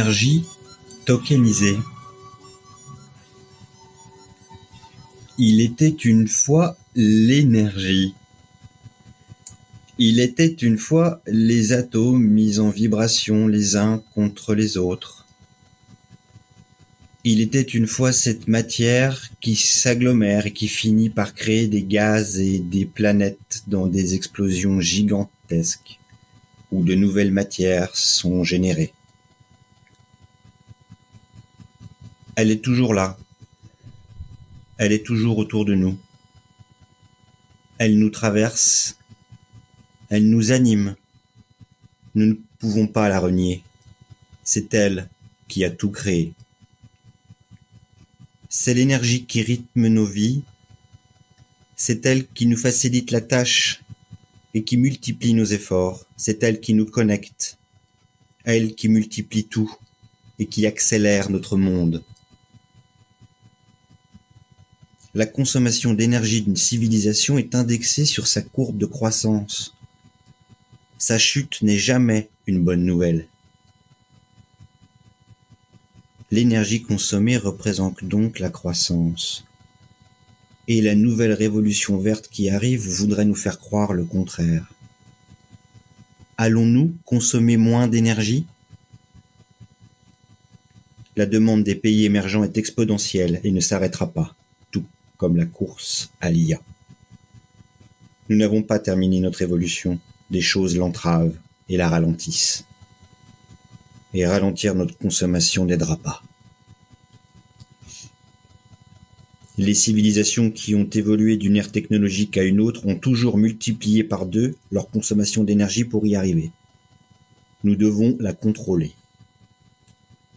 L'énergie tokenisée. Il était une fois l'énergie. Il était une fois les atomes mis en vibration les uns contre les autres. Il était une fois cette matière qui s'agglomère et qui finit par créer des gaz et des planètes dans des explosions gigantesques où de nouvelles matières sont générées. Elle est toujours là. Elle est toujours autour de nous. Elle nous traverse. Elle nous anime. Nous ne pouvons pas la renier. C'est elle qui a tout créé. C'est l'énergie qui rythme nos vies. C'est elle qui nous facilite la tâche et qui multiplie nos efforts. C'est elle qui nous connecte. Elle qui multiplie tout et qui accélère notre monde. La consommation d'énergie d'une civilisation est indexée sur sa courbe de croissance. Sa chute n'est jamais une bonne nouvelle. L'énergie consommée représente donc la croissance. Et la nouvelle révolution verte qui arrive voudrait nous faire croire le contraire. Allons-nous consommer moins d'énergie? La demande des pays émergents est exponentielle et ne s'arrêtera pas comme la course à l'IA. Nous n'avons pas terminé notre évolution, des choses l'entravent et la ralentissent. Et ralentir notre consommation n'aidera pas. Les civilisations qui ont évolué d'une ère technologique à une autre ont toujours multiplié par deux leur consommation d'énergie pour y arriver. Nous devons la contrôler.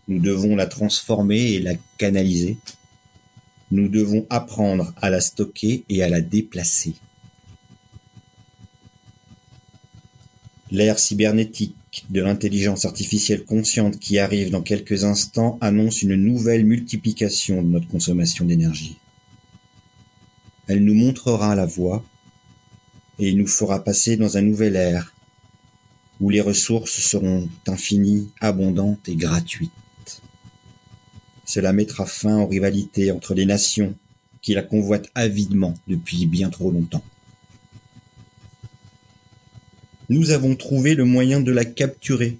Nous devons la transformer et la canaliser nous devons apprendre à la stocker et à la déplacer. L'ère cybernétique de l'intelligence artificielle consciente qui arrive dans quelques instants annonce une nouvelle multiplication de notre consommation d'énergie. Elle nous montrera la voie et nous fera passer dans un nouvel ère où les ressources seront infinies, abondantes et gratuites. Cela mettra fin aux rivalités entre les nations qui la convoitent avidement depuis bien trop longtemps. Nous avons trouvé le moyen de la capturer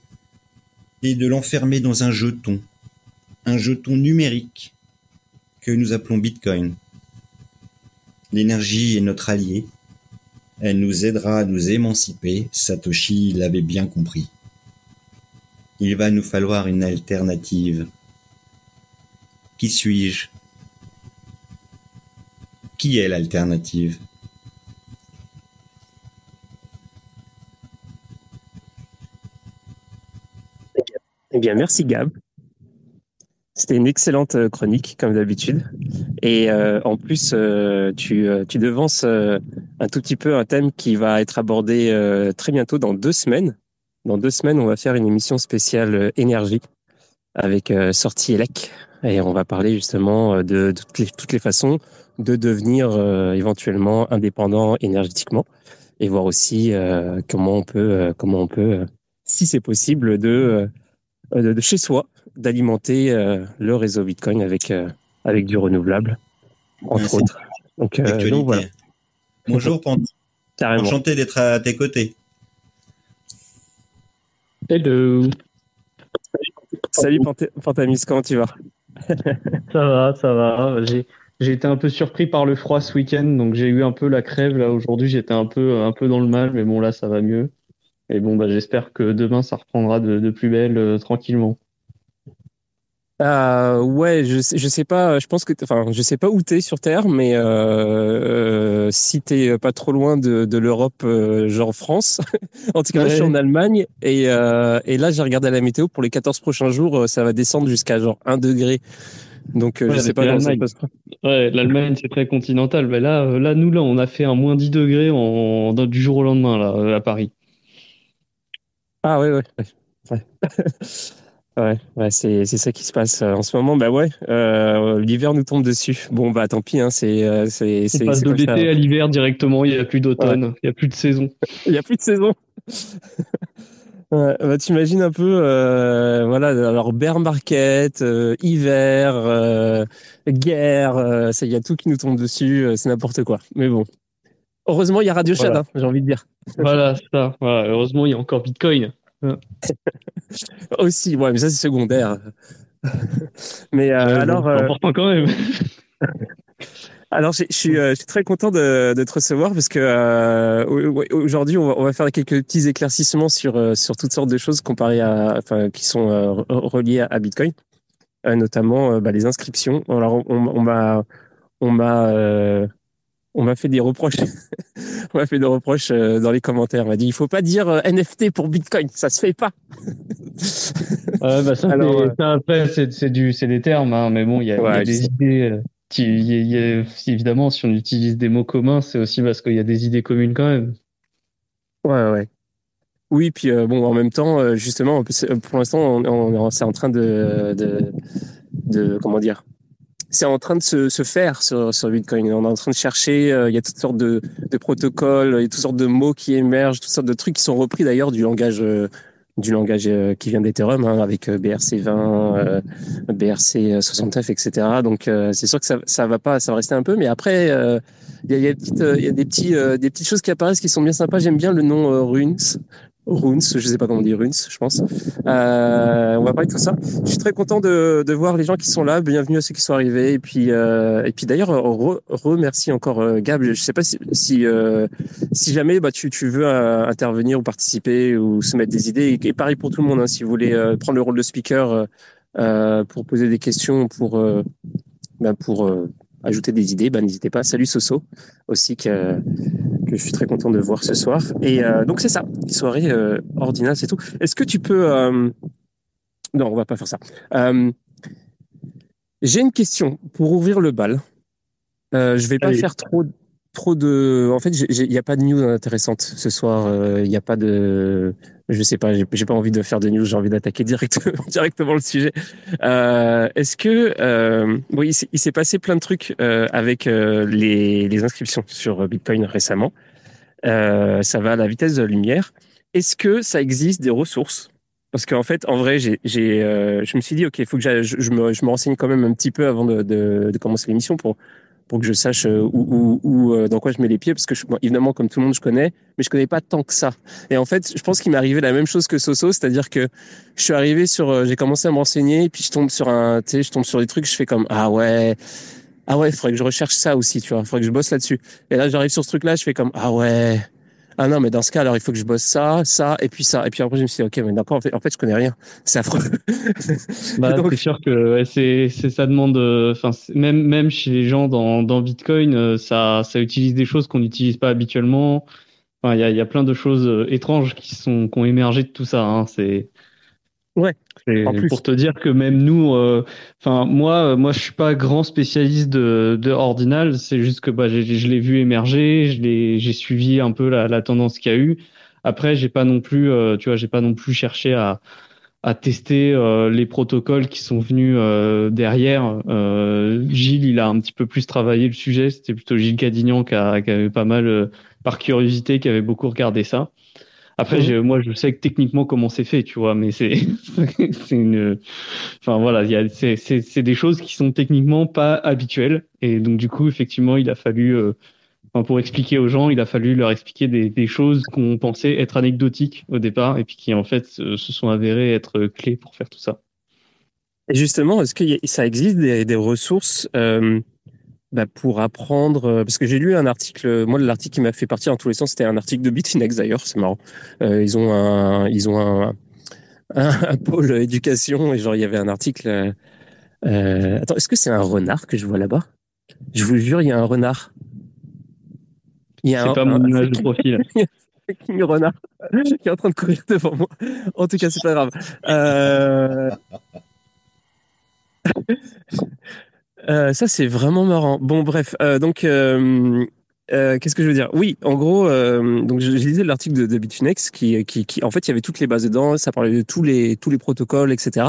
et de l'enfermer dans un jeton, un jeton numérique que nous appelons Bitcoin. L'énergie est notre allié, elle nous aidera à nous émanciper, Satoshi l'avait bien compris. Il va nous falloir une alternative. Qui suis-je? Qui est l'alternative? Eh bien, merci Gab. C'était une excellente euh, chronique, comme d'habitude. Et euh, en plus, euh, tu, devances un tout petit peu un thème qui va être abordé très bientôt dans deux semaines. Dans deux semaines, on va faire une émission spéciale énergie avec Sortie Elec, et on va parler justement euh, de, toutes, les, toutes les façons de devenir euh, éventuellement indépendant énergétiquement et voir aussi euh, comment on peut, comment on peut, si c'est possible, de, de, chez soi, d'alimenter le réseau Bitcoin avec, avec du renouvelable, entre autres. Donc, voilà. Bonjour Pandy. Enchanté d'être à tes côtés. Hello. Salut Pantamis, comment tu vas? ça va, ça va. J'ai, été un peu surpris par le froid ce week-end, donc j'ai eu un peu la crève là aujourd'hui. J'étais un peu, un peu dans le mal, mais bon là ça va mieux. Et bon bah j'espère que demain ça reprendra de, plus belle euh, tranquillement. Euh, ouais, je je sais pas. Je pense que, enfin, je sais pas où t'es sur Terre, mais euh, euh, si t'es pas trop loin de, de l'Europe, euh, genre France. en tout cas, je suis en Allemagne et, euh, et là, j'ai regardé la météo pour les 14 prochains jours, ça va descendre jusqu'à genre 1 degré. Donc, je sais pas l'Allemagne. Ouais, l'Allemagne c'est très continental. Mais là, là, nous là, on a fait un moins 10 degrés en, du jour au lendemain là à Paris. Ah ouais, ouais. ouais. Ouais, ouais c'est c'est ça qui se passe euh, en ce moment. Bah ouais, euh, l'hiver nous tombe dessus. Bon bah tant pis, hein, c'est euh, c'est c'est. On passe de l'été à l'hiver directement. Il y a plus d'automne, il y a plus de saison. il y a plus de saison. Ouais, bah, T'imagines un peu, euh, voilà, alors bear market, euh, hiver, guerre, ça y a tout qui nous tombe dessus, c'est n'importe quoi. Mais bon, heureusement il y a Radio Voilà. hein, j'ai envie de dire. Voilà, ça. Voilà, heureusement, il y a encore Bitcoin. Aussi, ouais, mais ça c'est secondaire. mais euh, Ouais, alors, euh, important quand même. alors j'ai- je suis, euh, je suis très content de, de te recevoir parce que euh, au- aujourd'hui on va, on va faire quelques petits éclaircissements sur sur toutes sortes de choses comparées à, enfin, qui sont euh, re- reliées à, à Bitcoin, euh, notamment bah, les inscriptions. Alors on, m'a on m'a on m'a fait des reproches. on m'a fait des reproches euh, dans les commentaires. On m'a dit il faut pas dire euh, NFT pour Bitcoin, ça se fait pas. Ouais, bah ça, Alors, c'est- euh, c'est c'est du, c'est des termes, hein, mais bon, il y a, y des idées. qui- il y a- il y a- évidemment, si on utilise des mots communs, c'est aussi parce qu'il y a des idées communes quand même. Ouais, ouais. Oui, puis euh, bon, en même temps, justement, pour l'instant, on, on- c'est en train de, de, de- comment dire, c'est en train de se, se faire sur, sur Bitcoin. On est en train de chercher. euh, il y a toutes sortes de, de protocoles, il y a toutes sortes de mots qui émergent, toutes sortes de trucs qui sont repris d'ailleurs du langage, euh, du langage euh, qui vient d'Ethereum, hein, avec euh, BRC20, euh, BRC69, etc. Donc, euh, c'est sûr que ça, ça va pas, ça va rester un peu, mais après. il y a, y y a des petits, des petites choses qui apparaissent qui sont bien sympas. J'aime bien le nom Runes. Runes, je sais pas comment on dit Runes, je pense. Euh, on va parler de tout ça. Je suis très content de, de voir les gens qui sont là. Bienvenue à ceux qui sont arrivés. Et puis, euh, et puis d'ailleurs, re- remercie encore euh, Gab. Je sais pas si, si, euh, jamais bah, tu, tu veux intervenir ou participer ou se mettre des idées. Et, et pareil pour tout le monde. Hein, si vous voulez prendre le rôle de speaker pour poser des questions, pour, bah, pour ajouter des idées, bah, n'hésitez pas. Salut Soso aussi que, que je suis très content de voir ce soir. Et euh, donc c'est ça, soirée euh, ordinaire, c'est tout. Est-ce que tu peux euh, Non, on va pas faire ça. J'ai une question pour ouvrir le bal. Je vais pas Allez. faire trop trop de. En fait, il n'y a pas de news intéressante ce soir. Il n'y a pas de. Je sais pas. J'ai pas envie de faire de news. J'ai envie d'attaquer directement le sujet. Euh, Est-ce que euh, il s'est- passé plein de trucs euh, avec euh, les, inscriptions sur Bitcoin récemment. Euh, ça va à la vitesse de la lumière. Est-ce que ça existe des ressources? Parce qu'en fait, en vrai, euh, je me suis dit, ok, il faut que je, me, renseigne quand même un petit peu avant de, de commencer l'émission pour pour que je sache euh, où, où, euh, dans quoi je mets les pieds, parce que je, bon, évidemment, comme tout le monde, je connais, mais je connais pas tant que ça. Et en fait, je pense qu'il m'est arrivé la même chose que Soso, c'est-à-dire que je suis arrivé sur, euh, j'ai commencé à me renseigner, puis je tombe sur un, tu sais, je tombe sur des trucs, je fais comme ah ouais, ah ouais, il faudrait que je recherche ça aussi, tu vois, il faudrait que je bosse là-dessus. Et là, j'arrive sur ce truc-là, je fais comme ah ouais, ah non, mais dans ce cas, alors il faut que je bosse ça, ça, et puis ça. Et puis après, je me suis dit, ok, mais d'accord, en fait, en fait je connais rien. C'est affreux. Bah, Donc- c'est sûr que ouais, c'est, ça demande, euh, enfin, même, même chez les gens dans, dans Bitcoin, euh, ça, ça utilise des choses qu'on n'utilise pas habituellement. Enfin, il y a, il y a plein de choses euh, étranges qui sont, qui ont émergé de tout ça, hein. C'est, Ouais, c'est en plus. pour te dire que même nous, euh, enfin, moi, euh, moi, je suis pas grand spécialiste de, de Ordinal. C'est juste que, bah, je l'ai vu émerger, j'ai suivi un peu la, la tendance qu'il y a eu. Après, j'ai pas non plus, euh, tu vois, j'ai pas non plus cherché à, à tester euh, les protocoles qui sont venus euh, derrière. Euh, Gilles, il a un petit peu plus travaillé le sujet. C'était plutôt Gilles Cadignan qui, a, qui avait pas mal, euh, par curiosité, qui avait beaucoup regardé ça. Après, j'ai- moi, je sais que techniquement comment c'est fait, tu vois, mais c'est, c'est une, enfin voilà, il y a, c'est, c'est, c'est des choses qui sont techniquement pas habituelles, et donc du coup, effectivement, il a fallu, euh, enfin, pour expliquer aux gens, il a fallu leur expliquer des, des choses qu'on pensait être anecdotiques au départ, et puis qui en fait se se sont avérées être clés pour faire tout ça. Et justement, est-ce que ça existe des, des ressources euh, bah, pour apprendre euh, Parce que j'ai lu un article, moi l'article qui m'a fait partir dans tous les sens, c'était un article de Bitfinex d'ailleurs, c'est marrant. Euh, ils ont un, ils ont un, un, un pôle éducation et genre il y avait un article. euh, attends, est-ce que c'est un renard que je vois là-bas? Je vous jure, il y a un renard. Il y a C'est un- pas mon un- image de profil. fucking renard qui est en train de courir devant moi. En tout cas, c'est pas grave. Euh... euh, ça, c'est vraiment marrant. Bon, bref. euh, donc, euh, euh, qu'est-ce que je veux dire? Oui, en gros, euh, donc je, lisais l'article de, de Bitfinex qui, qui, qui, en fait, il y avait toutes les bases dedans, ça parlait de tous les tous les protocoles, etc.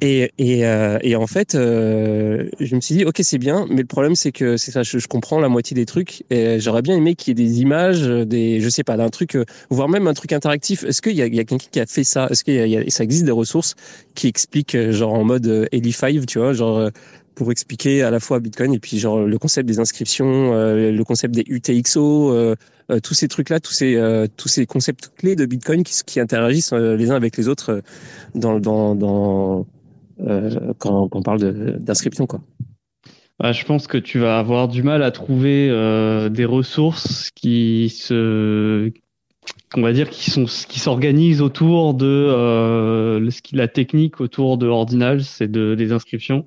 Et et, et en fait, je me suis dit, ok, c'est bien, mais le problème c'est que c'est ça, je, je, comprends la moitié des trucs et j'aurais bien aimé qu'il y ait des images, des, je sais pas, d'un truc, voire même un truc interactif. Est-ce qu'il y a, quelqu'un qui a fait ça? Est-ce qu'il y, a, ça existe des ressources qui expliquent, genre en mode Ellie 5, tu vois, genre pour expliquer à la fois Bitcoin et puis genre le concept des inscriptions, euh, le concept des UTXO, euh, euh, tous ces trucs là, tous ces tous ces concepts clés de Bitcoin qui, interagissent les uns avec les autres dans, dans quand, on parle d'inscription quoi. Bah, je pense que tu vas avoir du mal à trouver des ressources qui se on va dire qui sont qui s'organisent autour de la technique autour de Ordinals et de des inscriptions.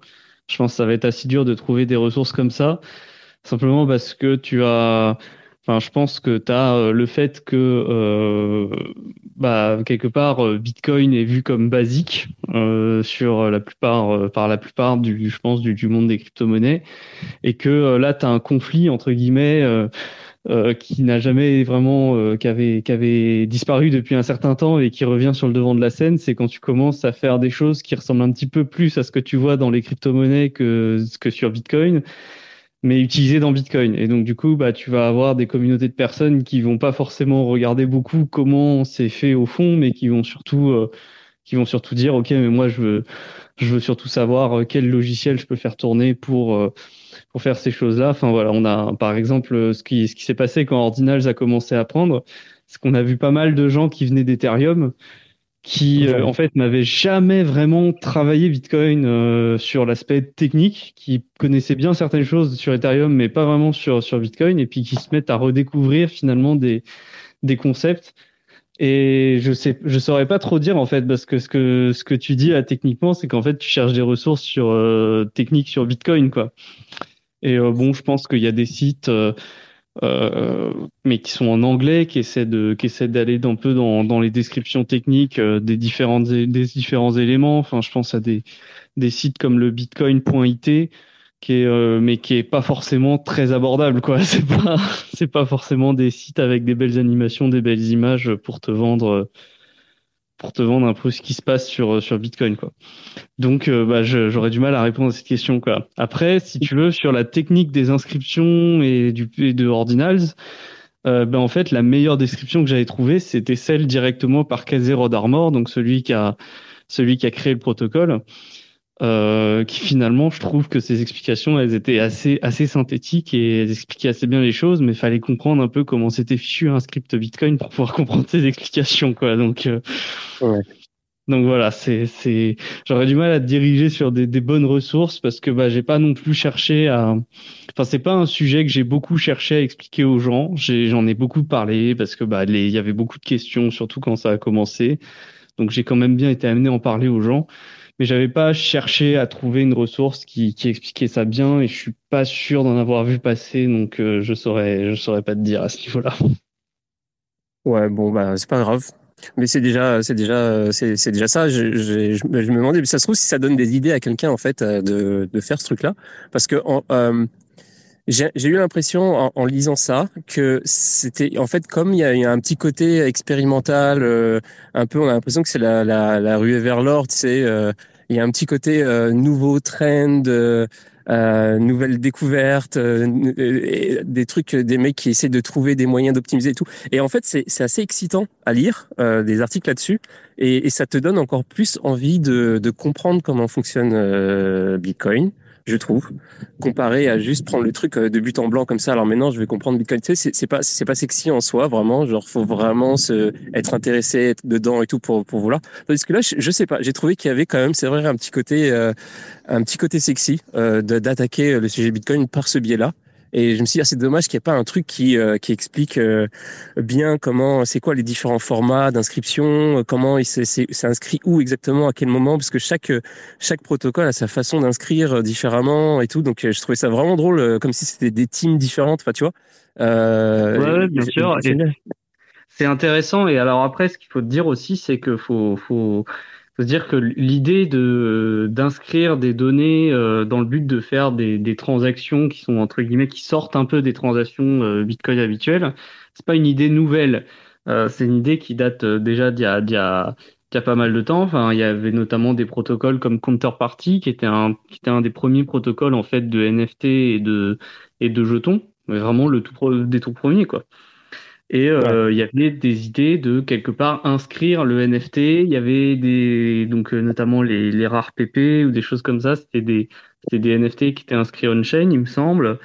Je pense que ça va être assez dur de trouver des ressources comme ça, simplement parce que tu as. Enfin, je pense que tu as euh, le fait que, euh, bah, quelque part, euh, Bitcoin est vu comme basique euh, sur la plupart, par la plupart du, je pense, du, du monde des crypto-monnaies, et que là, tu as un conflit entre guillemets euh, qui n'a jamais vraiment, euh, qui, avait, qui avait disparu depuis un certain temps et qui revient sur le devant de la scène, c'est quand tu commences à faire des choses qui ressemblent un petit peu plus à ce que tu vois dans les crypto-monnaies que, que sur Bitcoin, mais utilisées dans Bitcoin. Et donc du coup, bah, tu vas avoir des communautés de personnes qui vont pas forcément regarder beaucoup comment c'est fait au fond, mais qui vont surtout, euh, qui vont surtout dire, ok, mais moi je veux, je veux surtout savoir quel logiciel je peux faire tourner pour pour faire ces choses-là. Enfin voilà, on a par exemple ce qui, ce qui s'est passé quand Ordinals a commencé à prendre, c'est qu'on a vu pas mal de gens qui venaient d'Ethereum qui euh, en fait n'avaient jamais vraiment travaillé Bitcoin euh, sur l'aspect technique, qui connaissaient bien certaines choses sur Ethereum mais pas vraiment sur sur Bitcoin et puis qui se mettent à redécouvrir finalement des des concepts et je sais, je saurais pas trop dire en fait, parce que ce que ce que tu dis là techniquement, c'est qu'en fait tu cherches des ressources sur euh, techniques sur Bitcoin quoi. Et euh, bon, je pense qu'il y a des sites, euh, euh, mais qui sont en anglais, qui essaient de, qui essaient d'aller un peu dans, dans les descriptions techniques des différentes, des différents éléments. Enfin, je pense à des, des sites comme le Bitcoin.it, qui est, mais qui est pas forcément très abordable, quoi. C'est pas, c'est pas forcément des sites avec des belles animations, des belles images pour te vendre pour te vendre un peu ce qui se passe sur euh, sur Bitcoin quoi. Donc euh, bah, j'aurais du mal à répondre à cette question quoi. Après si tu veux sur la technique des inscriptions et du et de Ordinals euh, ben en fait la meilleure description que j'avais trouvée c'était celle directement par Kazero d'Armor donc celui qui a celui qui a créé le protocole euh, qui finalement, je trouve que ces explications, elles étaient assez assez synthétiques et elles expliquaient assez bien les choses, mais fallait comprendre un peu comment c'était fichu un script Bitcoin pour pouvoir comprendre ces explications, quoi. Donc, euh, ouais. donc voilà, c'est c'est, j'aurais du mal à te diriger sur des, des bonnes ressources parce que bah j'ai pas non plus cherché à, enfin c'est pas un sujet que j'ai beaucoup cherché à expliquer aux gens. J'en ai, beaucoup parlé parce que bah il y avait beaucoup de questions, surtout quand ça a commencé. Donc j'ai quand même bien été amené à en parler aux gens mais j'avais pas cherché à trouver une ressource qui, expliquait ça bien et je suis pas sûr d'en avoir vu passer, donc euh, je saurais, je saurais pas te dire à ce niveau-là. Ouais, bon, bah, c'est pas grave. Mais c'est déjà, c'est déjà, c'est, déjà ça. Je, me demandais, mais ça se trouve si ça donne des idées à quelqu'un en fait euh, de, faire ce truc-là, parce que euh, j'ai, eu l'impression en, lisant ça que c'était en fait comme il y a, un petit côté expérimental, un peu, on a l'impression que c'est la, la, la ruée vers l'or, tu sais il y a un petit côté euh, nouveau trend, euh, euh nouvelle découverte, euh, des trucs, des mecs qui essaient de trouver des moyens d'optimiser et tout. Et en fait, c'est assez excitant à lire des articles là-dessus, et, et, ça te donne encore plus envie de, de comprendre comment fonctionne Bitcoin je trouve, comparé à juste prendre le truc euh, de but en blanc comme ça. Alors maintenant, je vais comprendre Bitcoin. Tu sais, c'est pas, c'est pas sexy en soi, vraiment. Genre, faut vraiment se, être intéressé, être dedans et tout pour, pour vouloir. Parce que là, je, je sais pas. J'ai trouvé qu'il y avait quand même, c'est vrai, un petit côté, euh, un petit côté sexy euh, d'attaquer le sujet Bitcoin par ce biais-là. Et je me suis dit, ah, c'est dommage qu'il n'y ait pas un truc qui, euh, qui explique euh, bien comment, c'est quoi les différents formats d'inscription, euh, comment il s'est inscrit où exactement, à quel moment, parce que chaque, chaque protocole a sa façon d'inscrire différemment et tout. Donc, je trouvais ça vraiment drôle, comme si c'était des teams différentes, enfin, tu vois. Euh, ouais, bien sûr. C'est intéressant. Et alors après, ce qu'il faut te dire aussi, c'est que faut, faut, C'est-à-dire que l'idée de d'inscrire des données euh, dans le but de faire des, des, transactions qui sont entre guillemets qui sortent un peu des transactions euh, Bitcoin habituelles, c'est pas une idée nouvelle. Euh, c'est une idée qui date déjà d'il y a, d'il y a y a pas mal de temps. Enfin, il y avait notamment des protocoles comme Counterparty, qui était un, qui était un des premiers protocoles en fait de NFT et de et de jetons, mais vraiment le tout des tout premiers quoi. Et euh, il y avait des idées de quelque part inscrire le NFT. Il y avait des donc euh, notamment les, les rares PP ou des choses comme ça. C'était des c'était des NFT qui étaient inscrits on chain, il me semble.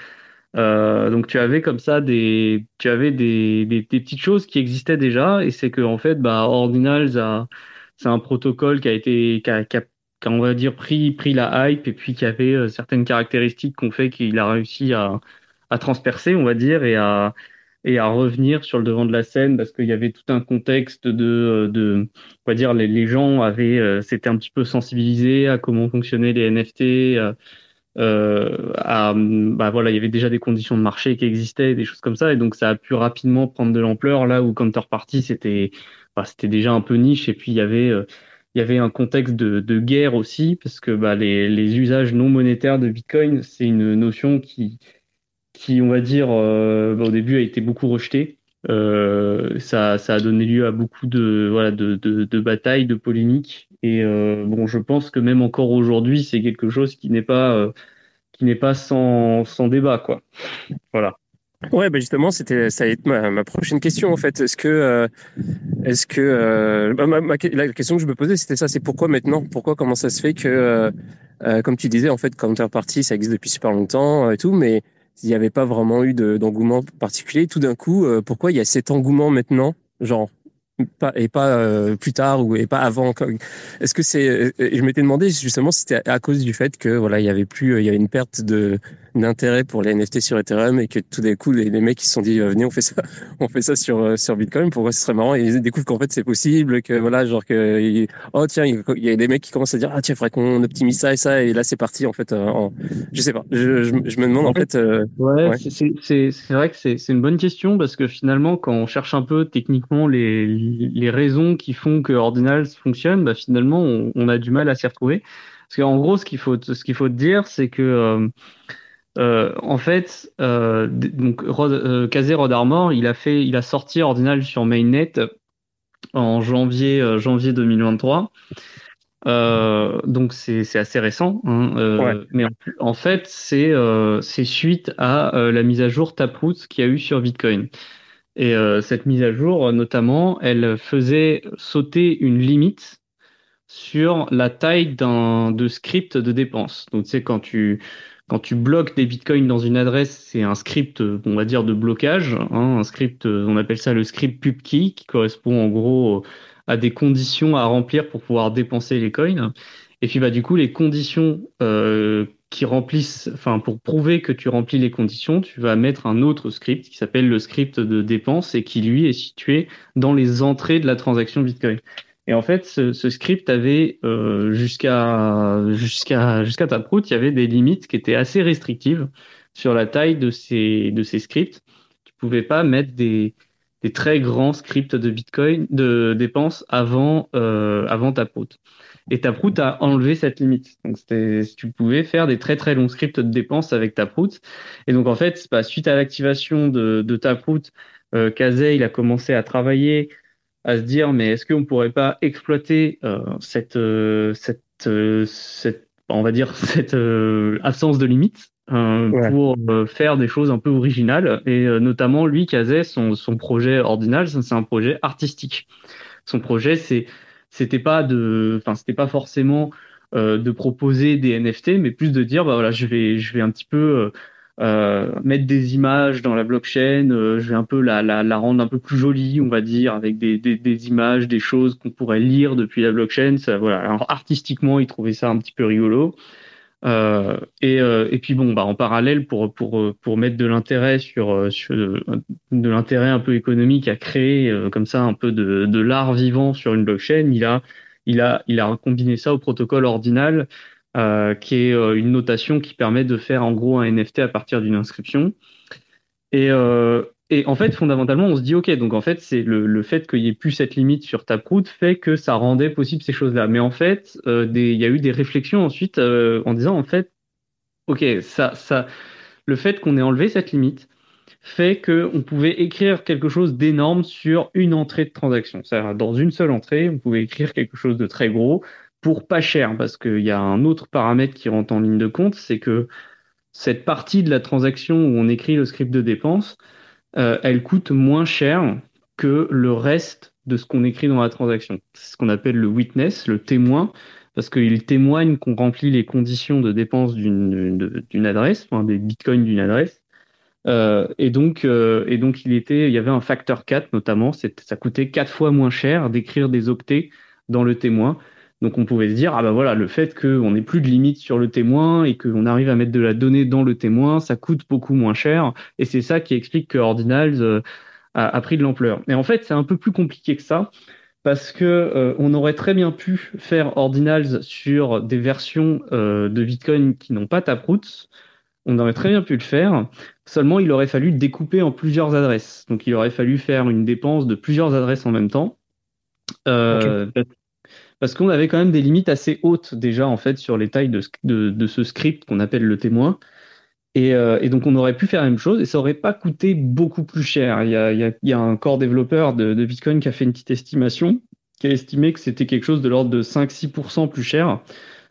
Euh, donc tu avais comme ça des tu avais des, des, des petites choses qui existaient déjà et c'est que en fait bah Ordinals a c'est un protocole qui a été qui a, qui a, on va dire pris pris la hype et puis qui avait certaines caractéristiques qu'on fait qu'il a réussi à à transpercer on va dire et à et à revenir sur le devant de la scène parce qu'il y avait tout un contexte de, euh, de on va dire, les, les gens avaient, euh, s'étaient un petit peu sensibilisés à comment fonctionnaient les NFT. Euh, euh, bah voilà, il y avait déjà des conditions de marché qui existaient, des choses comme ça, et donc ça a pu rapidement prendre de l'ampleur là où Counterparty c'était, bah, c'était déjà un peu niche, et puis il y avait il y avait un contexte de, de guerre aussi parce que bah, les, les usages non monétaires de Bitcoin c'est une notion qui qui, on va dire, euh, au début a été beaucoup rejeté. Euh, ça, ça a donné lieu à beaucoup de, voilà, de, de, de batailles, de polémiques. Et euh, bon, je pense que même encore aujourd'hui, c'est quelque chose qui n'est pas, qui n'est pas sans, sans débat, quoi. Voilà. Ouais, bah justement, c'était ça va être ma, ma, prochaine question en fait. Est-ce que, est-ce que bah, la question que je me posais, c'était ça, c'est pourquoi maintenant? Pourquoi Comment ça se fait que, comme tu disais, en fait, Counterparty, ça existe depuis super longtemps et tout, mais il n'y avait pas vraiment eu d'engouement particulier. Tout d'un coup, euh, pourquoi il y a cet engouement maintenant Genre, et pas euh, plus tard ou et pas avant. Est-ce que c'est euh, Je m'étais demandé justement si c'était à cause du fait que voilà il y avait plus il y avait une perte de d'intérêt pour les NFT sur Ethereum et que tout d'un coup les, les, mecs qui se sont dit venez on fait ça on fait ça sur euh, sur Bitcoin pourquoi ce serait marrant et ils découvrent qu'en fait c'est possible que voilà genre que oh tiens il y a des mecs qui commencent à dire ah tiens faudrait qu'on optimise ça et ça et là c'est parti en fait euh, en, je sais pas je, je, je me demande en, fait, euh, ouais, ouais. c'est c'est vrai que c'est c'est une bonne question parce que finalement quand on cherche un peu techniquement les les raisons qui font que Ordinals fonctionne bah finalement on, on a du mal à s'y retrouver parce qu'en gros ce qu'il faut ce qu'il faut dire c'est que euh, en fait, euh, donc Rod, euh, Kazé Rod Armor, il a fait, il a sorti Ordinal sur Mainnet en janvier euh, janvier 2023. Euh, donc c'est assez récent, hein, euh, ouais. mais en, en fait c'est c'est suite à la mise à jour Taproot qu'il y a eu sur Bitcoin. Et cette mise à jour, notamment, elle faisait sauter une limite sur la taille d'un de script de dépense. Donc tu sais quand tu quand tu bloques des bitcoins dans une adresse, c'est un script, on va dire, de blocage. Hein, un script, on appelle ça le script pubkey, qui correspond en gros à des conditions à remplir pour pouvoir dépenser les coins. Et puis bah du coup, les conditions euh, qui remplissent, enfin pour prouver que tu remplis les conditions, tu vas mettre un autre script qui s'appelle le script de dépense et qui lui est situé dans les entrées de la transaction Bitcoin. Et en fait, ce, script avait euh, jusqu'à jusqu'à jusqu'à Taproot, il y avait des limites qui étaient assez restrictives sur la taille de ces de ces scripts. Tu pouvais pas mettre des des très grands scripts de Bitcoin de dépenses avant euh, avant Taproot. Et Taproot a enlevé cette limite. Donc tu pouvais faire des très très longs scripts de dépenses avec Taproot. Et donc en fait, bah, suite à l'activation de, de Taproot, euh, Kazay, il a commencé à travailler à se dire mais est-ce qu'on pourrait pas exploiter euh, cette euh, cette euh, cette on va dire cette euh, absence de limite ouais. pour faire des choses un peu originales et notamment lui Kazé son son projet ordinal c'est un projet artistique son projet c'est c'était pas de enfin c'était pas forcément de proposer des NFT mais plus de dire bah voilà je vais je vais un petit peu euh, mettre des images dans la blockchain, euh, je vais un peu la, la, la, rendre un peu plus jolie, on va dire, avec des, des, des images, des choses qu'on pourrait lire depuis la blockchain. Ça, voilà. Alors, artistiquement, il trouvait ça un petit peu rigolo. Euh, et, euh, et puis bon, bah en parallèle, pour pour pour mettre de l'intérêt sur sur de, de l'intérêt un peu économique à créer euh, comme ça un peu de de l'art vivant sur une blockchain, il a il a il a combiné ça au protocole ordinal euh, qui est euh, une notation qui permet de faire en gros un NFT à partir d'une inscription. Et, euh, Et en fait, fondamentalement, on se dit, OK, donc en fait, c'est le, le fait qu'il n'y ait plus cette limite sur Taproot fait que ça rendait possible ces choses-là. Mais en fait, euh, il y a eu des réflexions ensuite euh, en disant, en fait, OK, ça, ça, le fait qu'on ait enlevé cette limite fait qu'on pouvait écrire quelque chose d'énorme sur une entrée de transaction. C'est-à-dire, dans une seule entrée, on pouvait écrire quelque chose de très gros pour pas cher, parce qu'il y a un autre paramètre qui rentre en ligne de compte, c'est que cette partie de la transaction où on écrit le script de dépense, euh, elle coûte moins cher que le reste de ce qu'on écrit dans la transaction. C'est ce qu'on appelle le witness, le témoin, parce qu'il témoigne qu'on remplit les conditions de dépense d'une adresse, des bitcoins d'une adresse. Euh, et donc, euh, et donc il était, il y avait un facteur 4 notamment, ça coûtait quatre fois moins cher d'écrire des octets dans le témoin. Donc on pouvait se dire ah bah voilà le fait qu'on n'ait plus de limite sur le témoin et qu'on arrive à mettre de la donnée dans le témoin, ça coûte beaucoup moins cher et c'est ça qui explique que Ordinals euh, a, a, pris de l'ampleur. Et en fait c'est un peu plus compliqué que ça parce que euh, on aurait très bien pu faire Ordinals sur des versions euh, de Bitcoin qui n'ont pas Taproot. On aurait très bien pu le faire. Seulement, il aurait fallu découper en plusieurs adresses. Donc, il aurait fallu faire une dépense de plusieurs adresses en même temps. Euh, parce qu'on avait quand même des limites assez hautes déjà en fait sur les tailles de, ce script qu'on appelle le témoin. Et, euh, et, donc on aurait pu faire la même chose et ça aurait pas coûté beaucoup plus cher. Il y a un corps développeur de, de, Bitcoin qui a fait une petite estimation, qui a estimé que c'était quelque chose de l'ordre de 5-6% plus cher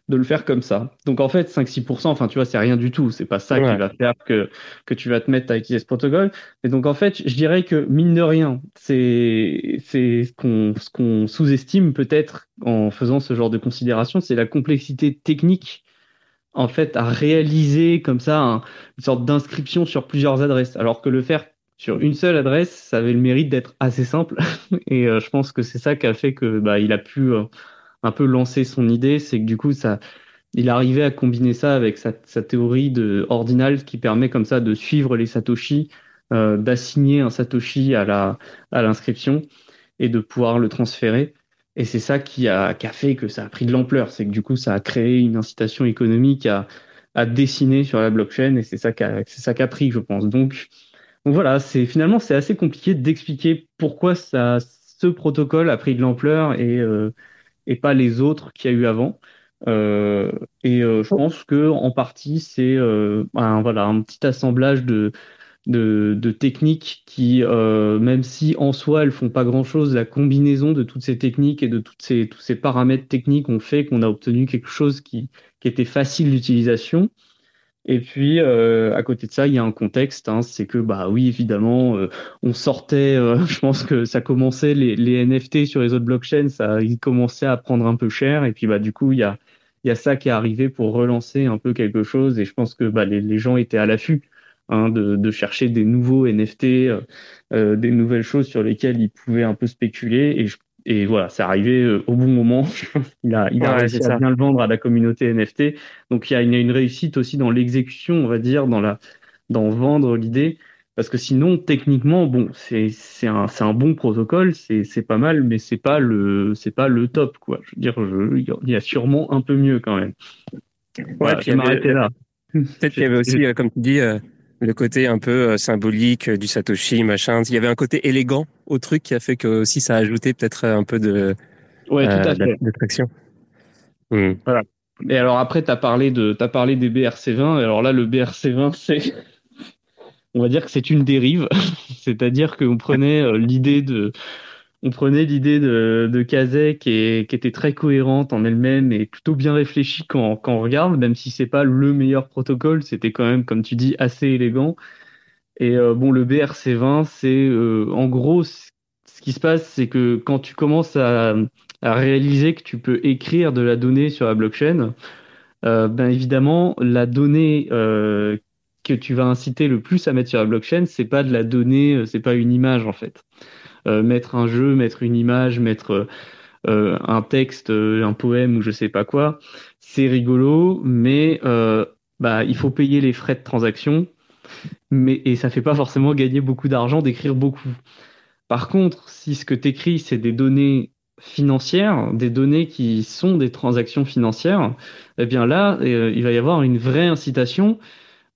de le faire comme ça. Donc en fait, 5-6%, enfin tu vois, c'est rien du tout. C'est pas ça qui va faire que, que tu vas te mettre à utiliser ce protocole. Et donc en fait, je dirais que mine de rien, c'est ce qu'on ce qu'on sous-estime peut-être en faisant ce genre de considération, c'est la complexité technique en fait à réaliser comme ça une sorte d'inscription sur plusieurs adresses, alors que le faire sur une seule adresse, ça avait le mérite d'être assez simple. Et euh, je pense que c'est ça qui a fait que bah, il a pu euh, un peu lancé son idée, c'est que du coup, ça, il arrivait à combiner ça avec sa, théorie de ordinal qui permet comme ça de suivre les satoshi, euh, d'assigner un satoshi à à l'inscription et de pouvoir le transférer. Et c'est ça qui a, qui a fait que ça a pris de l'ampleur. C'est que du coup, ça a créé une incitation économique à, à dessiner sur la blockchain et c'est ça qui a, qu'a pris, je pense. Donc, donc voilà, c'est finalement c'est assez compliqué d'expliquer pourquoi ça, ce protocole a pris de l'ampleur et euh, et pas les autres qu'il y a eu avant. Euh, et euh, je pense que en partie c'est euh, un, voilà un petit assemblage de de, de techniques qui, euh, même si en soi elles font pas grand chose, la combinaison de toutes ces techniques et de toutes ces tous ces paramètres techniques ont fait qu'on a obtenu quelque chose qui qui était facile d'utilisation et puis, euh, à côté de ça, il y a un contexte, hein, c'est que, bah oui, évidemment, euh, on sortait, euh, je pense que ça commençait, les, les, NFT sur les autres blockchains, ça, ils commençaient à prendre un peu cher, et puis, bah, du coup, il y a, il y a ça qui est arrivé pour relancer un peu quelque chose, et je pense que bah, les, les gens étaient à l'affût hein, de, de, chercher des nouveaux NFT, euh, des nouvelles choses sur lesquelles ils pouvaient un peu spéculer, et je et voilà, c'est arrivé euh, au bon moment. il a, il a réussi à bien le vendre à la communauté NFT. Donc il y a une, une réussite aussi dans l'exécution, on va dire, dans la, dans vendre l'idée. Parce que sinon, techniquement, bon, c'est c'est un c'est un bon protocole, c'est c'est pas mal, mais c'est pas le c'est pas le top quoi. Je veux dire, je, il y a sûrement un peu mieux quand même. Ouais, voilà, puis m'arrêter là. Peut-être qu'il y avait aussi, euh, comme tu dis, euh, le côté un peu euh, symbolique du Satoshi, machin. Il y avait un côté élégant au truc qui a fait que aussi ça a ajouté peut-être un peu de ouais, tout à euh, fait. d'attraction. Hmm. Voilà. Et alors après, tu as parlé de, as parlé des BRC20. Alors là, le BRC20, c'est, on va dire que c'est une dérive. C'est-à-dire qu'on prenait euh, l'idée de, on prenait l'idée de, de Kazek qui, qui était très cohérente en elle-même et plutôt bien réfléchie quand, on regarde, même si c'est pas le meilleur protocole, c'était quand même, comme tu dis, assez élégant. Et euh, bon, le BRC20, c'est euh, en gros, ce qui se passe, c'est que quand tu commences à, réaliser que tu peux écrire de la donnée sur la blockchain, euh, ben évidemment, la donnée que tu vas inciter le plus à mettre sur la blockchain, c'est pas de la donnée, c'est pas une image en fait. Euh, mettre un jeu, mettre une image, mettre euh, un texte, euh, un poème ou je sais pas quoi, c'est rigolo, mais bah, il faut payer les frais de transaction, mais et ça fait pas forcément gagner beaucoup d'argent d'écrire beaucoup. Par contre, si ce que tu écris, c'est des données financières, des données qui sont des transactions financières, eh bien là, il va y avoir une vraie incitation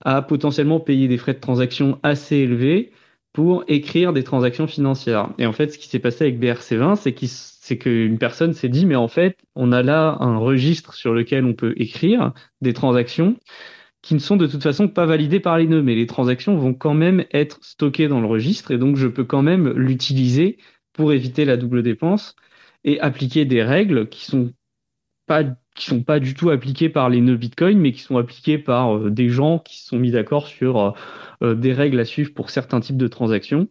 à potentiellement payer des frais de transaction assez élevés pour écrire des transactions financières. Et en fait, ce qui s'est passé avec BRC20, c'est qu'une personne s'est dit, mais en fait, on a là un registre sur lequel on peut écrire des transactions qui ne sont de toute façon pas validées par les nœuds, mais les transactions vont quand même être stockées dans le registre et donc je peux quand même l'utiliser pour éviter la double dépense et appliquer des règles qui sont pas qui sont pas du tout appliquées par les nœuds Bitcoin, mais qui sont appliquées par euh, des gens qui se sont mis d'accord sur euh, euh, des règles à suivre pour certains types de transactions.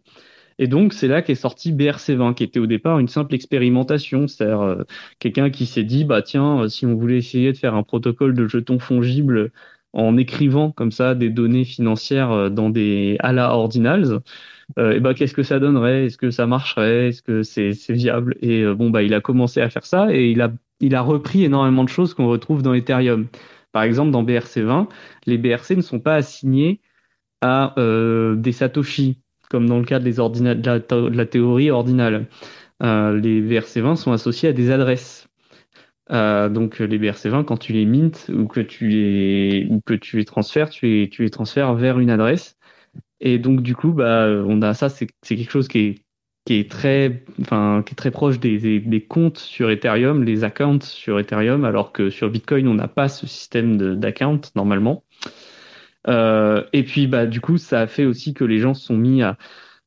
Et donc, c'est là qu'est sorti BRC20, qui était au départ une simple expérimentation. C'est-à-dire euh, quelqu'un qui s'est dit, bah tiens, euh, si on voulait essayer de faire un protocole de jetons fongibles en écrivant comme ça des données financières euh, dans des à la ordinals, et bah qu'est-ce que ça donnerait? Est-ce que ça marcherait? Est-ce que c'est viable? Et bon bah il a commencé à faire ça et il a il a repris énormément de choses qu'on retrouve dans Ethereum. Par exemple, dans BRC20, les BRC ne sont pas assignés à des satoshi comme dans le cas de, la, théorie ordinale. Euh, les BRC20 sont associés à des adresses. Euh, donc les BRC20, quand tu les mintes ou que tu les, que tu les transfères, tu les, tu les transfères vers une adresse. Et donc du coup, bah, on a ça, c'est quelque chose qui est, qui est très, enfin, qui est très proche des, comptes sur Ethereum, les accounts sur Ethereum, alors que sur Bitcoin, on n'a pas ce système d'account normalement. Euh, et puis, bah, du coup, ça a fait aussi que les gens se sont mis à,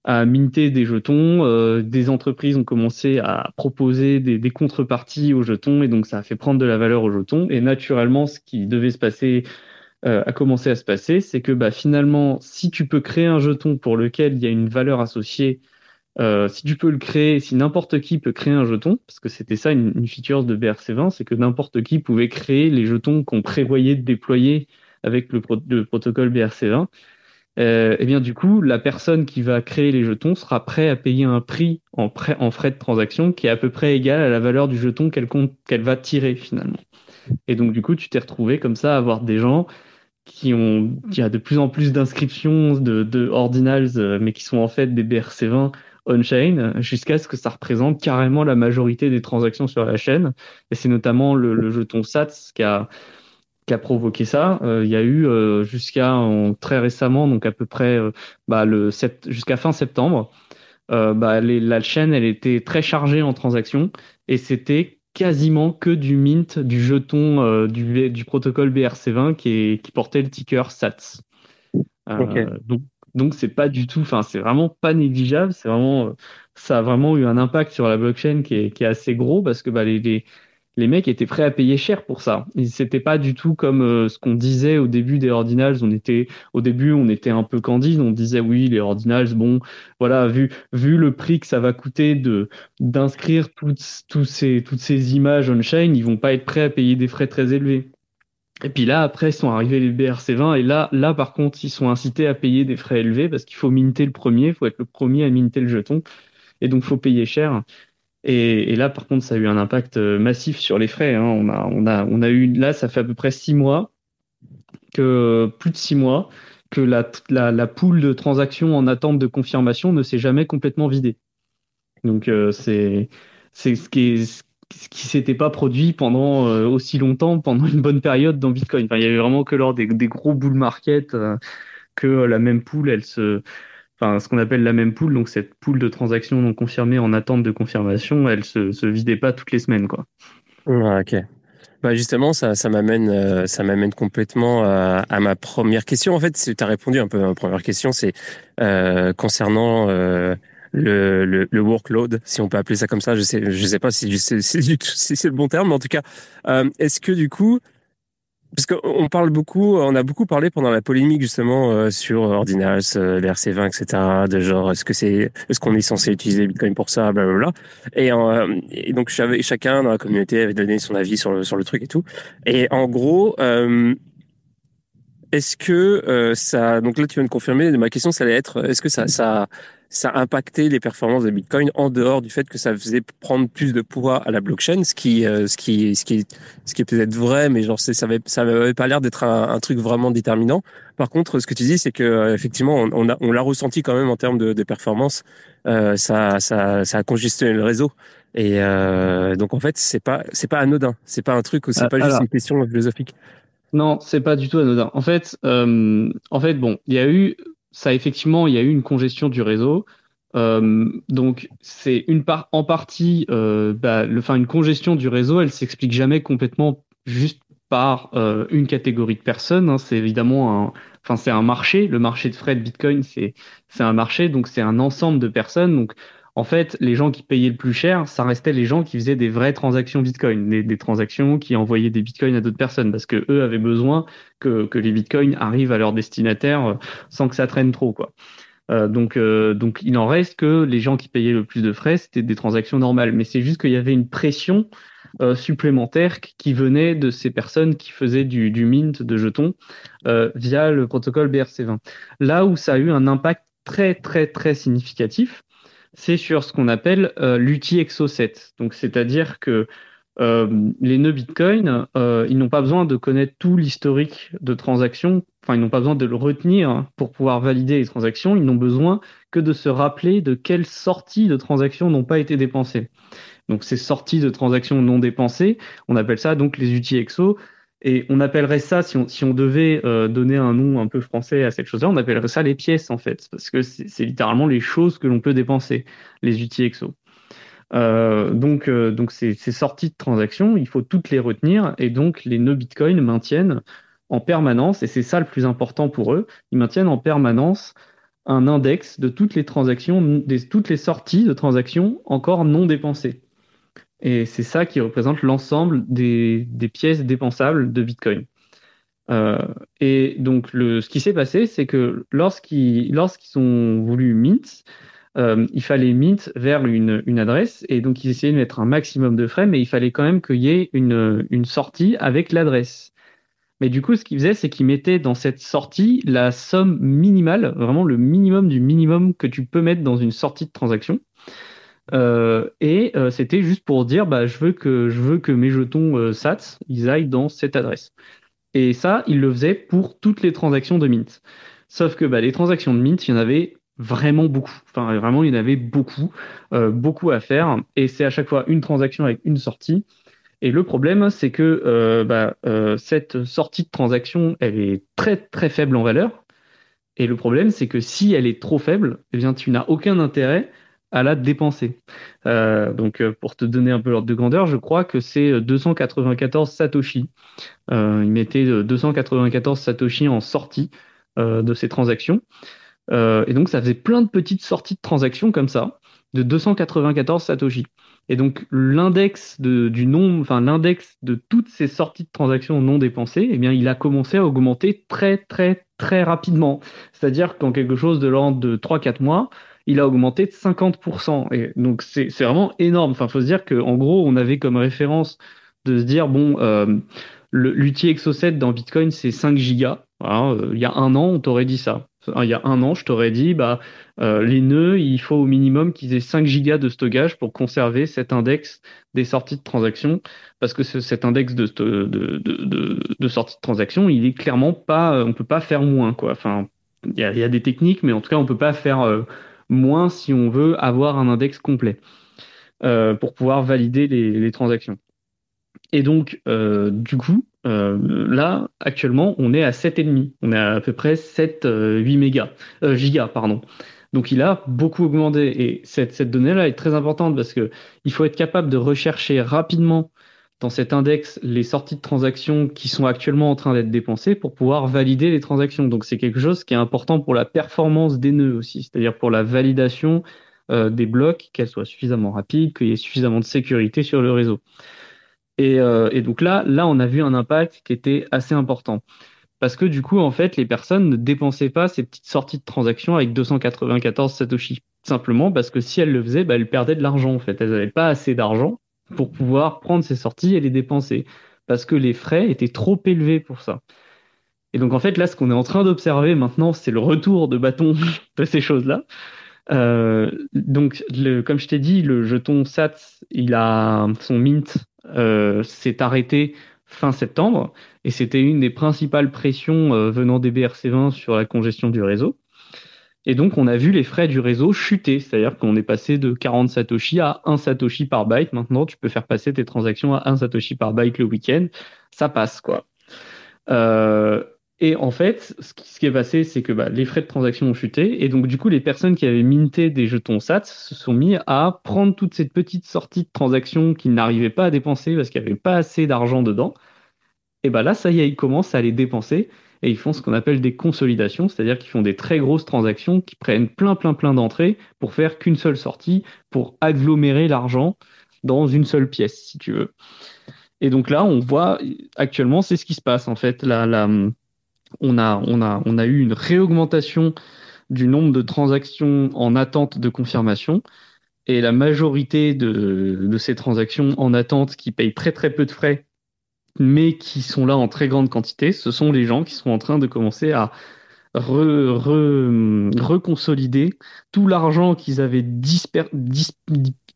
à minter des jetons. Euh, des entreprises ont commencé à proposer des, des, contreparties aux jetons, et donc ça a fait prendre de la valeur aux jetons. Et naturellement, ce qui devait se passer euh, a commencé à se passer, c'est que bah, finalement, si tu peux créer un jeton pour lequel il y a une valeur associée, euh, si tu peux le créer, si n'importe qui peut créer un jeton, parce que c'était ça une, une, feature de BRC20, c'est que n'importe qui pouvait créer les jetons qu'on prévoyait de déployer avec le, protocole BRC20, euh, eh bien du coup, la personne qui va créer les jetons sera prêt à payer un prix en, en frais de transaction qui est à peu près égal à la valeur du jeton qu'elle qu'elle va tirer finalement. Et donc du coup, tu t'es retrouvé comme ça à avoir des gens qui ont, qui a de plus en plus d'inscriptions de, de ordinals, euh, mais qui sont en fait des BRC20 on-chain, jusqu'à ce que ça représente carrément la majorité des transactions sur la chaîne. Et c'est notamment le, le jeton SATS qui a qui a provoqué ça. Euh, il y a eu euh, jusqu'à très récemment, donc à peu près euh, bah, jusqu'à fin septembre, bah, les, la chaîne elle était très chargée en transactions et c'était quasiment que du mint du jeton du, du protocole BRC20 qui, est, qui portait le ticker SATS. Donc donc c'est pas du tout, enfin c'est vraiment pas négligeable. C'est vraiment ça a vraiment eu un impact sur la blockchain qui est, assez gros parce que bah, les, les les mecs étaient prêts à payer cher pour ça. C'était pas du tout comme euh, ce qu'on disait au début des ordinals. On était, au début, on était un peu candide. On disait oui, les ordinals, bon, voilà, vu, vu le prix que ça va coûter de, d'inscrire toutes, tous ces, toutes ces images on-chain, ils vont pas être prêts à payer des frais très élevés. Et puis là, après, sont arrivés les BRC20 et là, là, par contre, ils sont incités à payer des frais élevés parce qu'il faut minter le premier, il faut être le premier à minter le jeton. Et donc, faut payer cher. Et, et, là, par contre, ça a eu un impact euh, massif sur les frais. Hein. On, a, on, a, on a eu, là, ça fait à peu près six mois, que plus de six mois, que la, la, la poule de transactions en attente de confirmation ne s'est jamais complètement vidée. Donc, euh, c'est ce qui est, ce qui s'était pas produit pendant euh, aussi longtemps, pendant une bonne période dans Bitcoin. Enfin, il y avait vraiment que lors des, gros bull market euh, que la même poule, elle se enfin ce qu'on appelle la même poule, donc cette poule de transactions non confirmées en attente de confirmation, elle se, se vidait pas toutes les semaines, quoi. ok. Bah justement, ça, ça m'amène, euh, ça m'amène complètement à, ma première question. En fait, tu as répondu un peu à ma première question, c'est euh, concernant euh, le, le, le, workload, si on peut appeler ça comme ça. Je sais, je sais pas si, si, si c'est le bon terme, mais en tout cas, euh, est-ce que du coup, parce qu'on parle beaucoup, on a beaucoup parlé pendant la polémique justement euh, sur Ordinals, euh, l'RC20, etc. De genre, est-ce que c'est, est-ce qu'on est censé utiliser Bitcoin pour ça, blablabla. Et, euh, et donc chacun dans la communauté avait donné son avis sur le sur le truc et tout. Et en gros, euh, est-ce que euh, ça, donc là tu viens de confirmer, ma question ça allait être, est-ce que ça ça ça a impacté les performances de Bitcoin en dehors du fait que ça faisait prendre plus de poids à la blockchain, ce qui, euh, ce qui, ce qui, ce qui est peut-être vrai, mais genre ça avait, ça avait pas l'air d'être un, un, truc vraiment déterminant. Par contre, ce que tu dis, c'est que euh, effectivement, on, a, on l'a ressenti quand même en termes de, de performance. Euh, ça, ça, ça a congestionné le réseau. Et euh, donc en fait, c'est pas, c'est pas anodin. C'est pas un truc, c'est pas juste une question philosophique. Non, c'est pas du tout anodin. En fait, euh, en fait, bon, il y a eu ça effectivement, il y a eu une congestion du réseau. donc c'est une part en partie, bah, le, une congestion du réseau, elle s'explique jamais complètement juste par une catégorie de personnes. Hein. C'est évidemment un, enfin c'est un marché. Le marché de frais de Bitcoin, c'est c'est un marché, donc c'est un ensemble de personnes. Donc en fait, les gens qui payaient le plus cher, ça restait les gens qui faisaient des vraies transactions Bitcoin, des, transactions qui envoyaient des Bitcoins à d'autres personnes, parce que eux avaient besoin que, les Bitcoins arrivent à leur destinataire euh, sans que ça traîne trop, quoi. Euh, donc, euh, donc, il en reste que les gens qui payaient le plus de frais, c'était des transactions normales. Mais c'est juste qu'il y avait une pression supplémentaire qui venait de ces personnes qui faisaient du, mint de jetons via le protocole BRC20. Là où ça a eu un impact très, très, très significatif, c'est sur ce qu'on appelle euh, l'UTXO7. Donc, c'est-à-dire que euh, les nœuds Bitcoin, euh, ils n'ont pas besoin de connaître tout l'historique de transactions, enfin, ils n'ont pas besoin de le retenir pour pouvoir valider les transactions, ils n'ont besoin que de se rappeler de quelles sorties de transactions n'ont pas été dépensées. Donc, ces sorties de transactions non dépensées, on appelle ça donc les UTXO. Et on appellerait ça, si on, devait euh, donner un nom un peu français à cette chose-là, on appellerait ça les pièces en fait, parce que c'est littéralement les choses que l'on peut dépenser, les UTXO. Euh, donc, euh, donc ces, sorties de transactions, il faut toutes les retenir et donc les nœuds Bitcoin maintiennent en permanence, et c'est ça le plus important pour eux, ils maintiennent en permanence un index de toutes les transactions, de toutes les sorties de transactions encore non dépensées. Et c'est ça qui représente l'ensemble des, des, pièces dépensables de Bitcoin. Euh, et donc, le, ce qui s'est passé, c'est que lorsqu'ils lorsqu'ils ont voulu mint, euh, il fallait mint vers une, une, adresse et donc ils essayaient de mettre un maximum de frais, mais il fallait quand même qu'il y ait une, une sortie avec l'adresse. Mais du coup, ce qu'ils faisaient, c'est qu'ils mettaient dans cette sortie la somme minimale, vraiment le minimum du minimum que tu peux mettre dans une sortie de transaction. Euh, et euh, c'était juste pour dire, bah, je veux que je veux que mes jetons euh, SATS, ils aillent dans cette adresse. Et ça, ils le faisaient pour toutes les transactions de Mint. Sauf que bah, les transactions de Mint, il y en avait vraiment beaucoup. Enfin, vraiment, il y en avait beaucoup, euh, beaucoup à faire. Et c'est à chaque fois une transaction avec une sortie. Et le problème, c'est que bah, cette sortie de transaction, elle est très très faible en valeur. Et le problème, c'est que si elle est trop faible, eh bien, tu n'as aucun intérêt à la dépenser. Euh, donc, euh, pour te donner un peu l'ordre de grandeur, je crois que c'est 294 Satoshi. Euh, il mettait 294 Satoshi en sortie de ces transactions. et donc, ça faisait plein de petites sorties de transactions comme ça, de 294 Satoshi. Et donc, l'index du nombre, enfin, l'index de toutes ces sorties de transactions non dépensées, eh bien, il a commencé à augmenter très, très, très rapidement. C'est-à-dire qu'en quelque chose de l'ordre de 3-4 mois, il a augmenté de 50%. Et donc, c'est vraiment énorme. Enfin, faut se dire qu'en gros, on avait comme référence de se dire, bon, euh, l'outil Exo7 dans Bitcoin, c'est 5 gigas. Euh, il y a un an, on t'aurait dit ça. Il y a un an, je t'aurais dit, bah, euh, les nœuds, il faut au minimum qu'ils aient 5 gigas de stockage pour conserver cet index des sorties de transactions, parce que cet index de, de, de, de, sortie de transactions, il est clairement pas, on peut pas faire moins, quoi. Enfin, il y a, y a, des techniques, mais en tout cas, on peut pas faire euh, moins si on veut avoir un index complet euh, pour pouvoir valider les, transactions. Et donc, euh, du coup, euh, là, actuellement, on est à 7,5. On est à, à peu près 7, 8 mégas, gigas, pardon. Donc, il a beaucoup augmenté. Et cette, cette donnée-là est très importante parce que il faut être capable de rechercher rapidement dans cet index les sorties de transactions qui sont actuellement en train d'être dépensées pour pouvoir valider les transactions. Donc c'est quelque chose qui est important pour la performance des nœuds aussi, c'est-à-dire pour la validation euh, des blocs, qu'elle soit suffisamment rapide, qu'il y ait suffisamment de sécurité sur le réseau. Et, euh, et, donc là, là, on a vu un impact qui était assez important. Parce que du coup, en fait, les personnes ne dépensaient pas ces petites sorties de transactions avec 294 Satoshi. Simplement parce que si elles le faisaient, bah, elles perdaient de l'argent, en fait. Elles n'avaient pas assez d'argent pour pouvoir prendre ces sorties et les dépenser. Parce que les frais étaient trop élevés pour ça. Et donc en fait, là, ce qu'on est en train d'observer maintenant, c'est le retour de bâton de ces choses-là. Euh, donc, comme je t'ai dit, le jeton SATS, il a son mint euh, s'est arrêté fin septembre, et c'était une des principales pressions euh, venant des BRC20 sur la congestion du réseau. Et donc, on a vu les frais du réseau chuter, c'est-à-dire qu'on est passé de 40 Satoshi à 1 Satoshi par byte. Maintenant, tu peux faire passer tes transactions à 1 Satoshi par byte le week-end. Ça passe, quoi. Euh, Et en fait, ce qui, est passé, c'est que bah, les frais de transaction ont chuté. Et donc, du coup, les personnes qui avaient minté des jetons SAT se sont mis à prendre toute cette petite sortie de transactions qu'ils n'arrivaient pas à dépenser parce qu'il n'y avait pas assez d'argent dedans. Et bah là, ça y est, ils commencent à les dépenser et ils font ce qu'on appelle des consolidations, c'est-à-dire qu'ils font des très grosses transactions qui prennent plein, plein, plein d'entrées pour faire qu'une seule sortie, pour agglomérer l'argent dans une seule pièce, si tu veux. Et donc là, on voit actuellement, c'est ce qui se passe en fait. Là, on, a, on, a, on a eu une réaugmentation du nombre de transactions en attente de confirmation. Et la majorité de, de ces transactions en attente qui payent très très peu de frais mais qui sont là en très grande quantité, ce sont les gens qui sont en train de commencer à reconsolider tout l'argent qu'ils avaient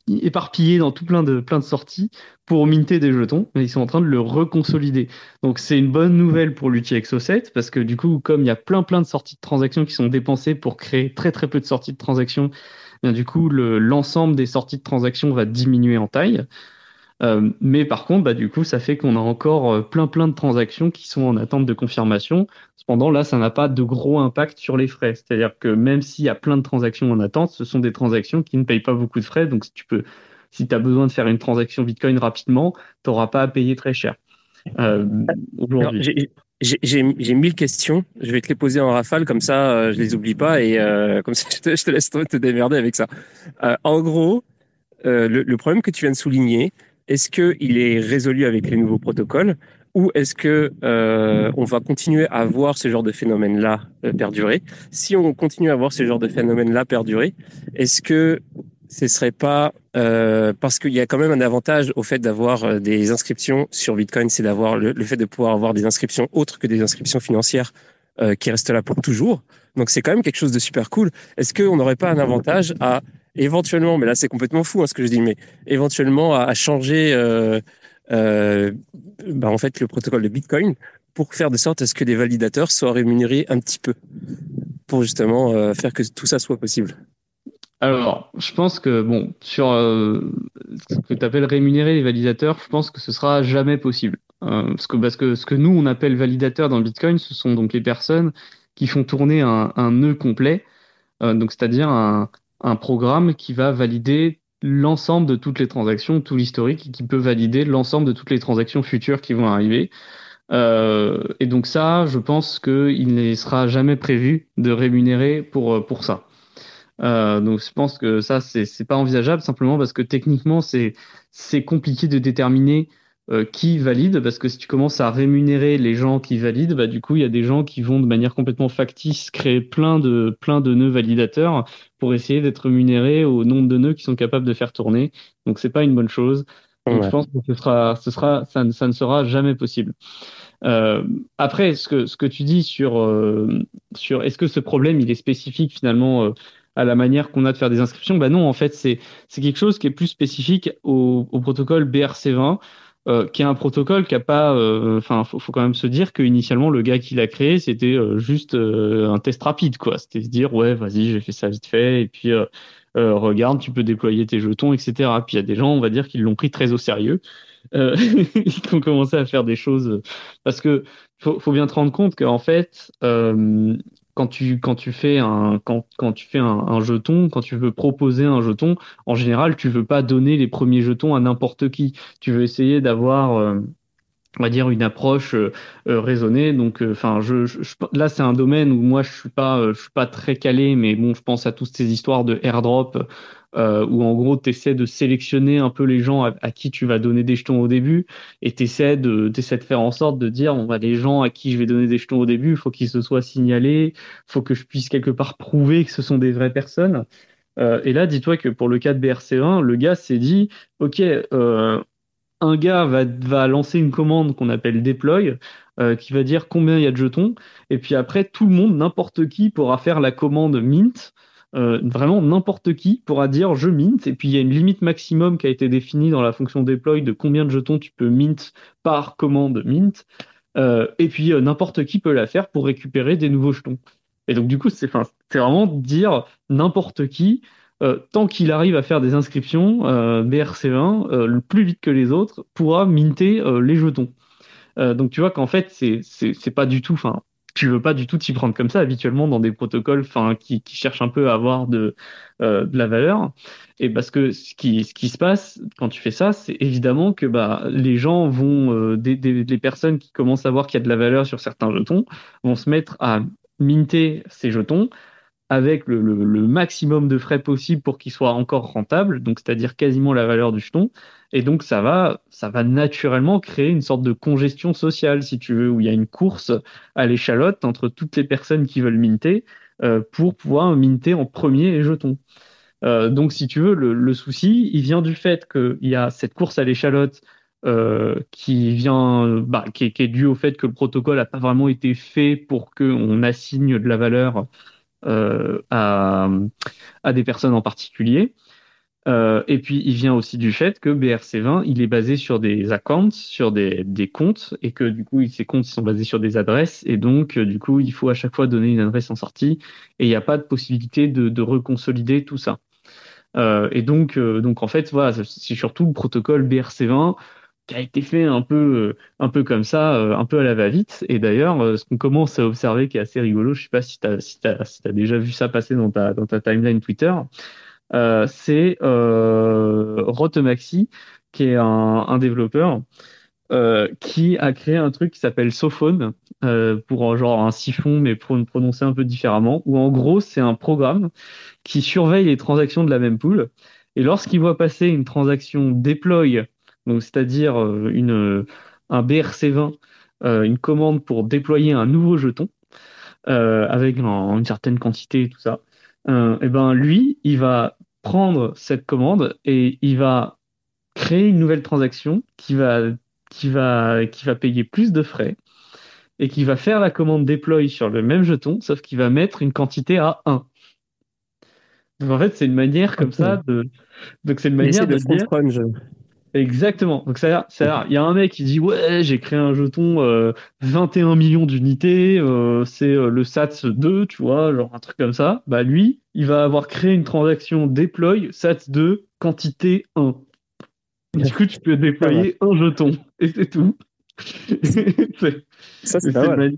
éparpillé dans tout plein de, sorties pour minter des jetons, mais ils sont en train de le reconsolider. Donc c'est une bonne nouvelle pour l'UTXO 7 parce que du coup, comme il y a plein plein de sorties de transactions qui sont dépensées pour créer très très peu de sorties de transactions, bien du coup l'ensemble des sorties de transactions va diminuer en taille. Euh, mais par contre, bah, du coup, ça fait qu'on a encore euh, plein plein de transactions qui sont en attente de confirmation. Cependant, là, ça n'a pas de gros impact sur les frais. C'est-à-dire que même s'il y a plein de transactions en attente, ce sont des transactions qui ne payent pas beaucoup de frais. Donc, si tu peux, si tu as besoin de faire une transaction Bitcoin rapidement, tu n'auras pas à payer très cher. Euh, j'ai mille questions. Je vais te les poser en rafale, comme ça, je les oublie pas et comme ça, je te, laisse te démerder avec ça. en gros, le, le, problème que tu viens de souligner, est-ce qu'il est résolu avec les nouveaux protocoles ou est-ce que euh, on va continuer à voir ce genre de phénomène-là euh, perdurer? Si on continue à voir ce genre de phénomène-là perdurer, est-ce que ce serait pas euh, parce qu'il y a quand même un avantage au fait d'avoir des inscriptions sur Bitcoin, c'est d'avoir le, fait de pouvoir avoir des inscriptions autres que des inscriptions financières qui restent là pour toujours. Donc c'est quand même quelque chose de super cool. Est-ce qu'on n'aurait pas un avantage à éventuellement, mais là c'est complètement fou hein, ce que je dis, mais éventuellement à, changer euh, euh, bah, en fait le protocole de Bitcoin pour faire de sorte à ce que les validateurs soient rémunérés un petit peu pour justement euh, faire que tout ça soit possible. Alors, je pense que bon, sur ce que tu appelles rémunérer les validateurs, je pense que ce sera jamais possible. parce, que, parce que ce que nous on appelle validateurs dans Bitcoin, ce sont donc les personnes qui font tourner un, un nœud complet, donc c'est-à-dire un, un programme qui va valider l'ensemble de toutes les transactions, tout l'historique, qui peut valider l'ensemble de toutes les transactions futures qui vont arriver. Euh, et donc ça, je pense qu'il ne sera jamais prévu de rémunérer pour, pour ça. Euh, donc je pense que ça, c'est pas envisageable simplement parce que techniquement, c'est compliqué de déterminer euh, qui valide, parce que si tu commences à rémunérer les gens qui valident, bah, du coup, il y a des gens qui vont de manière complètement factice créer plein de, plein de nœuds validateurs pour essayer d'être rémunérés au nombre de nœuds qu'ils sont capables de faire tourner. Donc, c'est pas une bonne chose. Donc, je pense que ce sera, ce sera, ça, ça ne sera jamais possible. Euh, après, ce que, ce que tu dis sur, euh, sur est-ce que ce problème, il est spécifique finalement euh, à la manière qu'on a de faire des inscriptions? Bah non, en fait, c'est, c'est quelque chose qui est plus spécifique au, au protocole BRC20. Euh, qui est un protocole qui a pas, euh, enfin, faut, faut, quand même se dire qu'initialement le gars qui l'a créé, c'était euh, juste un test rapide, quoi. C'était se dire, ouais, vas-y, j'ai fait ça vite fait, et puis regarde, tu peux déployer tes jetons, etc. Puis il y a des gens, on va dire, qui l'ont pris très au sérieux, qui ont commencé à faire des choses, parce que faut, faut bien te rendre compte qu'en fait, quand tu quand tu fais un quand, quand tu fais un, jeton, quand tu veux proposer un jeton, en général, tu veux pas donner les premiers jetons à n'importe qui. Tu veux essayer d'avoir euh, on va dire une approche euh, euh, raisonnée donc enfin je, là c'est un domaine où moi je suis pas je suis pas très calé mais bon je pense à toutes ces histoires de airdrop euh, où en gros tu essaies de sélectionner un peu les gens à, qui tu vas donner des jetons au début et tu essaies de, de faire en sorte de dire on va les gens à qui je vais donner des jetons au début, il faut qu'ils se soient signalés, faut que je puisse quelque part prouver que ce sont des vraies personnes. Euh, et là, dis-toi que pour le cas de BRC1, le gars s'est dit, OK, euh, un gars va, va lancer une commande qu'on appelle deploy, euh, qui va dire combien il y a de jetons, et puis après, tout le monde, n'importe qui, pourra faire la commande mint, euh, vraiment n'importe qui pourra dire je mint et puis il y a une limite maximum qui a été définie dans la fonction deploy de combien de jetons tu peux mint par commande mint euh, et puis euh, n'importe qui peut la faire pour récupérer des nouveaux jetons. Et donc du coup c'est vraiment dire n'importe qui tant qu'il arrive à faire des inscriptions BRC20 le plus vite que les autres pourra minter les jetons. donc tu vois qu'en fait c'est pas du tout enfin tu veux pas du tout t'y prendre comme ça habituellement dans des protocoles qui, cherchent un peu à avoir de, euh, la valeur. Et parce que ce qui, se passe quand tu fais ça c'est évidemment que bah les gens vont euh, des, des, les personnes qui commencent à voir qu'il y a de la valeur sur certains jetons vont se mettre à minter ces jetons avec le, maximum de frais possible pour qu'ils soient encore rentables donc c'est-à-dire quasiment la valeur du jeton et donc ça va, ça va naturellement créer une sorte de congestion sociale, si tu veux, où il y a une course à l'échalote entre toutes les personnes qui veulent minter euh, pour pouvoir minter en premier les jetons. Euh, donc si tu veux, le, souci, il vient du fait qu'il y a cette course à l'échalote euh, qui vient, bah, qui, qui est due au fait que le protocole n'a pas vraiment été fait pour qu'on assigne de la valeur à, à des personnes en particulier. Euh, et puis, il vient aussi du fait que BRC20, il est basé sur des accounts, sur des, comptes, et que du coup, ces comptes sont basés sur des adresses, et donc, euh, du coup, il faut à chaque fois donner une adresse en sortie, et il n'y a pas de possibilité de, de reconsolider tout ça. Euh, et donc, euh, donc, en fait, voilà, c'est surtout le protocole BRC20 qui a été fait un peu, un peu comme ça, un peu à la va-vite. Et d'ailleurs, ce qu'on commence à observer qui est assez rigolo, je sais pas si tu as, si as, si as déjà vu ça passer dans ta, dans ta timeline Twitter, euh, c'est euh, Rotemaxi, qui est un, un développeur euh, qui a créé un truc qui s'appelle Sophone, euh, pour genre un siphon, mais pour le prononcer un peu différemment, où en gros, c'est un programme qui surveille les transactions de la même pool. Et lorsqu'il voit passer une transaction deploy, donc c'est-à-dire euh, une, un BRC20, euh, une commande pour déployer un nouveau jeton, euh, avec un, une certaine quantité et tout ça, euh, et ben lui, il va prendre cette commande et il va créer une nouvelle transaction qui va, qui va, qui va payer plus de frais et qui va faire la commande deploy sur le même jeton, sauf qu'il va mettre une quantité à 1. Donc en fait, c'est une manière comme ça de. Donc c'est une manière de, de dire. Exactement. Donc ça, ça, il y a un mec qui dit ouais, j'ai créé un jeton euh, 21 millions d'unités, euh, c'est euh, le SATS 2, tu vois, genre un truc comme ça. Bah lui, il va avoir créé une transaction deploy SATS 2 quantité 1. Du coup, tu peux déployer un jeton? Et c'est tout. ça c'est pas mal.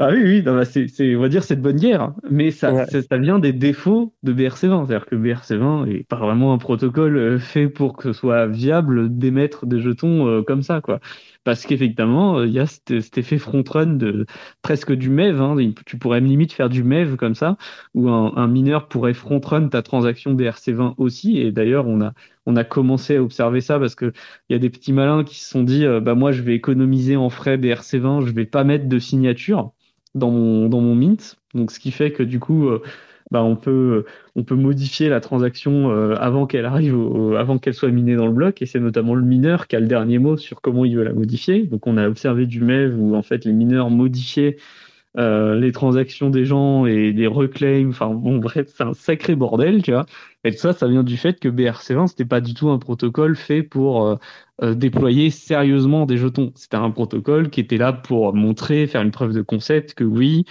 Bah oui, oui, non, bah c'est, c'est, on va dire c'est de bonne guerre, hein. mais ça, ouais. ça, ça, vient des défauts de BRC20. C'est-à-dire que BRC20 est pas vraiment un protocole euh, fait pour que ce soit viable d'émettre des jetons euh, comme ça, quoi. Parce qu'effectivement, euh, il y a cet, cet, effet front-run de presque du MEV. Hein. Tu pourrais limite faire du MEV comme ça, où un, un mineur pourrait front-run ta transaction BRC20 aussi. Et d'ailleurs, on a, on a commencé à observer ça parce que il y a des petits malins qui se sont dit, bah moi, je vais économiser en frais BRC20, je vais pas mettre de signature dans mon, dans mon mint. Donc, ce qui fait que du coup, euh, bah, on peut, on peut modifier la transaction euh, avant qu'elle arrive, au, avant qu'elle soit minée dans le bloc. Et c'est notamment le mineur qui a le dernier mot sur comment il veut la modifier. Donc, on a observé du MEV où en fait les mineurs modifiaient euh, les transactions des gens et les reclaims. Enfin, bon, bref, c'est un sacré bordel, tu vois. Et ça, ça vient du fait que BRC20, c'était pas du tout un protocole fait pour euh, euh, déployer sérieusement des jetons. C'était un protocole qui était là pour montrer, faire une preuve de concept que oui,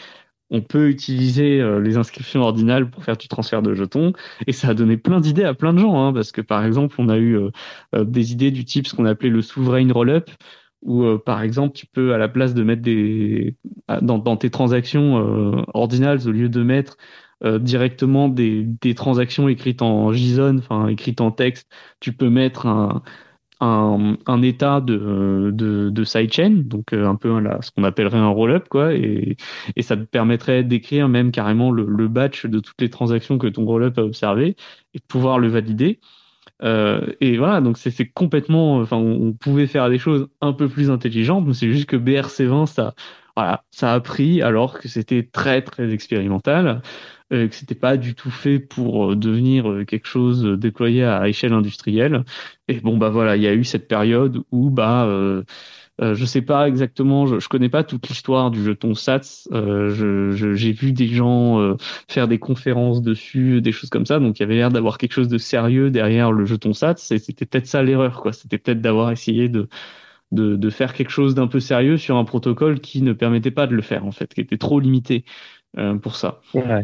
on peut utiliser euh, les inscriptions ordinales pour faire du transfert de jetons. Et ça a donné plein d'idées à plein de gens, hein, parce que par exemple, on a eu des idées du type ce qu'on appelait le sovereign rollup, où euh, par exemple, tu peux à la place de mettre des dans, dans tes transactions ordinales, au lieu de mettre euh, directement des, des, transactions écrites en JSON, enfin écrites en texte, tu peux mettre un, un, un état de, de, de sidechain, donc euh, un peu là, ce qu'on appellerait un roll-up, quoi, et, et ça te permettrait d'écrire même carrément le, le, batch de toutes les transactions que ton roll-up a observé et de pouvoir le valider. Euh, et voilà, donc c'est complètement, enfin, on, pouvait faire des choses un peu plus intelligentes, mais c'est juste que BRC20, ça, voilà, ça a pris alors que c'était très très expérimental euh, que c'était pas du tout fait pour euh, devenir euh, quelque chose déployé à échelle industrielle. Et bon bah voilà, il y a eu cette période où bah euh, euh, je sais pas exactement, je, je connais pas toute l'histoire du jeton SATS. Euh, je, j'ai vu des gens euh, faire des conférences dessus, des choses comme ça. Donc il y avait l'air d'avoir quelque chose de sérieux derrière le jeton SATS. Et c'était peut-être ça l'erreur, quoi. C'était peut-être d'avoir essayé de, de, de faire quelque chose d'un peu sérieux sur un protocole qui ne permettait pas de le faire, en fait, qui était trop limité pour ça. Ouais.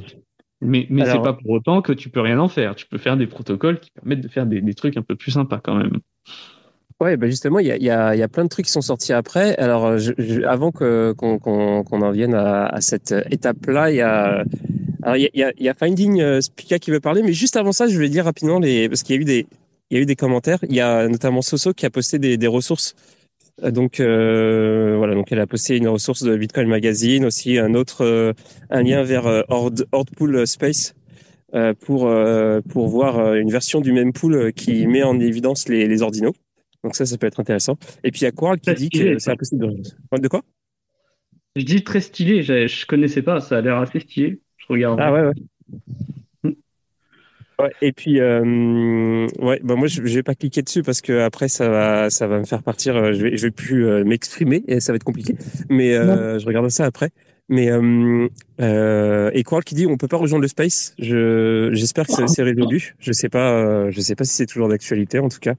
Mais, mais c'est pas pour autant que tu peux rien en faire. Tu peux faire des protocoles qui permettent de faire des, des trucs un peu plus sympas quand même. Ouais, bah justement, il y a, y, a, y a, plein de trucs qui sont sortis après. Alors, je, je, avant qu'on qu'on en vienne à, à cette étape-là, il y a il y a, y a, Finding euh, Spica qui veut parler, mais juste avant ça, je vais dire rapidement les parce qu'il y a eu des il y a eu des commentaires. Il y a notamment Soso qui a posté des, des ressources. Euh, donc euh, voilà, donc elle a posté une ressource de Bitcoin Magazine, aussi un autre euh, un lien vers Horde, Pool Space pour pour voir une version du même pool qui met en évidence les, les ordinaux. Donc ça, ça peut être intéressant. Et puis il y a Quark qui dit que c'est impossible de... De quoi? Je dis très stylé, je, je connaissais pas, ça a l'air assez stylé. Je regarde. Ah ouais, ouais. Hmm. Ouais, et puis, euh, ouais, bah moi je, je vais pas cliquer dessus parce que après ça va, ça va me faire partir. Euh, je vais, je vais plus euh, m'exprimer et ça va être compliqué. Mais euh, je regarde ça après. Mais euh, euh, et Quark qui dit on peut pas rejoindre le space. Je, j'espère que c'est résolu. Je sais pas, je sais pas si c'est toujours d'actualité en tout cas.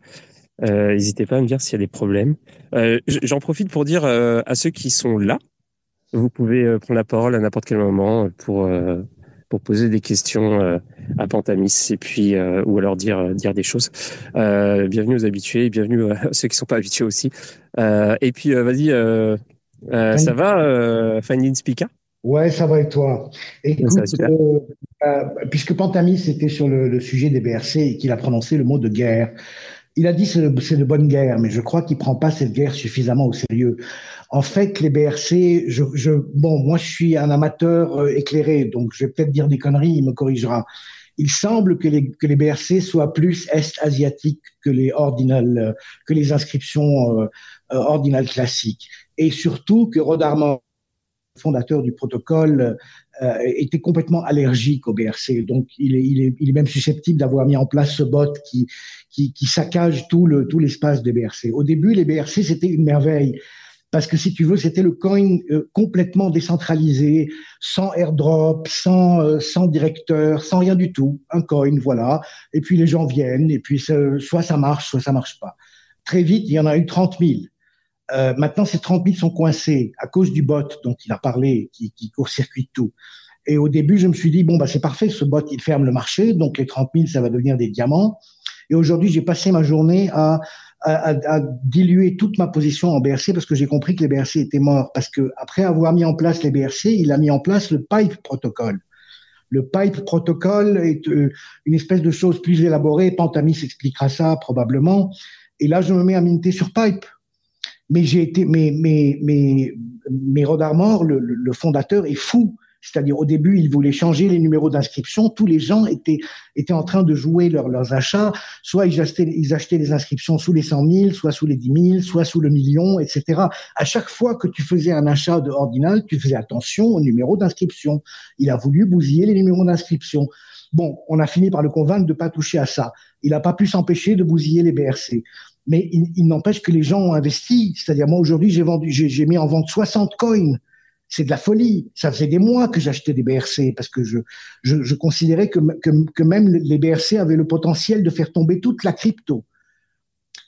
Euh, n'hésitez pas à me dire s'il y a des problèmes. Euh, J'en profite pour dire euh, à ceux qui sont là, vous pouvez prendre la parole à n'importe quel moment pour pour poser des questions à Pantamis et puis ou alors dire dire des choses. bienvenue aux habitués, bienvenue à ceux qui sont pas habitués aussi. et puis vas-y, ça va, Fanny Spika Ouais, ça va et toi? Écoute, puisque Pantamis était sur le, le, sujet des BRC et qu'il a prononcé le mot de guerre, il a dit c'est de, bonne guerre, mais je crois qu'il prend pas cette guerre suffisamment au sérieux. En fait, les BRC, je, je bon, moi je suis un amateur euh, éclairé, donc je vais peut-être dire des conneries, il me corrigera. Il semble que les, que les BRC soient plus est-asiatiques que les ordinales, que les inscriptions euh, euh ordinales classiques, et surtout que Rodarman fondateur du protocole, euh, était complètement allergique au BRC. Donc, il est, il est, il est même susceptible d'avoir mis en place ce bot qui, qui, qui saccage tout le tout l'espace des BRC. Au début, les BRC c'était une merveille parce que si tu veux, c'était le coin euh, complètement décentralisé, sans airdrop, sans euh, sans directeur, sans rien du tout, un coin, voilà. Et puis les gens viennent, et puis soit ça marche, soit ça marche pas. Très vite, il y en a eu 30 000. Euh, maintenant, ces 30 000 sont coincés à cause du bot dont il a parlé, qui, qui court-circuite tout. Et au début, je me suis dit, bon, bah, c'est parfait, ce bot, il ferme le marché, donc les 30 000, ça va devenir des diamants. Et aujourd'hui, j'ai passé ma journée à, à, à, diluer toute ma position en BRC parce que j'ai compris que les BRC étaient morts. Parce que après avoir mis en place les BRC, il a mis en place le Pipe Protocol. Le Pipe Protocol est euh, une espèce de chose plus élaborée. Pantamis expliquera ça probablement. Et là, je me mets à minter sur Pipe mais j'ai été, mais, mais, mais, mais Rodarmor, le, le, fondateur, est fou. C'est-à-dire, au début, il voulait changer les numéros d'inscription. Tous les gens étaient, étaient en train de jouer leurs achats. Soit ils achetaient, ils achetaient les inscriptions sous les 100 000, soit sous les 10 000, soit sous le million, etc. À chaque fois que tu faisais un achat de ordinal, tu faisais attention au numéro d'inscription. Il a voulu bousiller les numéros d'inscription. Bon, on a fini par le convaincre de pas toucher à ça. Il n'a pas pu s'empêcher de bousiller les BRC mais il, n'empêche que les gens ont investi. C'est-à-dire, moi, aujourd'hui, j'ai vendu, j'ai mis en vente 60 coins. C'est de la folie. Ça faisait des mois que j'achetais des BRC parce que je, je, je considérais que, que, que, même les BRC avaient le potentiel de faire tomber toute la crypto.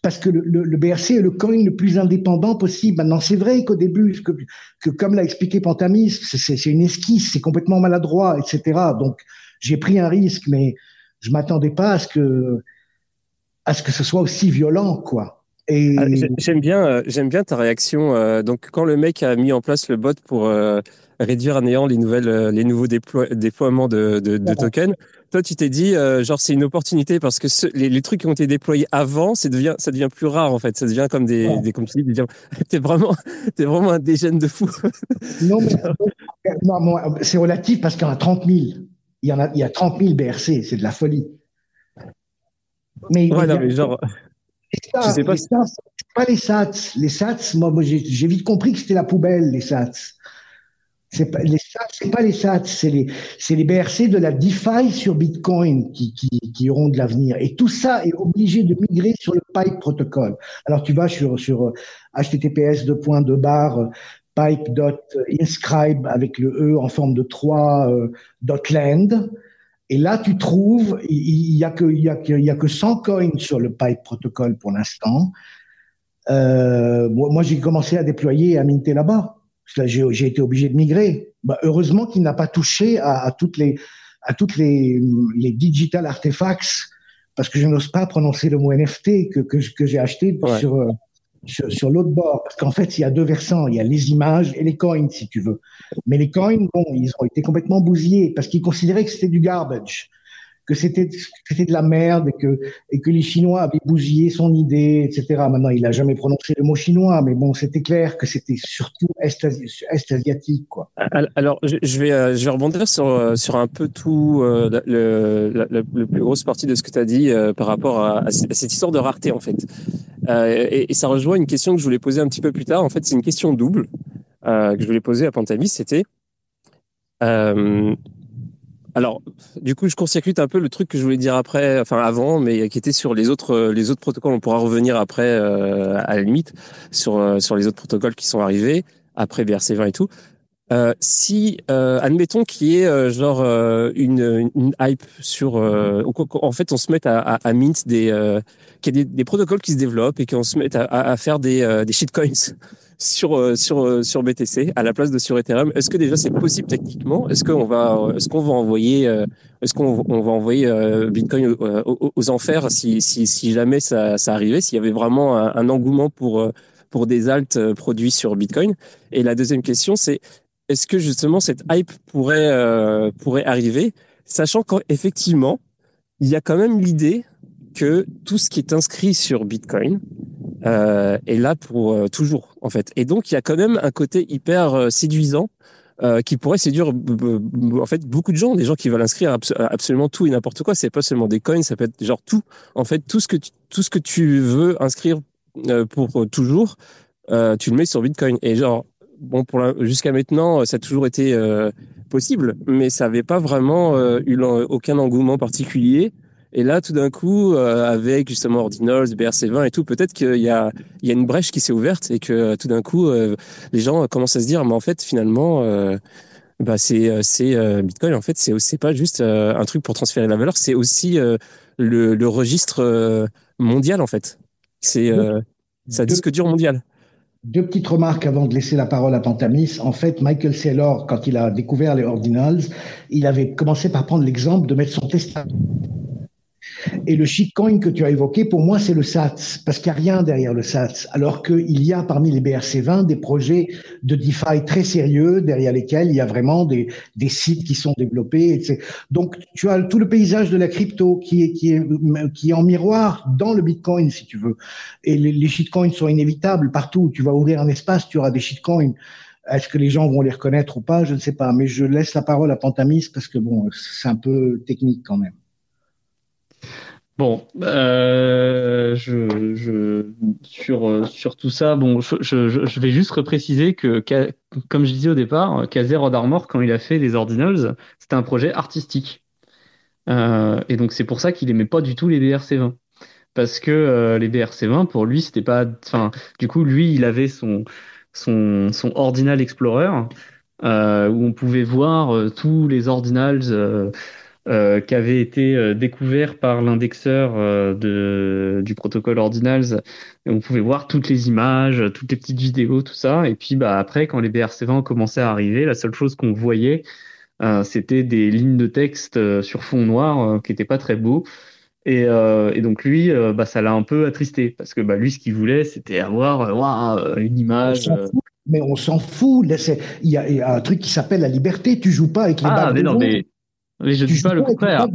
Parce que le, le, le BRC est le coin le plus indépendant possible. Maintenant, c'est vrai qu'au début, que, que comme l'a expliqué Pantamis, c'est une esquisse, c'est complètement maladroit, etc. Donc, j'ai pris un risque, mais je m'attendais pas à ce que à ce que ce soit aussi violent, quoi. Et... Ah, j'aime bien, euh, j'aime bien ta réaction. Euh, donc, quand le mec a mis en place le bot pour euh, réduire à néant les nouvelles, les nouveaux déploiements de, de, de tokens, toi, tu t'es dit, genre, c'est une opportunité parce que ce, les, les, trucs qui ont été déployés avant, ça devient, ça devient plus rare en fait. Ça devient comme des, ouais. des comme tu dis, t'es vraiment, t'es vraiment un dégène de fou. non, mais non, c'est relatif parce qu'il y en a 30 000. Il y en a, il y a 30 000 BRC, c'est de la folie. Mais, ouais, non, mais genre. Ça, je sais pas. C'est pas les SATs. Les SATs, moi, moi j'ai vite compris que c'était la poubelle, les SATs. C'est pas les SATs, c'est pas les SATs, c'est les, les BRC de la DeFi sur Bitcoin qui, qui, qui auront de l'avenir. Et tout ça est obligé de migrer sur le Pipe protocole. Alors tu vas sur, sur https de barre pipe.inscribe avec le E en forme de 3 euh, .land et là, tu trouves, il y a que, il y a que, il y a que 100 coins sur le Pipe protocole pour l'instant. Euh, moi, j'ai commencé à déployer et à minter là-bas. J'ai été obligé de migrer. Bah, heureusement qu'il n'a pas touché à, à, toutes les, à toutes les, les digital artifacts parce que je n'ose pas prononcer le mot NFT que, que, que j'ai acheté sur, euh, sur, l'autre bord. Parce qu'en fait, il y a deux versants. Il y a les images et les coins, si tu veux. Mais les coins, bon, ils ont été complètement bousillés parce qu'ils considéraient que c'était du garbage que c'était c'était de la merde et que et que les Chinois avaient bousillé son idée, etc. Maintenant, il a jamais prononcé le mot chinois, mais bon, c'était clair que c'était surtout est, asiatique, quoi. Alors, je vais euh, je vais rebondir sur euh, sur un peu tout euh, le, le, plus grosse partie de ce que tu as dit par rapport à, cette histoire de rareté, en fait. Et, et, ça rejoint une question que je voulais poser un petit peu plus tard. En fait, c'est une question double que je voulais poser à Pantamis. C'était alors, du coup, je court-circuite un peu le truc que je voulais dire après, enfin avant, mais qui était sur les autres euh, les autres protocoles. On pourra revenir après, euh, à la limite, sur euh, sur les autres protocoles qui sont arrivés après BRC20 et tout. Euh, si, euh, admettons qu'il y ait genre une, une, hype sur, en fait, on se met à, à, à mint des, qu'il y a des, des, protocoles qui se développent et qu'on se met à, à faire des, des shitcoins sur euh, sur euh, sur BTC à la place de sur Ethereum. Est-ce que déjà c'est possible techniquement? Est-ce qu'on va est-ce qu'on va envoyer euh, est-ce qu'on on va envoyer Bitcoin aux, enfers si, si si jamais ça ça arrivait s'il y avait vraiment un, engouement pour pour des alts produits sur Bitcoin? Et la deuxième question c'est est-ce que justement cette hype pourrait pourrait arriver sachant qu'effectivement il y a quand même l'idée que tout ce qui est inscrit sur Bitcoin euh, est là pour euh, toujours en fait. Et donc il y a quand même un côté hyper euh, séduisant euh, qui pourrait séduire en fait beaucoup de gens, des gens qui veulent inscrire absolument tout et n'importe quoi. C'est pas seulement des coins, ça peut être genre tout. En fait, tout ce que tu, tout ce que tu veux inscrire pour toujours, tu le mets sur Bitcoin. Et genre bon pour jusqu'à maintenant, ça a toujours été possible, mais ça avait pas vraiment eu aucun engouement particulier. Et là, tout d'un coup, euh, avec justement Ordinals, BRC20 et tout, peut-être qu'il y a, il y a une brèche qui s'est ouverte et que euh, tout d'un coup, euh, les gens commencent à se dire, mais en fait, finalement, bah, c'est, c'est Bitcoin. En fait, c'est, c'est pas juste un truc pour transférer la valeur, c'est aussi le, le, registre mondial, en fait. C'est ça disque dur mondial. Deux petites remarques avant de laisser la parole à Pantamis. En fait, Michael Saylor, quand il a découvert les ordinals, il avait commencé par prendre l'exemple de mettre son testament et le shitcoin que tu as évoqué, pour moi, c'est le SATS, parce qu'il n'y a rien derrière le SATS, alors qu'il y a parmi les BRC20 des projets de DeFi très sérieux, derrière lesquels il y a vraiment des, sites qui sont développés. Etc. Donc, tu as tout le paysage de la crypto qui est, qui est, qui est en miroir dans le Bitcoin, si tu veux. Et les, les shitcoins sont inévitables partout. Tu vas ouvrir un espace, tu auras des shitcoins. Est-ce que les gens vont les reconnaître ou pas? Je ne sais pas. Mais je laisse la parole à Pantamis parce que bon, c'est un peu technique quand même. Bon, euh, je, sur, tout ça, bon, je, vais juste repréciser que, comme je disais au départ, Kazé Armor, quand il a fait les Ordinals, c'était un projet artistique. Euh, et donc c'est pour ça qu'il aimait pas du tout les BRC20. Parce que euh, les BRC20, pour lui, c'était pas. Enfin, du coup, lui, il avait son, son, son Ordinal Explorer, euh, où on pouvait voir euh, tous les Ordinals euh, euh, qui avait été euh, découvert par l'indexeur euh, de, du protocole Ordinals. Et on pouvait voir toutes les images, toutes les petites vidéos, tout ça. Et puis bah, après, quand les BRC20 ont commencé à arriver, la seule chose qu'on voyait, c'était des lignes de texte sur fond noir qui n'étaient pas très beaux. Et, et, donc lui, bah, ça l'a un peu attristé parce que bah, lui, ce qu'il voulait, c'était avoir une image. mais on s'en fout. Il y, a, un truc qui s'appelle la liberté. Tu joues pas avec les ah, mais non, mais mais je dis pas le contraire.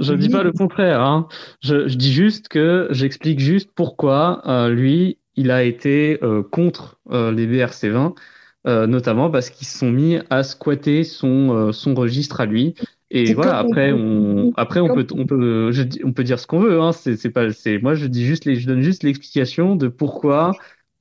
Je dis pas le contraire. Hein. Je, je, dis juste que j'explique juste pourquoi euh, lui, il a été euh, contre euh, les BRC20, euh, notamment parce qu'ils se sont mis à squatter son son registre à lui. Et voilà. Après, on après on peut on peut je, on peut dire ce qu'on veut. Hein. C'est c'est pas c'est moi je dis juste les je donne juste l'explication de pourquoi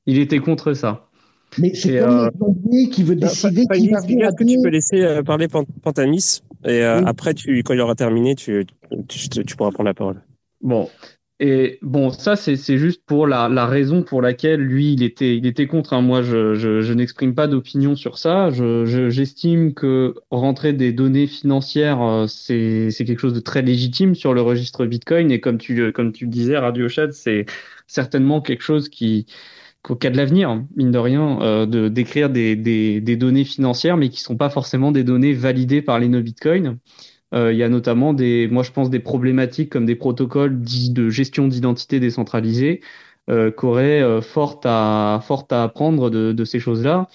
il était contre ça. Mais c'est comme euh, qui veut décider qui va Est-ce que tu peux laisser parler Pantamis et euh, après, tu, quand il aura terminé, tu, tu, tu, pourras prendre la parole. Bon. Et bon, ça, c'est juste pour la, la, raison pour laquelle lui, il était, il était contre. Hein. Moi, je, je, je n'exprime pas d'opinion sur ça. J'estime je, que rentrer des données financières, euh, c'est quelque chose de très légitime sur le registre Bitcoin. Et comme tu, comme tu le disais, Radio Chat, c'est certainement quelque chose qui, cas de l'avenir, mine de rien, euh, de d'écrire des, des, des, données financières, mais qui sont pas forcément des données validées par les no Bitcoin. il y a notamment des, moi je pense des problématiques comme des protocoles de gestion d'identité décentralisée euh, qu'aurait fort à fort à apprendre de, de ces choses-là.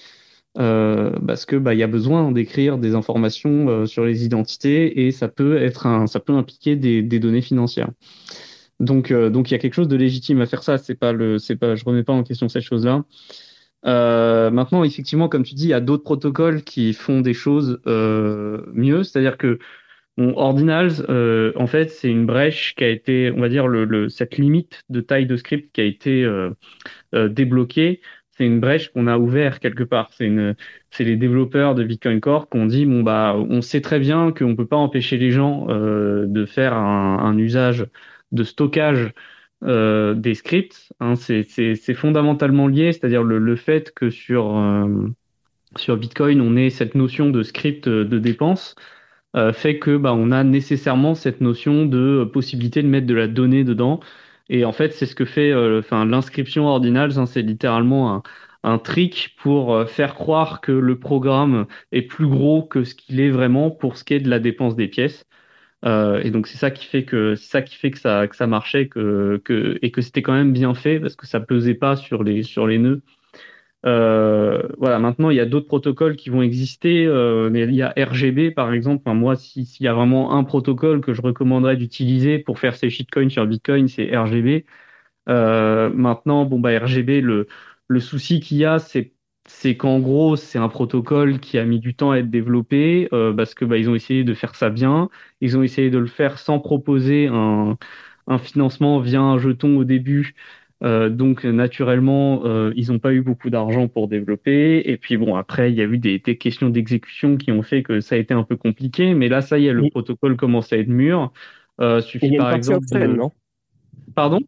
Euh, parce que bah il y a besoin d'écrire des informations euh, sur les identités et ça peut être un, ça peut impliquer des, des données financières. Donc euh, donc il y a quelque chose de légitime à faire ça. C'est pas le, c'est pas, je remets pas en question cette chose-là. Euh, maintenant, effectivement, comme tu dis, il y a d'autres protocoles qui font des choses mieux. C'est-à-dire que bon, Ordinals, en fait, c'est une brèche qui a été, on va dire, le, le, cette limite de taille de script qui a été débloquée c'est une brèche qu'on a ouvert quelque part. C'est une, c'est les développeurs de Bitcoin Core qui ont dit bon bah on sait très bien qu'on peut pas empêcher les gens euh, de faire un, un, usage de stockage euh, des scripts. Hein, c'est, fondamentalement lié, c'est-à-dire le, fait que sur euh, sur Bitcoin on ait cette notion de script de dépense euh, fait que bah on a nécessairement cette notion de possibilité de mettre de la donnée dedans et en fait, c'est ce que fait euh, l'inscription ordinals, hein, c'est littéralement un, un trick pour euh, faire croire que le programme est plus gros que ce qu'il est vraiment pour ce qui est de la dépense des pièces. Euh, et donc c'est ça qui fait que ça qui fait que ça que ça marchait que, que et que c'était quand même bien fait parce que ça pesait pas sur les sur les nœuds euh, voilà, maintenant il y a d'autres protocoles qui vont exister, euh, il y a RGB par exemple. Moi, s'il y a vraiment un protocole que je recommanderais d'utiliser pour faire ces shitcoins sur Bitcoin, c'est RGB. Euh, maintenant, bon bah RGB, le, le souci qu'il y a, c'est c'est qu'en gros, c'est un protocole qui a mis du temps à être développé euh, parce que bah, ils ont essayé de faire ça bien. Ils ont essayé de le faire sans proposer un, un financement via un jeton au début euh, donc naturellement, euh, ils n'ont pas eu beaucoup d'argent pour développer. Et puis bon, après, il y a eu des, des questions d'exécution qui ont fait que ça a été un peu compliqué. Mais là, ça y est, le protocole commence à être mûr. Euh, suffit par exemple. Pardon?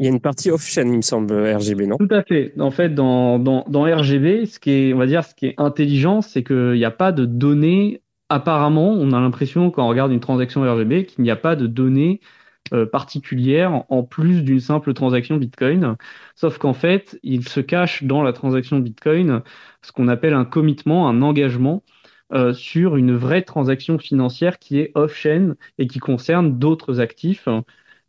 Il y a une partie off-chain, il me semble, RGB, non? Tout à fait. En fait, dans, dans, dans RGB, ce qui est, on va dire, ce qui est intelligent, c'est qu'il n'y a pas de données. Apparemment, on a l'impression quand on regarde une transaction RGB qu'il n'y a pas de données euh, particulière en plus d'une simple transaction Bitcoin. Sauf qu'en fait, il se cache dans la transaction Bitcoin ce qu'on appelle un commitment, un engagement euh, sur une vraie transaction financière qui est off-chain et qui concerne d'autres actifs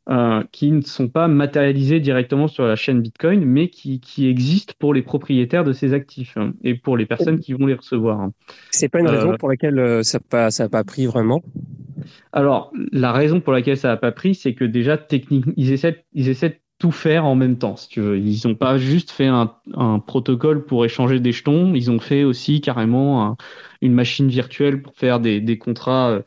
euh, qui ne sont pas matérialisés directement sur la chaîne Bitcoin, mais qui, qui existent pour les propriétaires de ces actifs hein, et pour les personnes qui vont les recevoir. C'est pas une raison pour laquelle ça n'a pas, ça pas pris vraiment? Alors, la raison pour laquelle ça n'a pas pris, c'est que déjà, techniquement, ils essaient, ils essaient de tout faire en même temps, si tu veux. Ils n'ont pas juste fait un, un, protocole pour échanger des jetons, ils ont fait aussi carrément un, une machine virtuelle pour faire des, des contrats euh,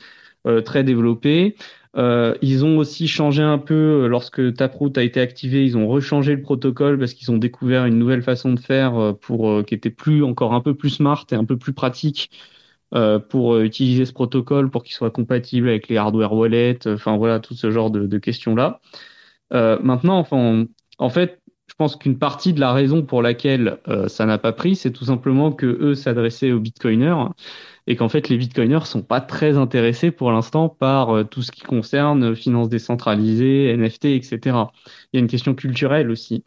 euh très développés. Euh, ils ont aussi changé un peu euh, lorsque Taproot a été activé. Ils ont rechangé le protocole parce qu'ils ont découvert une nouvelle façon de faire euh, pour qui était plus encore un peu plus smart et un peu plus pratique euh, pour euh, utiliser ce protocole pour qu'il soit compatible avec les hardware wallets, euh, enfin voilà, tout ce genre de, de questions-là. Euh, maintenant, enfin, en fait, je pense qu'une partie de la raison pour laquelle euh, ça n'a pas pris, c'est tout simplement que eux s'adressaient aux bitcoiners et qu'en fait les bitcoiners sont pas très intéressés pour l'instant par tout ce qui concerne finance décentralisée, NFT, etc. Il y a une question culturelle aussi.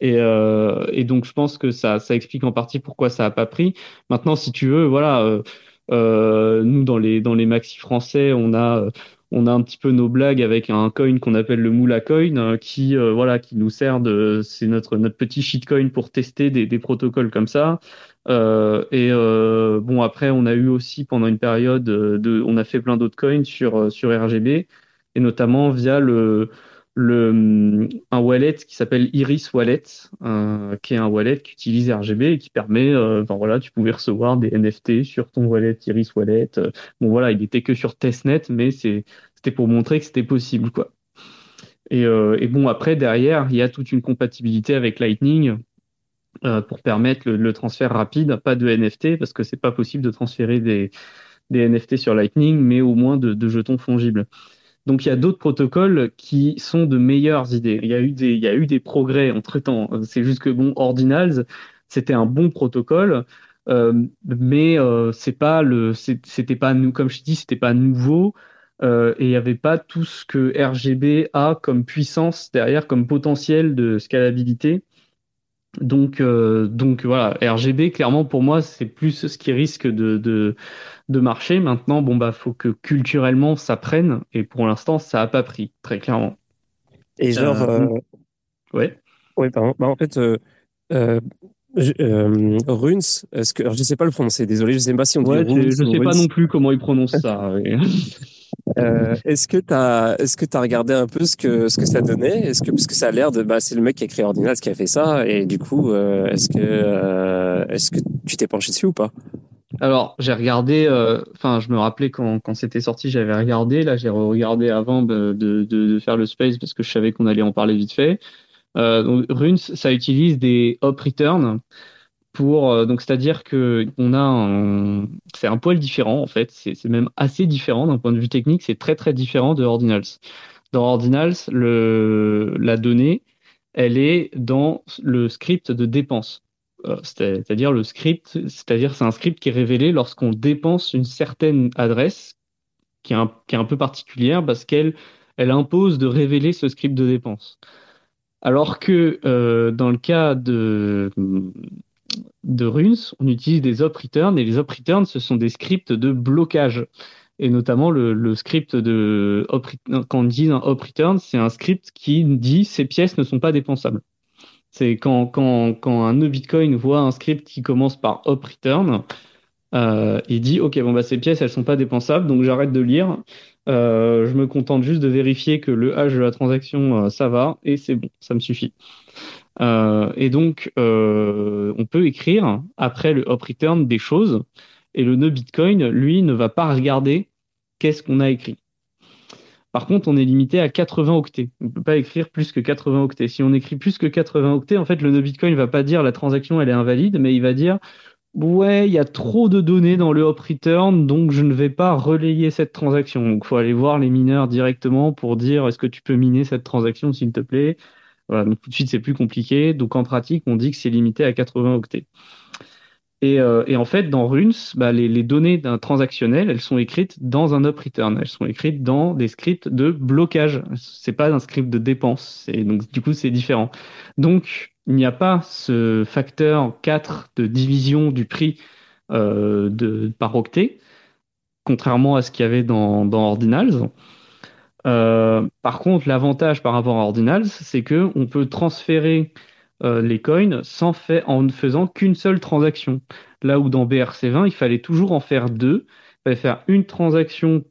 Et, euh, et, donc, je pense que ça, ça explique en partie pourquoi ça n'a pas pris. Maintenant, si tu veux, voilà, euh, euh, nous, dans les, dans les maxi français, on a, on a un petit peu nos blagues avec un coin qu'on appelle le Moula Coin, qui, euh, voilà, qui nous sert de, c'est notre, notre petit shitcoin pour tester des, des protocoles comme ça. Euh, et euh, bon, après, on a eu aussi pendant une période de, on a fait plein d'autres coins sur, sur RGB, et notamment via le, le, un wallet qui s'appelle Iris Wallet, euh, qui est un wallet qui utilise RGB et qui permet, euh, enfin voilà, tu pouvais recevoir des NFT sur ton wallet Iris Wallet. bon voilà, il était que sur testnet, mais c'était pour montrer que c'était possible, quoi. Et, euh, et, bon, après, derrière, il y a toute une compatibilité avec Lightning euh, pour permettre le, le, transfert rapide, pas de NFT, parce que c'est pas possible de transférer des, des NFT sur Lightning, mais au moins de, de jetons fongibles. Donc il y a d'autres protocoles qui sont de meilleures idées. Il y a eu des, il y a eu des progrès entre temps. C'est juste que bon, Ordinals, c'était un bon protocole, euh, mais euh, c'est pas le, c'était pas nous, comme je dis, c'était pas nouveau. Euh, et il n'y avait pas tout ce que RGB a comme puissance derrière, comme potentiel de scalabilité. Donc, euh, donc voilà, RGB, clairement pour moi, c'est plus ce qui risque de, de, de marcher. Maintenant, bon bah faut que culturellement ça prenne et pour l'instant ça a pas pris très clairement. Et genre, euh, ouais. Ouais, pardon. Bah, en fait, euh, euh, Runes, est-ce que alors, je sais pas le prononcer. Désolé, je sais pas si on dit ouais, Runes je sais pas non plus comment ils prononcent ça. ouais. Euh, est-ce que est-ce que t'as regardé un peu ce que ce que ça donnait? Est-ce que parce que ça a l'air de, bah, c'est le mec qui a créé Ordinals qui a fait ça, et du coup, euh, est-ce que euh, est-ce que tu t'es penché dessus ou pas? Alors, j'ai regardé, euh, enfin, je me rappelais quand, quand c'était sorti, j'avais regardé. Là, j'ai regardé avant de, de, de, de faire le space parce que je savais qu'on allait en parler vite fait. Euh, donc, Runes, ça utilise des hop return pour, euh, donc, c'est-à-dire que on a c'est un poil différent en fait. C'est même assez différent d'un point de vue technique. C'est très très différent de Ordinals. Dans Ordinals, la donnée, elle est dans le script de dépense. Euh, c'est- C'est-à-dire le script, c'est-à-dire c'est un script qui est révélé lorsqu'on dépense une certaine adresse qui est un, qui est un peu particulière parce qu'elle elle impose de révéler ce script de dépense. Alors que euh, dans le cas de, de Runes, on utilise des op return et les op return ce sont des scripts de blocage. Et notamment le, script de quand on dit un op return, c'est un script qui dit ces pièces ne sont pas dépensables. C'est quand, quand, quand un nœud Bitcoin voit un script qui commence par op return, euh, il dit ok bon bah ces pièces elles sont pas dépensables donc j'arrête de lire. Euh, je me contente juste de vérifier que le hash de la transaction euh, ça va et c'est bon ça me suffit. Et donc on peut écrire après le op return des choses et le nœud Bitcoin lui ne va pas regarder qu'est-ce qu'on a écrit. Par contre, on est limité à 80 octets. On ne peut pas écrire plus que 80 octets. Si on écrit plus que 80 octets, en fait, le nœud Bitcoin va pas dire la transaction elle est invalide, mais il va dire ouais, il y a trop de données dans le hop return, donc je ne vais pas relayer cette transaction. Donc, faut aller voir les mineurs directement pour dire est-ce que tu peux miner cette transaction, s'il te plaît? Voilà, donc tout de suite, c'est plus compliqué. Donc, en pratique, on dit que c'est limité à 80 octets. Et, euh, et en fait, dans Runes, bah, les, données d'un transactionnel, elles sont écrites dans un up return. Elles sont écrites dans des scripts de blocage. C'est pas un script de dépense. Donc, du coup, c'est différent. Donc, il n'y a pas ce facteur 4 de division du prix euh, de, par octet, contrairement à ce qu'il y avait dans, dans Ordinals. Euh, par contre, l'avantage par rapport à Ordinals, c'est que on peut transférer euh, les coins sans fait, en ne faisant qu'une seule transaction. Là où dans BRC20, il fallait toujours en faire deux. Il fallait faire une transaction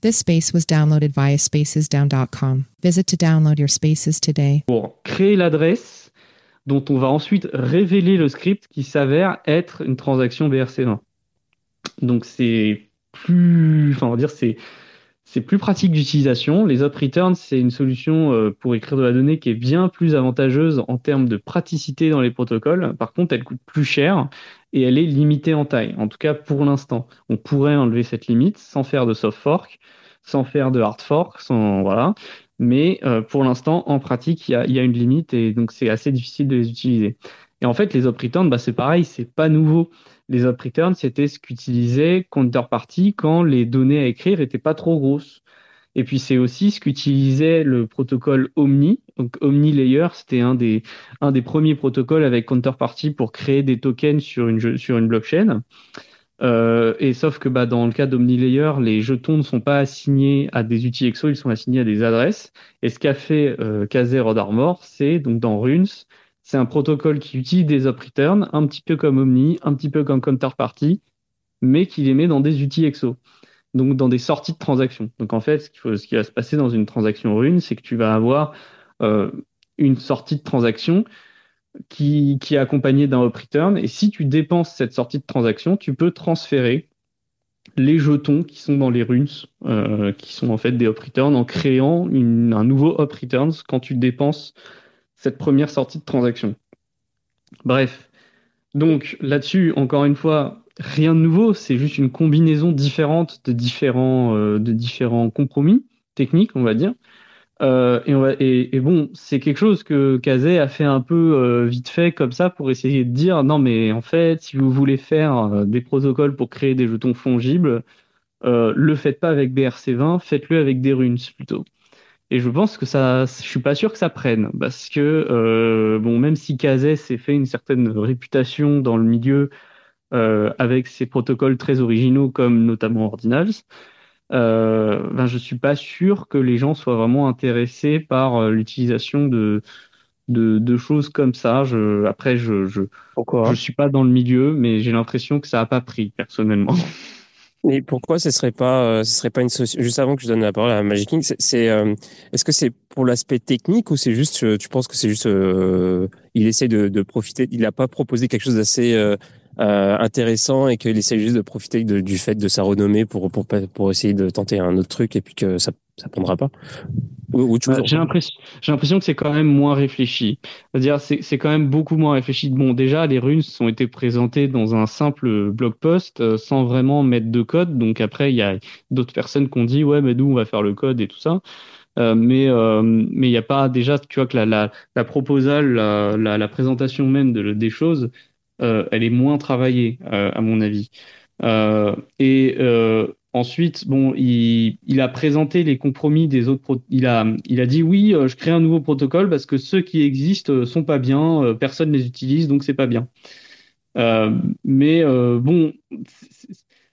This space was downloaded via spacesdown.com. Visit to download your spaces today. pour créer l'adresse dont on va ensuite révéler le script qui s'avère être une transaction BRC20. Donc c'est plus, pratique d'utilisation. Les up returns c'est une solution euh, pour écrire de la donnée qui est bien plus avantageuse en termes de praticité dans les protocoles. Par contre, elle coûte plus cher et elle est limitée en taille. En tout cas pour l'instant, on pourrait enlever cette limite sans faire de soft fork, sans faire de hard fork, sans voilà. Mais euh, pour l'instant, en pratique, il y a, une limite et donc c'est assez difficile de les utiliser. Et en fait, les up returns, bah, c'est pareil, c'est pas nouveau. Les up returns, c'était ce qu'utilisait Counterparty quand les données à écrire étaient pas trop grosses. Et puis c'est aussi ce qu'utilisait le protocole Omni. Donc Omni Layer, c'était un des, un des premiers protocoles avec Counterparty pour créer des tokens sur une, sur une blockchain. Euh, et sauf que bah, dans le cas d'OmniLayer, les jetons ne sont pas assignés à des outils EXO, ils sont assignés à des adresses. Et ce qu'a fait euh, c'est donc dans Runes, c'est un protocole qui utilise des up return, un petit peu comme Omni, un petit peu comme Counterparty, mais qui les met dans des outils EXO. Donc dans des sorties de transactions. Donc en fait, ce, qui va se passer dans une transaction Rune, c'est que tu vas avoir euh, une sortie de transaction qui, est accompagné d'un up return. Et si tu dépenses cette sortie de transaction, tu peux transférer les jetons qui sont dans les runes, euh, qui sont en fait des up returns, en créant un nouveau up returns quand tu dépenses cette première sortie de transaction. Bref. Donc là-dessus, encore une fois, rien de nouveau, c'est juste une combinaison différente de différents, euh, de différents compromis techniques, on va dire. Euh, et, bon, c'est quelque chose que Kazé a fait un peu euh, vite fait comme ça pour essayer de dire non, mais en fait, si vous voulez faire euh, des protocoles pour créer des jetons fongibles, le faites pas avec BRC20, faites-le avec des runes plutôt. Et je pense que ça, je suis pas sûr que ça prenne parce que bon, même si Kazé s'est fait une certaine réputation dans le milieu avec ces protocoles très originaux comme notamment Ordinals, euh, ben, je suis pas sûr que les gens soient vraiment intéressés par l'utilisation de, de, de, choses comme ça. Je, après, je je, je suis pas dans le milieu, mais j'ai l'impression que ça a pas pris personnellement. Mais pourquoi ce serait pas, euh, ce serait pas une solution Juste avant que je donne la parole à Magic King, c'est, euh, est-ce que c'est pour l'aspect technique ou c'est juste, euh, tu penses que c'est juste, il essaie de, de profiter, il n'a pas proposé quelque chose d'assez intéressant et qu'il essaie juste de profiter du fait de sa renommée pour, pour pour essayer de tenter un autre truc et puis que ça ça prendra pas bah, J'ai l'impression, j'ai l'impression que c'est quand même moins réfléchi. C'est-à-dire, c'est, c'est quand même beaucoup moins réfléchi. Bon, déjà, les runes ont été présentées dans un simple blog post euh, sans vraiment mettre de code. Donc après, il y a d'autres personnes qui ont dit, ouais, mais nous, on va faire le code et tout ça. Euh, mais euh, mais il n'y a pas déjà, tu vois que la la, la proposal, la, la, la présentation même de, des choses, euh, elle est moins travaillée à mon avis. et Ensuite, bon, il, a présenté les compromis des autres. il a, il a dit oui, euh, je crée un nouveau protocole parce que ceux qui existent euh, sont pas bien, euh, personne les utilise, donc c'est pas bien. Euh, mais euh, bon,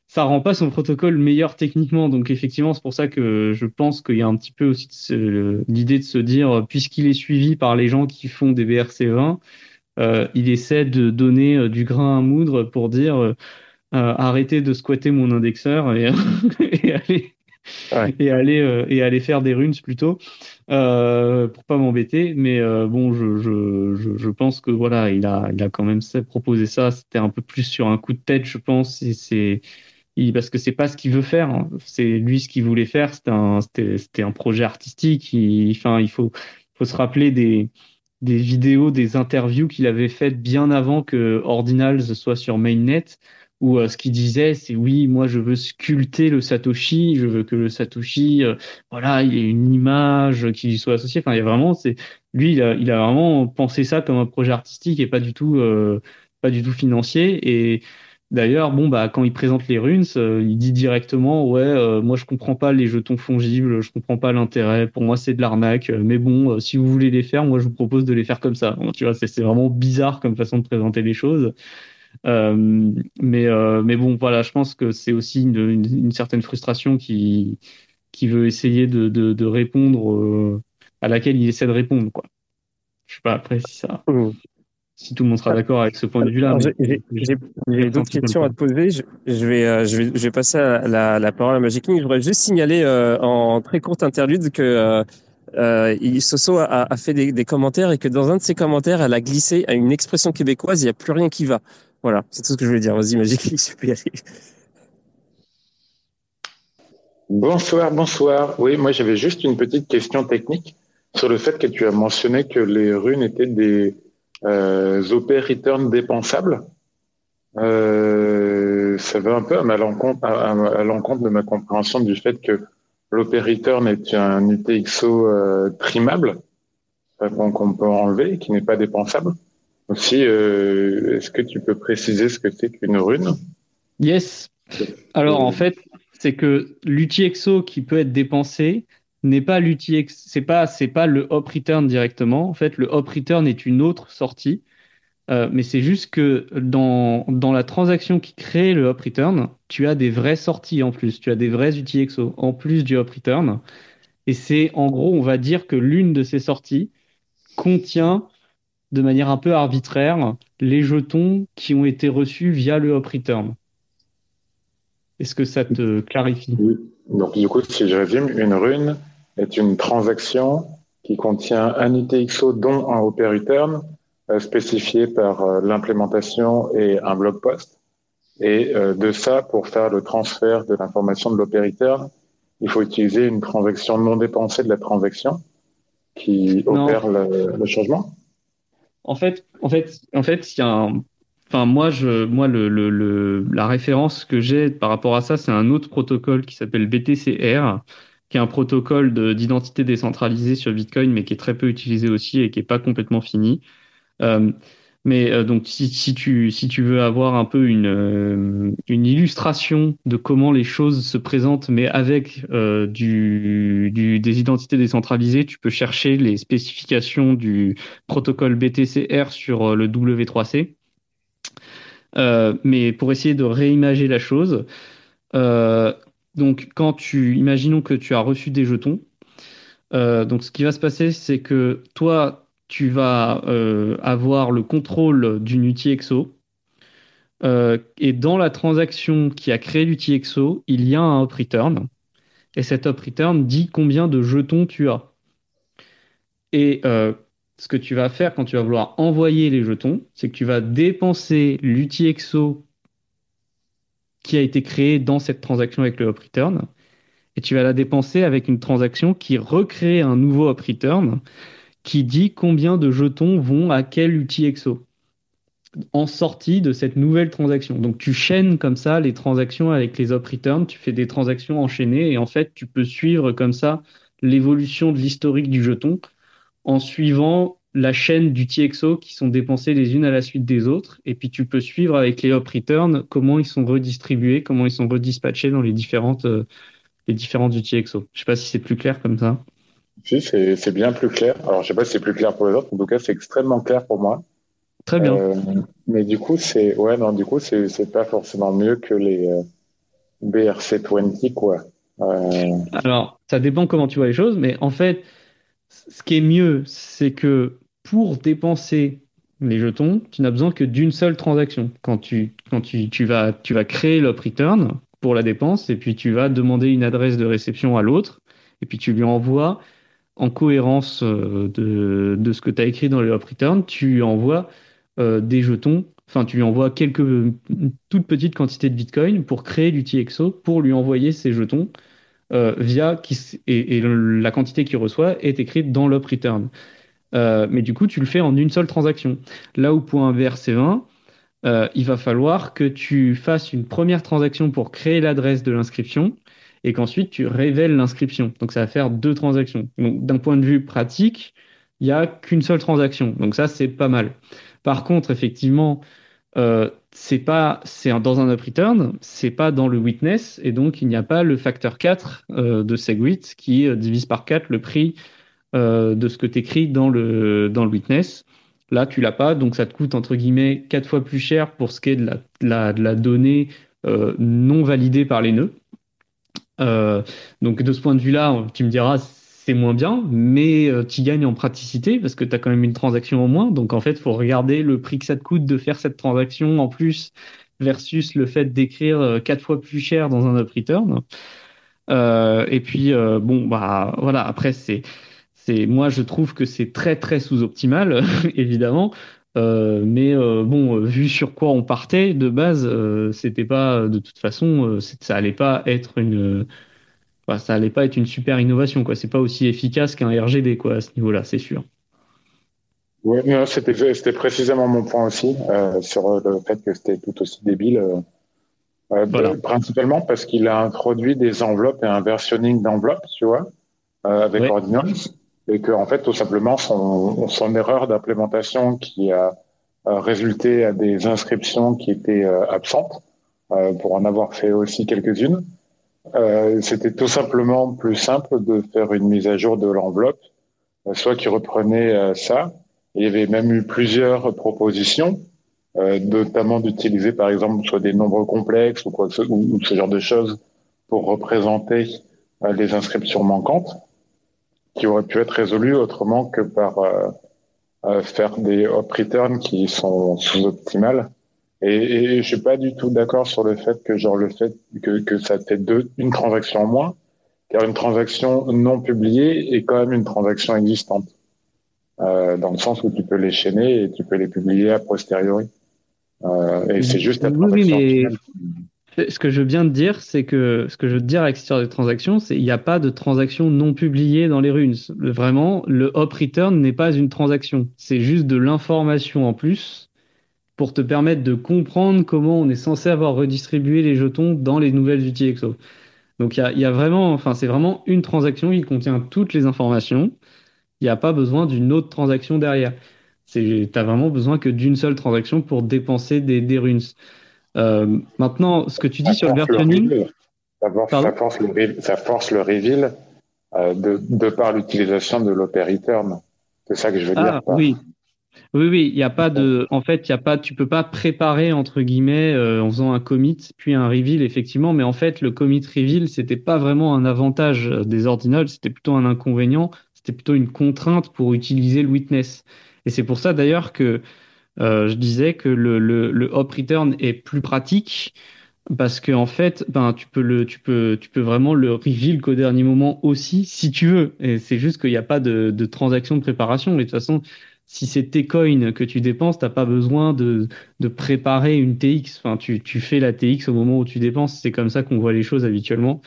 ça rend pas son protocole meilleur techniquement. Donc effectivement, c'est pour ça que je pense qu'il y a un petit peu aussi l'idée de se dire, puisqu'il est suivi par les gens qui font des BRC20, il essaie de donner du grain à moudre pour dire euh, arrêter de squatter mon indexeur et, et aller et aller euh, et aller faire des runes plutôt. Euh, pour pas m'embêter mais euh, bon je, je, je, pense que voilà il a il a quand même proposé ça. C'était un peu plus sur un coup de tête je pense et c'est parce que c'est pas ce qu'il veut faire hein. c'est lui ce qu'il voulait faire. C'était un c'était, c'était un projet artistique. Il, enfin il faut il faut se rappeler des des vidéos des interviews qu'il avait faites bien avant que Ordinals soit sur Mainnet où euh, ce qu'il disait, c'est oui, moi je veux sculpter le Satoshi, je veux que le Satoshi, euh, voilà, il ait une image qui lui soit associée. Enfin, il y a vraiment, c'est lui, il a, il a vraiment pensé ça comme un projet artistique et pas du tout, euh, pas du tout financier. Et d'ailleurs, bon bah quand il présente les runes, il dit directement, ouais, moi je comprends pas les jetons fongibles, je comprends pas l'intérêt. Pour moi, c'est de l'arnaque. Mais bon, si vous voulez les faire, moi je vous propose de les faire comme ça. tu vois, c'est vraiment bizarre comme façon de présenter les choses. Euh, mais, euh, mais bon, voilà, je pense que c'est aussi une, certaine frustration qui, qui veut essayer de, de, répondre euh, à laquelle il essaie de répondre. Quoi. Je sais pas après si ça. Si tout le monde sera d'accord avec ce point de vue-là. J'ai d'autres questions à te poser. Je, je, vais, je, vais, je vais passer à la, la parole à Magic King. Je voudrais juste signaler en très courte interlude que euh, Soso a, a fait des, des, commentaires et que dans un de ses commentaires, elle a glissé à une expression québécoise, il n'y a plus rien qui va. Voilà, c'est tout ce que je voulais dire. Vas-y, Magic, tu peux y aller. Bonsoir, bonsoir. Oui, moi j'avais juste une petite question technique sur le fait que tu as mentionné que les runes étaient des euh, OP return dépensables. Euh, ça va un peu à l'encontre à, à l'encontre de ma compréhension du fait que l'OP return est un UTXO euh, trimable euh, qu'on peut enlever, qui n'est pas dépensable. Aussi, euh, est-ce que tu peux préciser ce que c'est qu'une rune? Yes. Alors en fait, c'est que l'UTXO qui peut être dépensé n'est pas l'UTXO, c'est pas c'est pas le hop return directement. En fait, le hop return est une autre sortie, euh, mais c'est juste que dans dans la transaction qui crée le hop return, tu as des vraies sorties en plus, tu as des vrais UTXO en plus du hop return, et c'est en gros, on va dire que l'une de ces sorties contient de manière un peu arbitraire les jetons qui ont été reçus via le hop return. Est-ce que ça te clarifie? Oui. Donc du coup, si je résume, une rune est une transaction qui contient un UTXO dont un return euh, spécifié par euh, l'implémentation et un blog post. Et euh, de ça, pour faire le transfert de l'information de l'op return, il faut utiliser une transaction non dépensée de la transaction qui opère le, le changement. En fait, en fait, en fait, il y a un... Enfin, moi, je, moi, le, le, la référence que j'ai par rapport à ça, c'est un autre protocole qui s'appelle BTCR, qui est un protocole d'identité décentralisée sur Bitcoin, mais qui est très peu utilisé aussi et qui est pas complètement fini. Euh, mais euh, donc, si, tu, veux avoir un peu une, euh, une illustration de comment les choses se présentent, mais avec des identités décentralisées, tu peux chercher les spécifications du protocole BTCR sur le W3C. mais pour essayer de réimager la chose, donc quand tu, imaginons que tu as reçu des jetons, donc ce qui va se passer, c'est que toi, tu vas avoir le contrôle d'une UTXO. et dans la transaction qui a créé l'UTXO, il y a un up return. Et cet up return dit combien de jetons tu as. Et euh, ce que tu vas faire quand tu vas vouloir envoyer les jetons, c'est que tu vas dépenser l'UTXO qui a été créé dans cette transaction avec le up return, et tu vas la dépenser avec une transaction qui recrée un nouveau up return qui dit combien de jetons vont à quel UTXO en sortie de cette nouvelle transaction. Donc tu chaînes comme ça les transactions avec les up return, tu fais des transactions enchaînées et en fait tu peux suivre comme ça l'évolution de l'historique du jeton en suivant la chaîne du TXO qui sont dépensées les unes à la suite des autres. Et puis tu peux suivre avec les up return comment ils sont redistribués, comment ils sont redispatchés dans les différentes, euh, les différentes UTXO. Je sais pas si c'est plus clair comme ça. Si, c'est bien plus clair. Alors, je sais pas si c'est plus clair pour les autres. En tout cas, c'est extrêmement clair pour moi. Très bien. Euh, mais du coup, c'est ouais, non, du coup, c'est pas forcément mieux que les euh, BRC20, quoi. Alors, ça dépend comment tu vois les choses, mais en fait, ce qui est mieux, c'est que pour dépenser les jetons, tu n'as besoin que d'une seule transaction. Quand tu, quand tu, tu, vas, tu vas créer l'op return pour la dépense, et puis tu vas demander une adresse de réception à l'autre, et puis tu lui envoies en cohérence euh, de, de ce que tu as écrit dans le up return, tu lui envoies euh, des jetons, enfin tu lui envoies quelques toutes petites quantités de bitcoin pour créer l'UTXO, pour lui envoyer ces jetons euh, via qui, et, la quantité qu'il reçoit est écrite dans l'up return. Euh, mais du coup, tu le fais en une seule transaction. Là où pour un VRC20, euh, il va falloir que tu fasses une première transaction pour créer l'adresse de l'inscription et qu'ensuite tu révèles l'inscription. Donc ça va faire deux transactions. Donc d'un point de vue pratique, il n'y a qu'une seule transaction. Donc ça, c'est pas mal. Par contre, effectivement, euh, c'est pas c'est dans un up return, c'est pas dans le witness et donc il n'y a pas le facteur 4 euh, de SegWit qui divise par 4 le prix de ce que tu écris dans le dans le witness. Là, tu l'as pas, donc ça te coûte entre guillemets 4 fois plus cher pour ce qui est de la, de la, donnée non validée par les nœuds. donc de ce point de vue-là, tu me diras c'est moins bien, mais euh, tu gagnes en praticité parce que tu as quand même une transaction au moins. Donc en fait, il faut regarder le prix que ça te coûte de faire cette transaction en plus versus le fait d'écrire euh, quatre fois plus cher dans un up return. Euh, et puis bon bah voilà, après c'est c'est moi je trouve que c'est très très sous-optimal évidemment. mais bon, vu sur quoi on partait de base, c'était pas de toute façon, ça allait pas être une ça allait pas être une super innovation. quoi. C'est pas aussi efficace qu'un RGB quoi, à ce niveau-là, c'est sûr. Oui, c'était précisément mon point aussi euh, sur le fait que c'était tout aussi débile. Euh, euh, principalement parce qu'il a introduit des enveloppes et un versionning d'enveloppes, tu vois, avec Ordinance, et que en fait tout simplement son, son erreur d'implémentation qui a résulté à des inscriptions qui étaient absentes, pour en avoir fait aussi quelques-unes, euh, c'était tout simplement plus simple de faire une mise à jour de l'enveloppe, euh, soit qui reprenait euh, ça. Il y avait même eu plusieurs propositions, notamment d'utiliser par exemple soit des nombres complexes ou quoi ou, ce genre de choses pour représenter les inscriptions manquantes, qui auraient pu être résolues autrement que par faire des up returns qui sont sous-optimales et, et je suis pas du tout d'accord sur le fait que genre le fait que, que ça fait deux, une transaction en moins, car une transaction non publiée est quand même une transaction existante, euh, dans le sens où tu peux les chaîner et tu peux les publier a posteriori. Euh, et c'est juste la transaction. Oui, mais ce que je viens de dire, c'est que ce que je veux dire avec cette histoire de transaction, c'est qu'il n'y a pas de transaction non publiée dans les runes. Vraiment, le hop return n'est pas une transaction. C'est juste de l'information en plus pour te permettre de comprendre comment on est censé avoir redistribué les jetons dans les nouvelles UTXO. Donc il y a, vraiment, enfin c'est vraiment une transaction qui contient toutes les informations. Il n'y a pas besoin d'une autre transaction derrière. Tu as vraiment besoin que d'une seule transaction pour dépenser des runes. Euh, maintenant, ce que tu dis sur le versioning. Ça, force le, ça force le reveal euh, de, de, par l'utilisation de l'operator. C'est ça que je veux ah, dire. Oui, Oui, oui, il n'y a pas de. En fait, il a pas. Tu peux pas préparer entre guillemets euh, en faisant un commit puis un reveal effectivement, mais en fait, le commit reveal c'était pas vraiment un avantage des ordinals, c'était plutôt un inconvénient, c'était plutôt une contrainte pour utiliser le witness. Et c'est pour ça d'ailleurs que euh, je disais que le, hop return est plus pratique parce que en fait, ben tu peux vraiment le reveal qu'au dernier moment aussi, si tu veux. Et c'est juste qu'il n'y a pas de, transaction de préparation. Et de toute façon, si c'est tes coins que tu dépenses, t'as pas besoin de, préparer une TX. Enfin, tu, fais la TX au moment où tu dépenses. C'est comme ça qu'on voit les choses habituellement.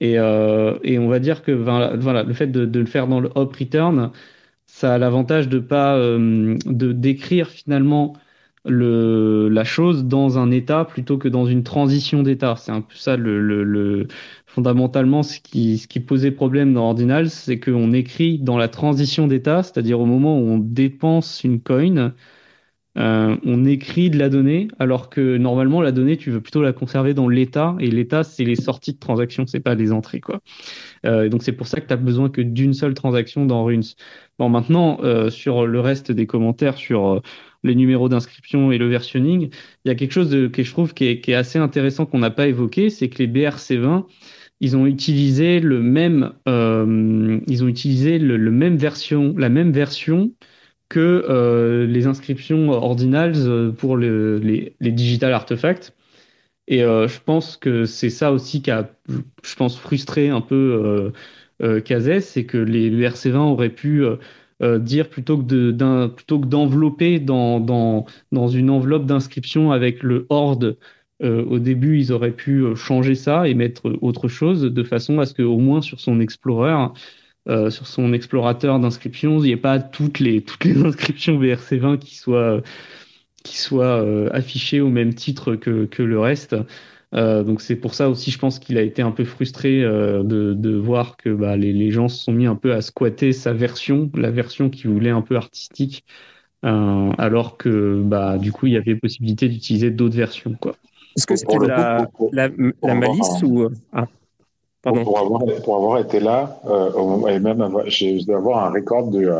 Et, euh, on va dire que voilà, le fait de, le faire dans le hop return, ça a l'avantage de pas euh, de décrire finalement le, la chose dans un état plutôt que dans une transition d'état. C'est un peu ça le, le, le, fondamentalement ce qui, ce qui posait problème dans Ordinals, c'est qu'on écrit dans la transition d'état, c'est-à-dire au moment où on dépense une coin, euh, on écrit de la donnée, alors que normalement la donnée tu veux plutôt la conserver dans l'état et l'état c'est les sorties de transaction, c'est pas les entrées quoi. Euh, donc c'est pour ça que tu as besoin que d'une seule transaction dans Runes. Bon maintenant euh, sur le reste des commentaires sur les numéros d'inscription et le versionning, il y a quelque chose que je trouve qui est, assez intéressant qu'on n'a pas évoqué, c'est que les BRC20 ils ont utilisé le même, ils ont utilisé le, même version, la même version que euh, les inscriptions ordinals euh, pour le, les, les, digital artefacts. Et euh, je pense que c'est ça aussi qui a, je pense, frustré un peu euh, c'est que les, le RC20 auraient pu dire plutôt que d'envelopper dans, dans, dans une enveloppe d'inscription avec le horde au début, ils auraient pu changer ça et mettre autre chose de façon à ce qu'au moins sur son Explorer, euh, sur son explorateur d'inscriptions, il n'y ait pas toutes les, toutes les inscriptions BRC20 qui soient, qui soient euh, affichées au même titre que, que le reste. Euh, donc c'est pour ça aussi, je pense qu'il a été un peu frustré de, de, voir que bah, les, les, gens se sont mis un peu à squatter sa version, la version qu'il voulait un peu artistique, alors que bah, du coup il y avait possibilité d'utiliser d'autres versions. Quoi. Est-ce que c'était la, la, la, malice ou ah. Pour, avoir, pour avoir été là, euh, et même j'ai dû avoir un record de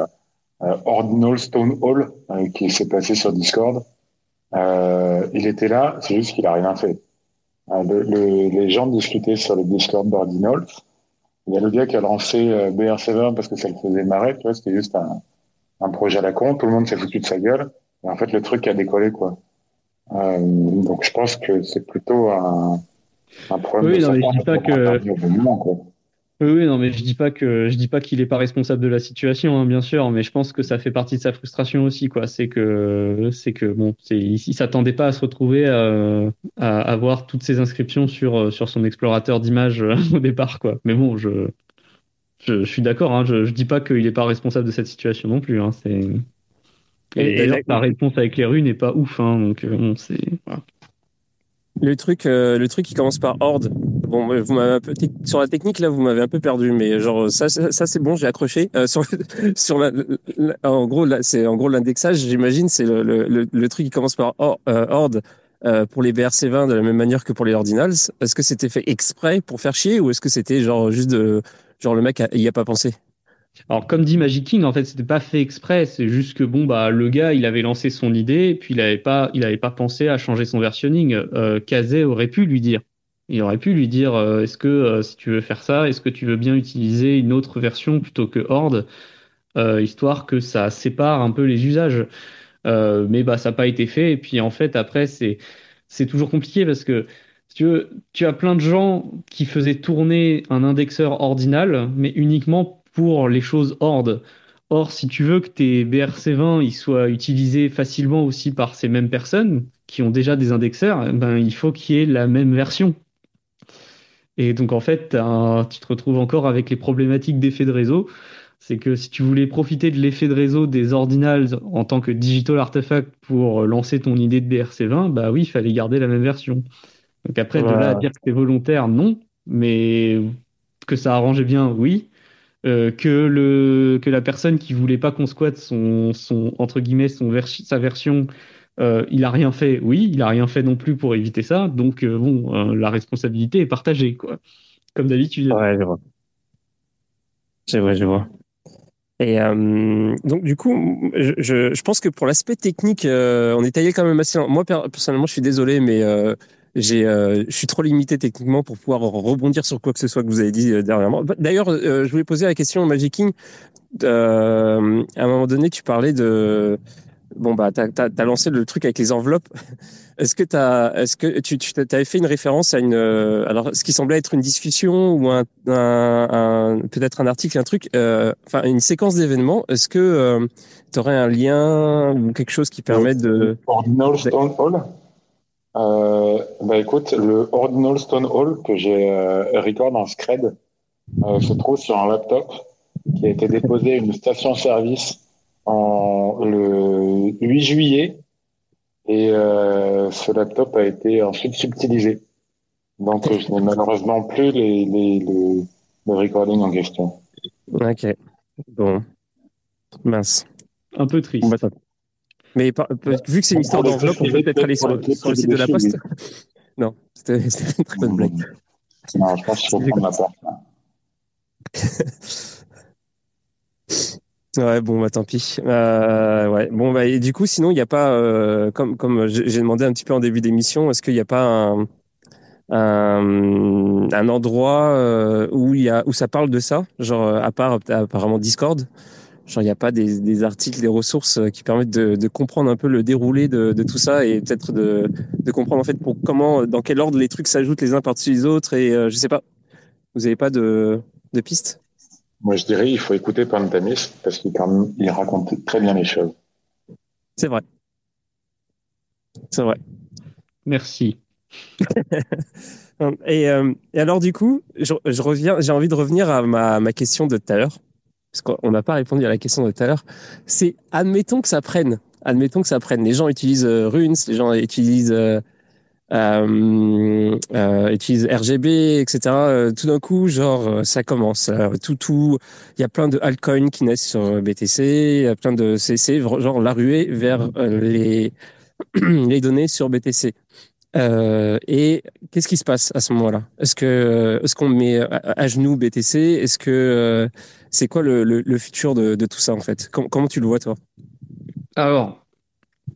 euh, Ordinal Stone Hall euh, qui s'est passé sur Discord. Euh, il était là, c'est juste qu'il a rien fait. Euh, le, le, les gens discutaient sur le Discord d'Ordinal. Il y a le gars qui a lancé BR7 parce que ça le faisait marrer, tu vois, c'était juste un, un, projet à la con. Tout le monde s'est foutu de sa gueule. Et en fait, le truc a décollé, quoi. donc, je pense que c'est plutôt un oui, non, mais je dis pas que. Oui, non, mais je dis pas que je dis pas qu'il est pas responsable de la situation, hein, bien sûr, mais je pense que ça fait partie de sa frustration aussi, quoi. C'est que c'est que bon, c'est il, s'attendait pas à se retrouver à, à, avoir toutes ces inscriptions sur sur son explorateur d'images au départ, quoi. Mais bon, je je, je suis d'accord, hein, je, je dis pas qu'il est pas responsable de cette situation non plus. Hein, c'est et, et d'ailleurs, la réponse avec les rues n'est pas ouf, hein, donc bon, c'est. Voilà. Le truc, euh, le truc qui commence par horde. Bon, vous m'avez un peu sur la technique là, vous m'avez un peu perdu, mais genre ça, ça, ça c'est bon, j'ai accroché. Euh, sur, sur en gros, là, c'est en gros l'indexage, j'imagine, c'est le, le, le, truc qui commence par or, euh, horde euh, pour les BRC20 de la même manière que pour les ordinals. Est-ce que c'était fait exprès pour faire chier ou est-ce que c'était genre juste de, genre le mec il y a pas pensé? Alors, comme dit Magic King, en fait, c'était pas fait exprès. C'est juste que bon, bah, le gars, il avait lancé son idée, puis il avait pas, il avait pas pensé à changer son versionning. Euh, aurait pu lui dire. Il aurait pu lui dire, euh, est-ce que euh, si tu veux faire ça, est-ce que tu veux bien utiliser une autre version plutôt que Horde, euh, histoire que ça sépare un peu les usages. Mais bah, ça n'a pas été fait. Et puis en fait, après, c'est c'est toujours compliqué parce que tu veux, tu as plein de gens qui faisaient tourner un indexeur ordinal, mais uniquement pour les choses horde. Or, si tu veux que tes BRC20 ils soient utilisés facilement aussi par ces mêmes personnes qui ont déjà des indexeurs, ben, il faut qu'il y ait la même version. Et donc, en fait, un, tu te retrouves encore avec les problématiques d'effet de réseau. C'est que si tu voulais profiter de l'effet de réseau des ordinals en tant que digital artefact pour lancer ton idée de BRC20, bah oui, il fallait garder la même version. Donc après, voilà. de là à dire que c'est volontaire, non. Mais que ça arrangeait bien, oui. Euh, que le que la personne qui voulait pas qu'on squatte son son entre guillemets son ver sa version euh, il a rien fait. Oui il a rien fait non plus pour éviter ça. Donc euh, bon la responsabilité est partagée quoi. Comme d'habitude. Ouais je vois. C'est vrai je vois. Et donc du coup, je, je, pense que pour l'aspect technique, on est taillé quand même assez. Moi personnellement, je suis désolé, mais j'ai, euh, je suis trop limité techniquement pour pouvoir rebondir sur quoi que ce soit que vous avez dit euh, dernièrement. D'ailleurs, je voulais poser la question Magic King. à un moment donné, tu parlais de bon bah t'as as, lancé le truc avec les enveloppes. Est-ce que t'as est-ce que tu, tu avais fait une référence à une euh, alors ce qui semblait être une discussion ou un, un, peut-être un article un truc euh, enfin une séquence d'événements. Est-ce que euh, tu aurais un lien ou quelque chose qui permet de Ordinal. Euh, bah écoute, le Ordinal Stone Hall que j'ai euh, record en Scred se trouve sur un laptop qui a été déposé à une station-service en le 8 juillet et euh, ce laptop a été ensuite subtilisé. Donc je n'ai malheureusement plus les, les, le, recording en question. Ok. Bon. Mince. Un peu triste. Mais vu que c'est une histoire d'enveloppe, on peut peut-être aller sur, sur, le site de la Poste. non, c'était une très bonne blague. Non, je pense qu'il faut prendre la porte. Ouais, bon, bah tant pis. Euh, ouais, bon, bah et du coup, sinon, il n'y a pas, euh, comme comme j'ai demandé un petit peu en début d'émission, est-ce qu'il n'y a pas un un, un endroit euh, où il y a où ça parle de ça, genre à part apparemment Discord, genre il n'y a pas des, des articles, des ressources qui permettent de, de comprendre un peu le déroulé de, de tout ça et peut-être de, de comprendre en fait pour comment, dans quel ordre les trucs s'ajoutent les uns par-dessus les autres et je sais pas. Vous n'avez pas de de pistes moi, je dirais il faut écouter Pantamis parce qu'il il raconte très bien les choses. C'est vrai. C'est vrai. Merci. et, euh, et, alors, du coup, je, je reviens, j'ai envie de revenir à ma, ma question de tout à l'heure, parce qu'on n'a pas répondu à la question de tout à l'heure. C'est admettons que ça prenne. Admettons que ça prenne. Les gens utilisent euh, Runes, les gens utilisent euh, euh, euh, utilise RGB, etc. Tout d'un coup, genre, ça commence. tout, tout, il y a plein de altcoins qui naissent sur BTC. Il y a plein de, c'est, genre la ruée vers les les données sur BTC. Euh, et qu'est-ce qui se passe à ce moment-là? Est-ce que est-ce qu'on met à, genoux BTC Est-ce que c'est quoi le, le, futur de, de tout ça en fait? Comment, comment tu le vois toi? Alors,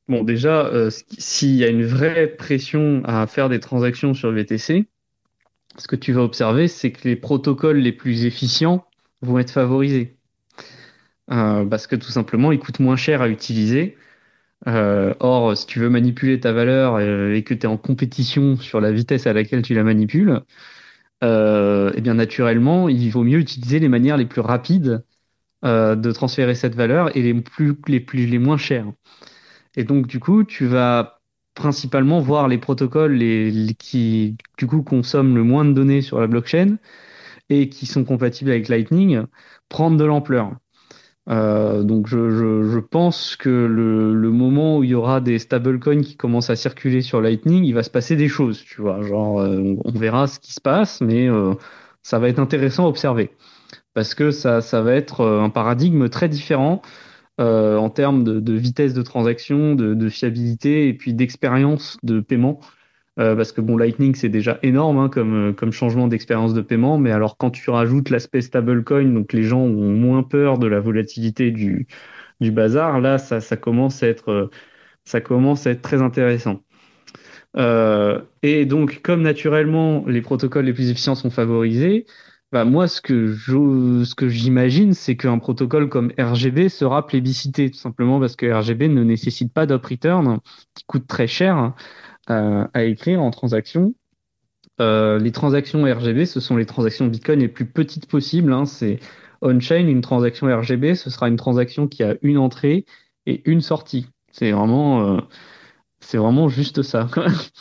Bon, déjà, euh, s'il y a une vraie pression à faire des transactions sur VTC, ce que tu vas observer, c'est que les protocoles les plus efficients vont être favorisés. Euh, parce que tout simplement, ils coûtent moins cher à utiliser. Euh, or, si tu veux manipuler ta valeur et que tu es en compétition sur la vitesse à laquelle tu la manipules, eh bien naturellement, il vaut mieux utiliser les manières les plus rapides de transférer cette valeur et les plus les plus les moins chères. Et donc, du coup, tu vas principalement voir les protocoles les, qui, du coup, consomment le moins de données sur la blockchain et qui sont compatibles avec Lightning prendre de l'ampleur. Euh, donc, je, je, je, pense que le, le, moment où il y aura des stablecoins qui commencent à circuler sur Lightning, il va se passer des choses, tu vois. Genre, euh, on verra ce qui se passe, mais euh, ça va être intéressant à observer parce que ça, ça va être euh, un paradigme très différent euh, en termes de, vitesse de transaction, de, fiabilité et puis d'expérience de paiement. Euh, parce que bon, Lightning c'est déjà énorme hein, comme, comme changement d'expérience de paiement, mais alors quand tu rajoutes l'aspect stablecoin, donc les gens ont moins peur de la volatilité du, bazar, là ça, commence à être ça commence à être très intéressant. Euh, et donc, comme naturellement les protocoles les plus efficients sont favorisés, bah, moi, ce que je, ce que j'imagine, c'est qu'un protocole comme RGB sera plébiscité, tout simplement parce que RGB ne nécessite pas d'up return, qui coûte très cher à écrire en transaction. Euh, les transactions RGB, ce sont les transactions Bitcoin les plus petites possibles. Hein. C'est on-chain, une transaction RGB, ce sera une transaction qui a une entrée et une sortie. C'est vraiment, euh, vraiment juste ça.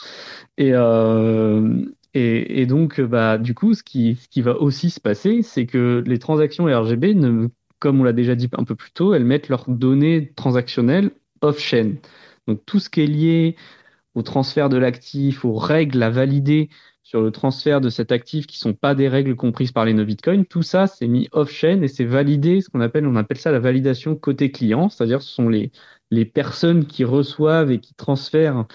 et, euh, et, donc, bah, du coup, ce qui, va aussi se passer, c'est que les transactions RGB, comme on l'a déjà dit un peu plus tôt, elles mettent leurs données transactionnelles off-chain. Donc, tout ce qui est lié au transfert de l'actif, aux règles à valider sur le transfert de cet actif qui sont pas des règles comprises par les no Bitcoin, tout ça, c'est mis off-chain et c'est validé, ce qu'on appelle, on appelle ça la validation côté client, c'est-à-dire ce sont les, personnes qui reçoivent et qui transfèrent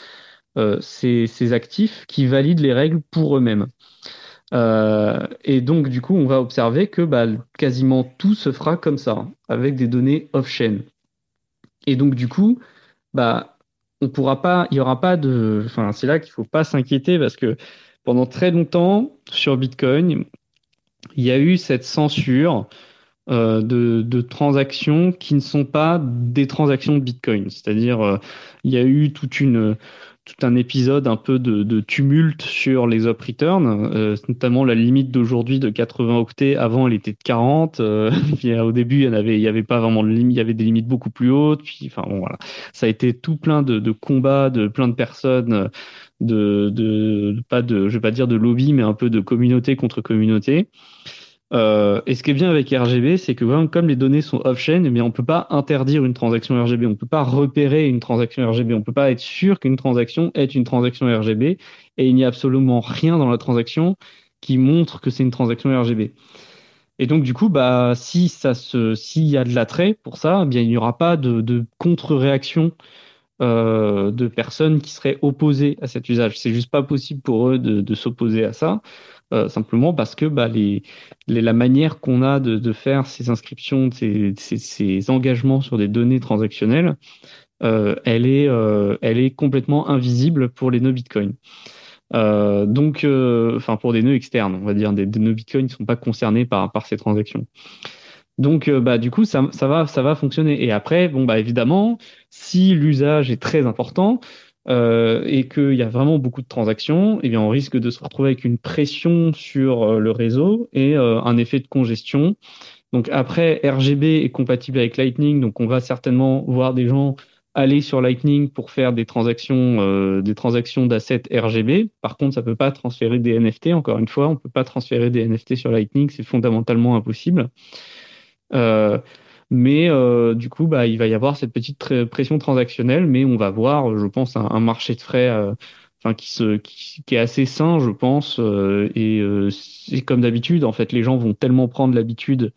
euh, ces, actifs qui valident les règles pour eux-mêmes. et donc, du coup, on va observer que bah, quasiment tout se fera comme ça, avec des données off-chain. Et donc, du coup, bah, on pourra pas, il y aura pas de, enfin, c'est là qu'il faut pas s'inquiéter parce que pendant très longtemps sur Bitcoin, il y a eu cette censure euh, de, transactions qui ne sont pas des transactions de Bitcoin. C'est-à-dire, euh, il y a eu toute une, tout un épisode un peu de, tumulte sur les up returns, euh, notamment la limite d'aujourd'hui de 80 octets. Avant, elle était de 40. au début, il y avait, avait pas vraiment de limite, il y avait des limites beaucoup plus hautes. Puis, enfin bon, voilà, ça a été tout plein de, de combats de plein de personnes, de, de, pas de, je vais pas dire de lobby, mais un peu de communauté contre communauté. Euh, et ce qui est bien avec RGB, c'est que comme les données sont off-chain, eh on ne peut pas interdire une transaction RGB, on ne peut pas repérer une transaction RGB, on ne peut pas être sûr qu'une transaction est une transaction RGB, et il n'y a absolument rien dans la transaction qui montre que c'est une transaction RGB. Et donc du coup, bah, si ça se, s'il y a de l'attrait pour ça, eh bien il n'y aura pas de, contre-réaction euh, de personnes qui seraient opposées à cet usage. C'est juste pas possible pour eux de s'opposer à ça. Euh, simplement parce que bah, la manière qu'on a de, faire ces inscriptions, ces, engagements sur des données transactionnelles, euh, elle, est, euh, elle est complètement invisible pour les nœuds Bitcoin. donc, enfin pour des nœuds externes, on va dire, des, nœuds Bitcoin ne sont pas concernés par, ces transactions. Donc, bah, du coup, ça, va, fonctionner. Et après, bah, évidemment, si l'usage est très important, euh, et qu'il y a vraiment beaucoup de transactions, eh bien, on risque de se retrouver avec une pression sur euh, le réseau et euh, un effet de congestion. Donc après, RGB est compatible avec Lightning, donc on va certainement voir des gens aller sur Lightning pour faire des transactions, des transactions d'assets RGB. Par contre, ça peut pas transférer des NFT. Encore une fois, on peut pas transférer des NFT sur Lightning, c'est fondamentalement impossible. Mais euh, du coup, bah, il va y avoir cette petite pression transactionnelle, mais on va voir, je pense, un, marché de frais euh, enfin, qui, se, qui, est assez sain, je pense. Euh, et c'est comme d'habitude, en fait, les gens vont tellement prendre l'habitude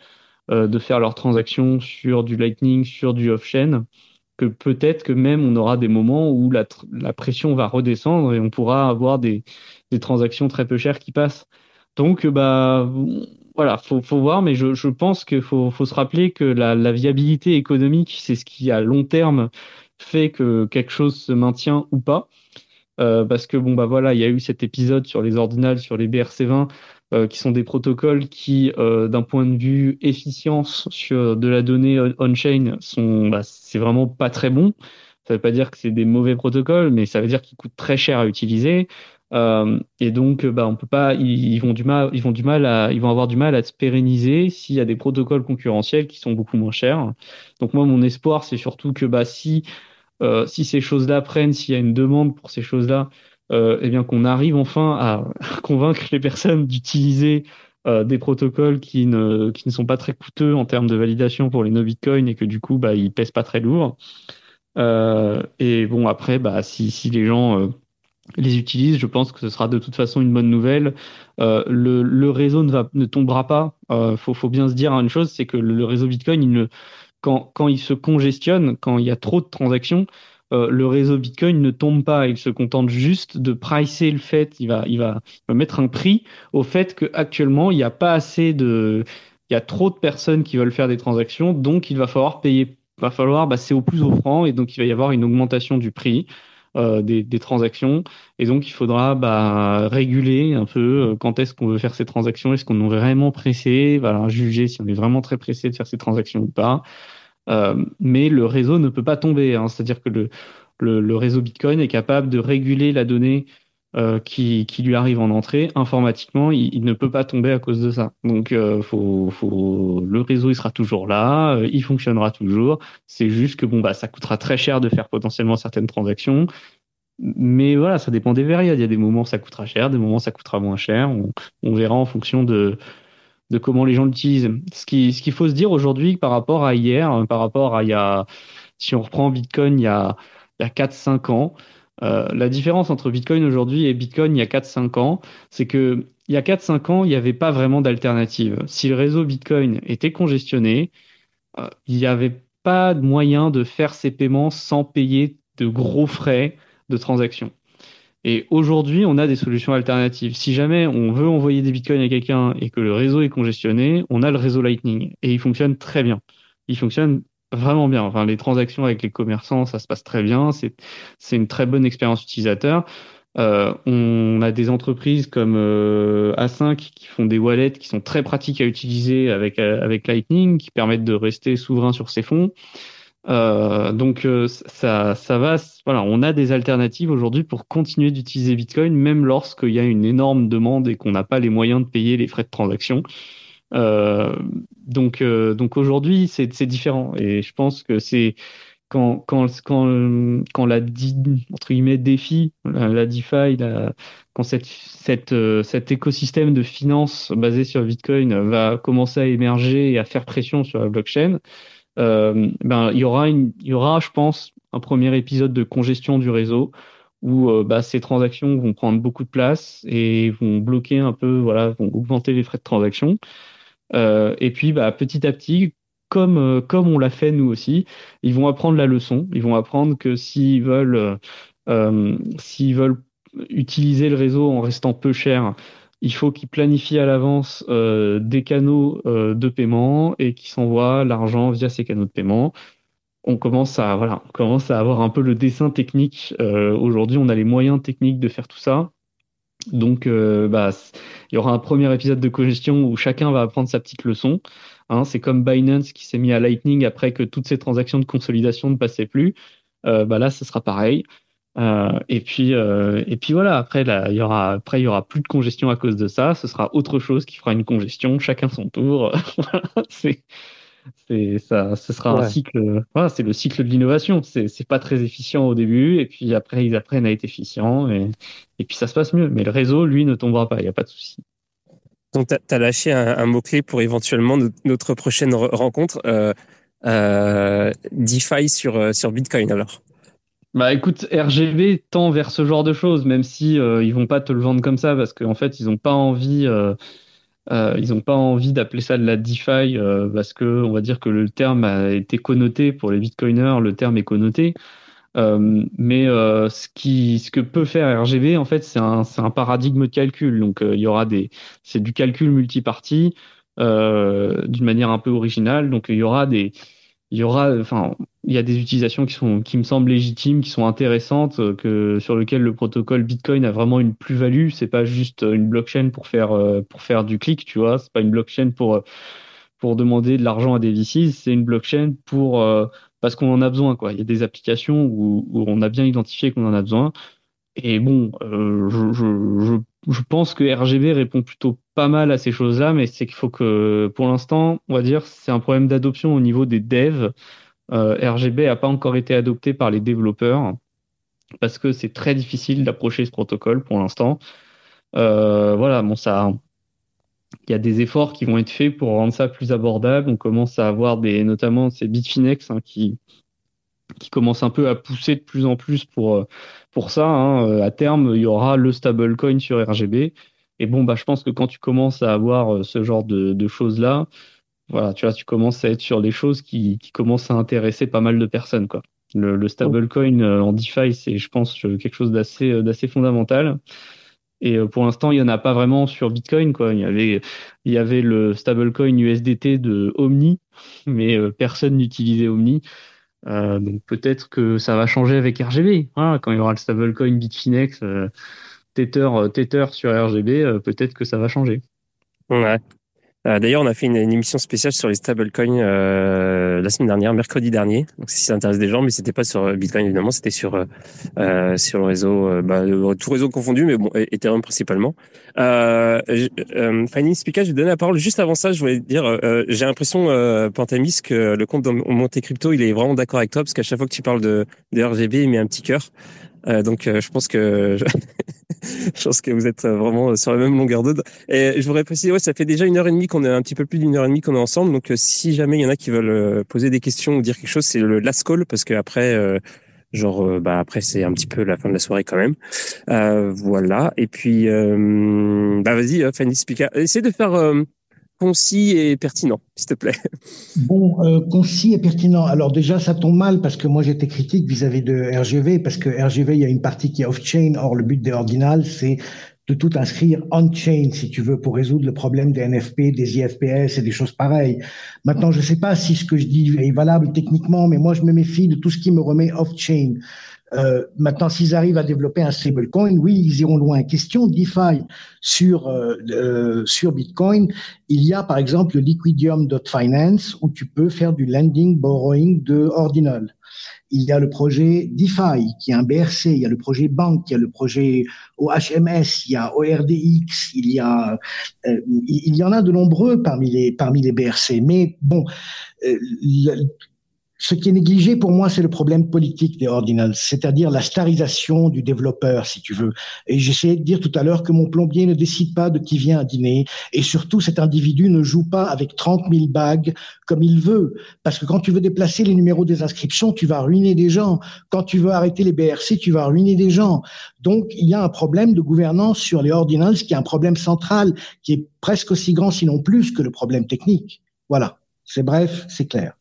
de faire leurs transactions sur du Lightning, sur du off-chain, que peut-être que même on aura des moments où la, la, pression va redescendre et on pourra avoir des, des transactions très peu chères qui passent. Donc, bah, voilà, faut, faut voir, mais je, je pense qu'il faut, faut se rappeler que la, la viabilité économique, c'est ce qui à long terme fait que quelque chose se maintient ou pas. Euh, parce que bon bah voilà, il y a eu cet épisode sur les ordinals, sur les BRC20, euh, qui sont des protocoles qui, euh, d'un point de vue efficience sur de la donnée on-chain, sont bah, c'est vraiment pas très bon. Ça veut pas dire que c'est des mauvais protocoles, mais ça veut dire qu'ils coûtent très cher à utiliser. Euh, et donc, bah, on peut pas, ils, vont du mal, ils vont avoir du mal à se pérenniser s'il y a des protocoles concurrentiels qui sont beaucoup moins chers. Donc moi, mon espoir, c'est surtout que bah, si, euh, si ces choses-là prennent, s'il y a une demande pour ces choses-là, euh, eh bien qu'on arrive enfin à convaincre les personnes d'utiliser euh, des protocoles qui ne, qui ne sont pas très coûteux en termes de validation pour les no Bitcoin et que du coup, bah, ils pèsent pas très lourd. Euh, et bon, après, bah, si, si les gens les utilisent, je pense que ce sera de toute façon une bonne nouvelle. Euh, le, réseau ne, tombera pas. Euh, faut, bien se dire une chose, c'est que le, réseau Bitcoin, il quand, il se congestionne, quand il y a trop de transactions, euh, le réseau Bitcoin ne tombe pas. Il se contente juste de pricer le fait. Il il il va mettre un prix au fait qu'actuellement, il n'y a pas assez de, il y a trop de personnes qui veulent faire des transactions, donc il va falloir payer. Il va falloir, bah, c'est au plus offrant et donc il va y avoir une augmentation du prix. Euh, des, des, transactions. Et donc, il faudra bah, réguler un peu euh, quand est-ce qu'on veut faire ces transactions. Est-ce qu'on est vraiment pressé Voilà, juger si on est vraiment très pressé de faire ces transactions ou pas. Euh, mais le réseau ne peut pas tomber. Hein. C'est-à-dire que le, le, le, réseau Bitcoin est capable de réguler la donnée euh, qui, lui arrive en entrée, informatiquement, il, ne peut pas tomber à cause de ça. Donc, euh, faut, le réseau, il sera toujours là, euh, il fonctionnera toujours. C'est juste que bon, bah, ça coûtera très cher de faire potentiellement certaines transactions. Mais voilà, ça dépend des périodes. Il y a des moments où ça coûtera cher, des moments où ça coûtera moins cher. On, verra en fonction de, de comment les gens l'utilisent. Ce qu'il ce qu'il faut se dire aujourd'hui par rapport à hier, par rapport à il y a, si on reprend Bitcoin il y a, il y a 4-5 ans, euh, la différence entre Bitcoin aujourd'hui et Bitcoin il y a 4-5 ans, c'est que il y a 4-5 ans, il n'y avait pas vraiment d'alternative. Si le réseau Bitcoin était congestionné, euh, il n'y avait pas de moyen de faire ces paiements sans payer de gros frais de transaction. Et aujourd'hui, on a des solutions alternatives. Si jamais on veut envoyer des bitcoins à quelqu'un et que le réseau est congestionné, on a le réseau Lightning et il fonctionne très bien. Il fonctionne vraiment bien. Enfin, les transactions avec les commerçants, ça se passe très bien. C'est une très bonne expérience utilisateur. Euh, on a des entreprises comme euh, A5 qui font des wallets qui sont très pratiques à utiliser avec euh, avec Lightning, qui permettent de rester souverain sur ses fonds. Euh, donc euh, ça, ça va. Voilà, on a des alternatives aujourd'hui pour continuer d'utiliser Bitcoin, même lorsqu'il y a une énorme demande et qu'on n'a pas les moyens de payer les frais de transaction. Euh, donc, donc aujourd'hui, c'est différent. Et je pense que c'est quand, quand, quand, quand la entre guillemets défi, la, DeFi, la, quand cette, cette, cet écosystème de finance basé sur Bitcoin va commencer à émerger et à faire pression sur la blockchain, euh, ben, il y aura, une, il y aura, je pense, un premier épisode de congestion du réseau où euh, bah, ces transactions vont prendre beaucoup de place et vont bloquer un peu, voilà, vont augmenter les frais de transaction. Euh, et puis, bah, petit à petit, comme, euh, comme on l'a fait nous aussi, ils vont apprendre la leçon. Ils vont apprendre que s'ils veulent, euh, veulent utiliser le réseau en restant peu cher, il faut qu'ils planifient à l'avance des canaux de paiement et qu'ils s'envoient l'argent via ces canaux de paiement. On commence à voilà, on commence à avoir un peu le dessin technique. Aujourd'hui, on a les moyens techniques de faire tout ça. Donc, bah, il y aura un premier épisode de congestion où chacun va apprendre sa petite leçon. Hein, c'est comme Binance qui s'est mis à Lightning après que toutes ces transactions de consolidation ne passaient plus. bah là, ce sera pareil. Euh, et puis euh, et puis voilà après il y aura après il y aura plus de congestion à cause de ça ce sera autre chose qui fera une congestion chacun son tour c'est c'est ça ce sera un cycle voilà c'est le cycle de l'innovation. C'est c'est pas très efficient au début et puis après ils apprennent à être efficients et et puis ça se passe mieux. Mais le réseau lui ne tombera pas il y a pas de souci. Donc tu as, lâché un, un mot clé pour éventuellement notre prochaine rencontre euh, euh, DeFi sur euh, sur Bitcoin alors? Bah écoute, RGB tend vers ce genre de choses, même si euh, ils vont pas te le vendre comme ça, parce qu'en fait ils ont pas envie, euh, euh, ils ont pas envie d'appeler ça de la DeFi, euh, parce que on va dire que le terme a été connoté pour les bitcoiners, le terme est connoté. Euh, mais ce qui, ce que peut faire RGB, en fait, c'est un, un paradigme de calcul. Donc il y aura des, c'est du calcul multipartie d'une manière un peu originale. Donc il y aura des il y aura, enfin, il y a des utilisations qui sont, qui me semblent légitimes, qui sont intéressantes, euh, que sur lesquelles le protocole Bitcoin a vraiment une plus-value. C'est pas juste une blockchain pour faire, euh, pour faire du clic, tu vois. C'est pas une blockchain pour, pour demander de l'argent à des VCs. C'est une blockchain pour, euh, parce qu'on en a besoin, quoi. Il y a des applications où, où on a bien identifié qu'on en a besoin. Et bon, euh, je, pense que RGB répond plutôt pas mal à ces choses-là, mais c'est qu'il faut que, pour l'instant, on va dire, c'est un problème d'adoption au niveau des devs. Euh, RGB n'a pas encore été adopté par les développeurs parce que c'est très difficile d'approcher ce protocole pour l'instant. Euh, voilà, bon, ça, il y a des efforts qui vont être faits pour rendre ça plus abordable. On commence à avoir des, notamment ces Bitfinex hein, qui qui commence un peu à pousser de plus en plus pour, euh, pour ça. Hein. Euh, à terme, il y aura le stablecoin sur RGB. Et bon, bah, je pense que quand tu commences à avoir euh, ce genre de, de choses-là, voilà, tu vois, tu commences à être sur des choses qui, qui commencent à intéresser pas mal de personnes. Le, le stablecoin en DeFi, c'est, je pense, quelque chose d'assez, d'assez fondamental. Et pour l'instant, il y en a pas vraiment sur Bitcoin. Il y avait, il y avait le stablecoin USDT de Omni, mais personne n'utilisait Omni. Euh, donc peut-être que ça va changer avec RGB. Hein, quand il y aura le stablecoin Bitfinex, euh, Tether, euh, Tether sur RGB, euh, peut-être que ça va changer. Ouais. Euh, d'ailleurs, on a fait une, émission spéciale sur les stablecoins euh, la semaine dernière, mercredi dernier. Donc, si ça intéresse des gens, mais c'était pas sur Bitcoin évidemment, c'était sur euh, sur le réseau, euh, bah, tout réseau confondu, mais bon, Ethereum principalement. Euh, euh, Fanny je vais donner la parole. Juste avant ça, je voulais dire, j'ai l'impression, Pantamis, que le compte de Monte Crypto, il est vraiment d'accord avec toi, parce qu'à chaque fois que tu parles de, de RGB, il met un petit cœur. Euh, donc, euh, je pense que je pense que vous êtes vraiment sur la même longueur d'onde. Et je voudrais préciser, ouais, ça fait déjà une heure et demie qu'on est un petit peu plus d'une heure et demie qu'on est ensemble. Donc, euh, si jamais il y en a qui veulent poser des questions ou dire quelque chose, c'est le last call parce que après, genre, bah après, c'est un petit peu la fin de la soirée quand même. voilà. Et puis, bah vas-y, Fanny Spica, essaie de faire concis et pertinent, s'il te plaît. Bon, euh, concis et pertinent. Alors déjà, ça tombe mal parce que moi j'étais critique vis-à-vis de RGV parce que RGV, il y a une partie qui est off-chain. Or, le but des ordinals, c'est de tout inscrire on-chain, si tu veux, pour résoudre le problème des NFP, des IFPS et des choses pareilles. Maintenant, je ne sais pas si ce que je dis est valable techniquement, mais moi, je me méfie de tout ce qui me remet off-chain. Euh, maintenant, s'ils arrivent à développer un stablecoin, oui, ils iront loin. Question DeFi sur euh, euh, sur Bitcoin, il y a par exemple le Liquidium.finance où tu peux faire du lending borrowing de ordinal. Il y a le projet DeFi qui est un BRC, il y a le projet Bank, il y a le projet OHMS, il y a ORDX, il y a il y en a de nombreux parmi les parmi les BRC. Mais bon, ce qui est négligé pour moi, c'est le problème politique des ordinals, c'est-à-dire la starisation du développeur, si tu veux. Et j'essayais de dire tout à l'heure que mon plombier ne décide pas de qui vient à dîner, et surtout cet individu ne joue pas avec 30 000 bagues comme il veut, parce que quand tu veux déplacer les numéros des inscriptions, tu vas ruiner des gens. Quand tu veux arrêter les BRC, tu vas ruiner des gens. Donc il y a un problème de gouvernance sur les ordinals qui est un problème central, qui est presque aussi grand, sinon plus, que le problème technique. Voilà. C'est bref, c'est clair.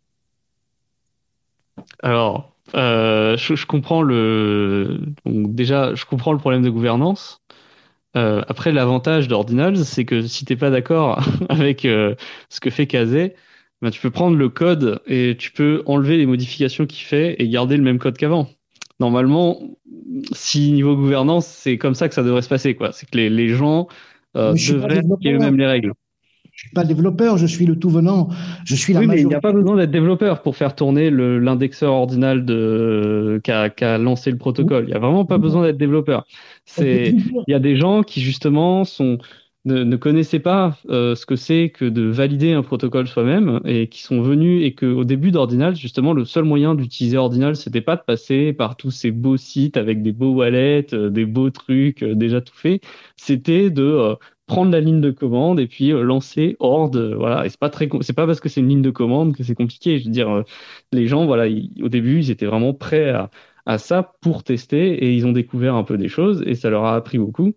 Alors, euh, je, comprends le. déjà, je comprends le problème de gouvernance. Euh, après, l'avantage d'Ordinals, c'est que si t'es pas d'accord avec euh, ce que fait Kazé, ben, tu peux prendre le code et tu peux enlever les modifications qu'il fait et garder le même code qu'avant. Normalement, si niveau gouvernance, c'est comme ça que ça devrait se passer, quoi. C'est que les, les gens devraient appliquer eux-mêmes les règles. Je suis pas développeur, je suis le tout venant. Je suis la oui, mais il n'y a pas besoin d'être développeur pour faire tourner l'indexeur ordinal de qu'a lancé le protocole. Il n'y a vraiment pas besoin d'être développeur. C'est il y a des gens qui justement sont ne, ne connaissaient pas euh, ce que c'est que de valider un protocole soi-même et qui sont venus et que au début d'Ordinal, justement, le seul moyen d'utiliser Ordinal, c'était pas de passer par tous ces beaux sites avec des beaux wallets, euh, des beaux trucs euh, déjà tout faits. C'était de prendre la ligne de commande et puis lancer Horde. voilà, et c'est pas très, c'est pas parce que c'est une ligne de commande que c'est compliqué. Je veux dire, les gens, voilà, au début, ils étaient vraiment prêts à ça pour tester et ils ont découvert un peu des choses et ça leur a appris beaucoup.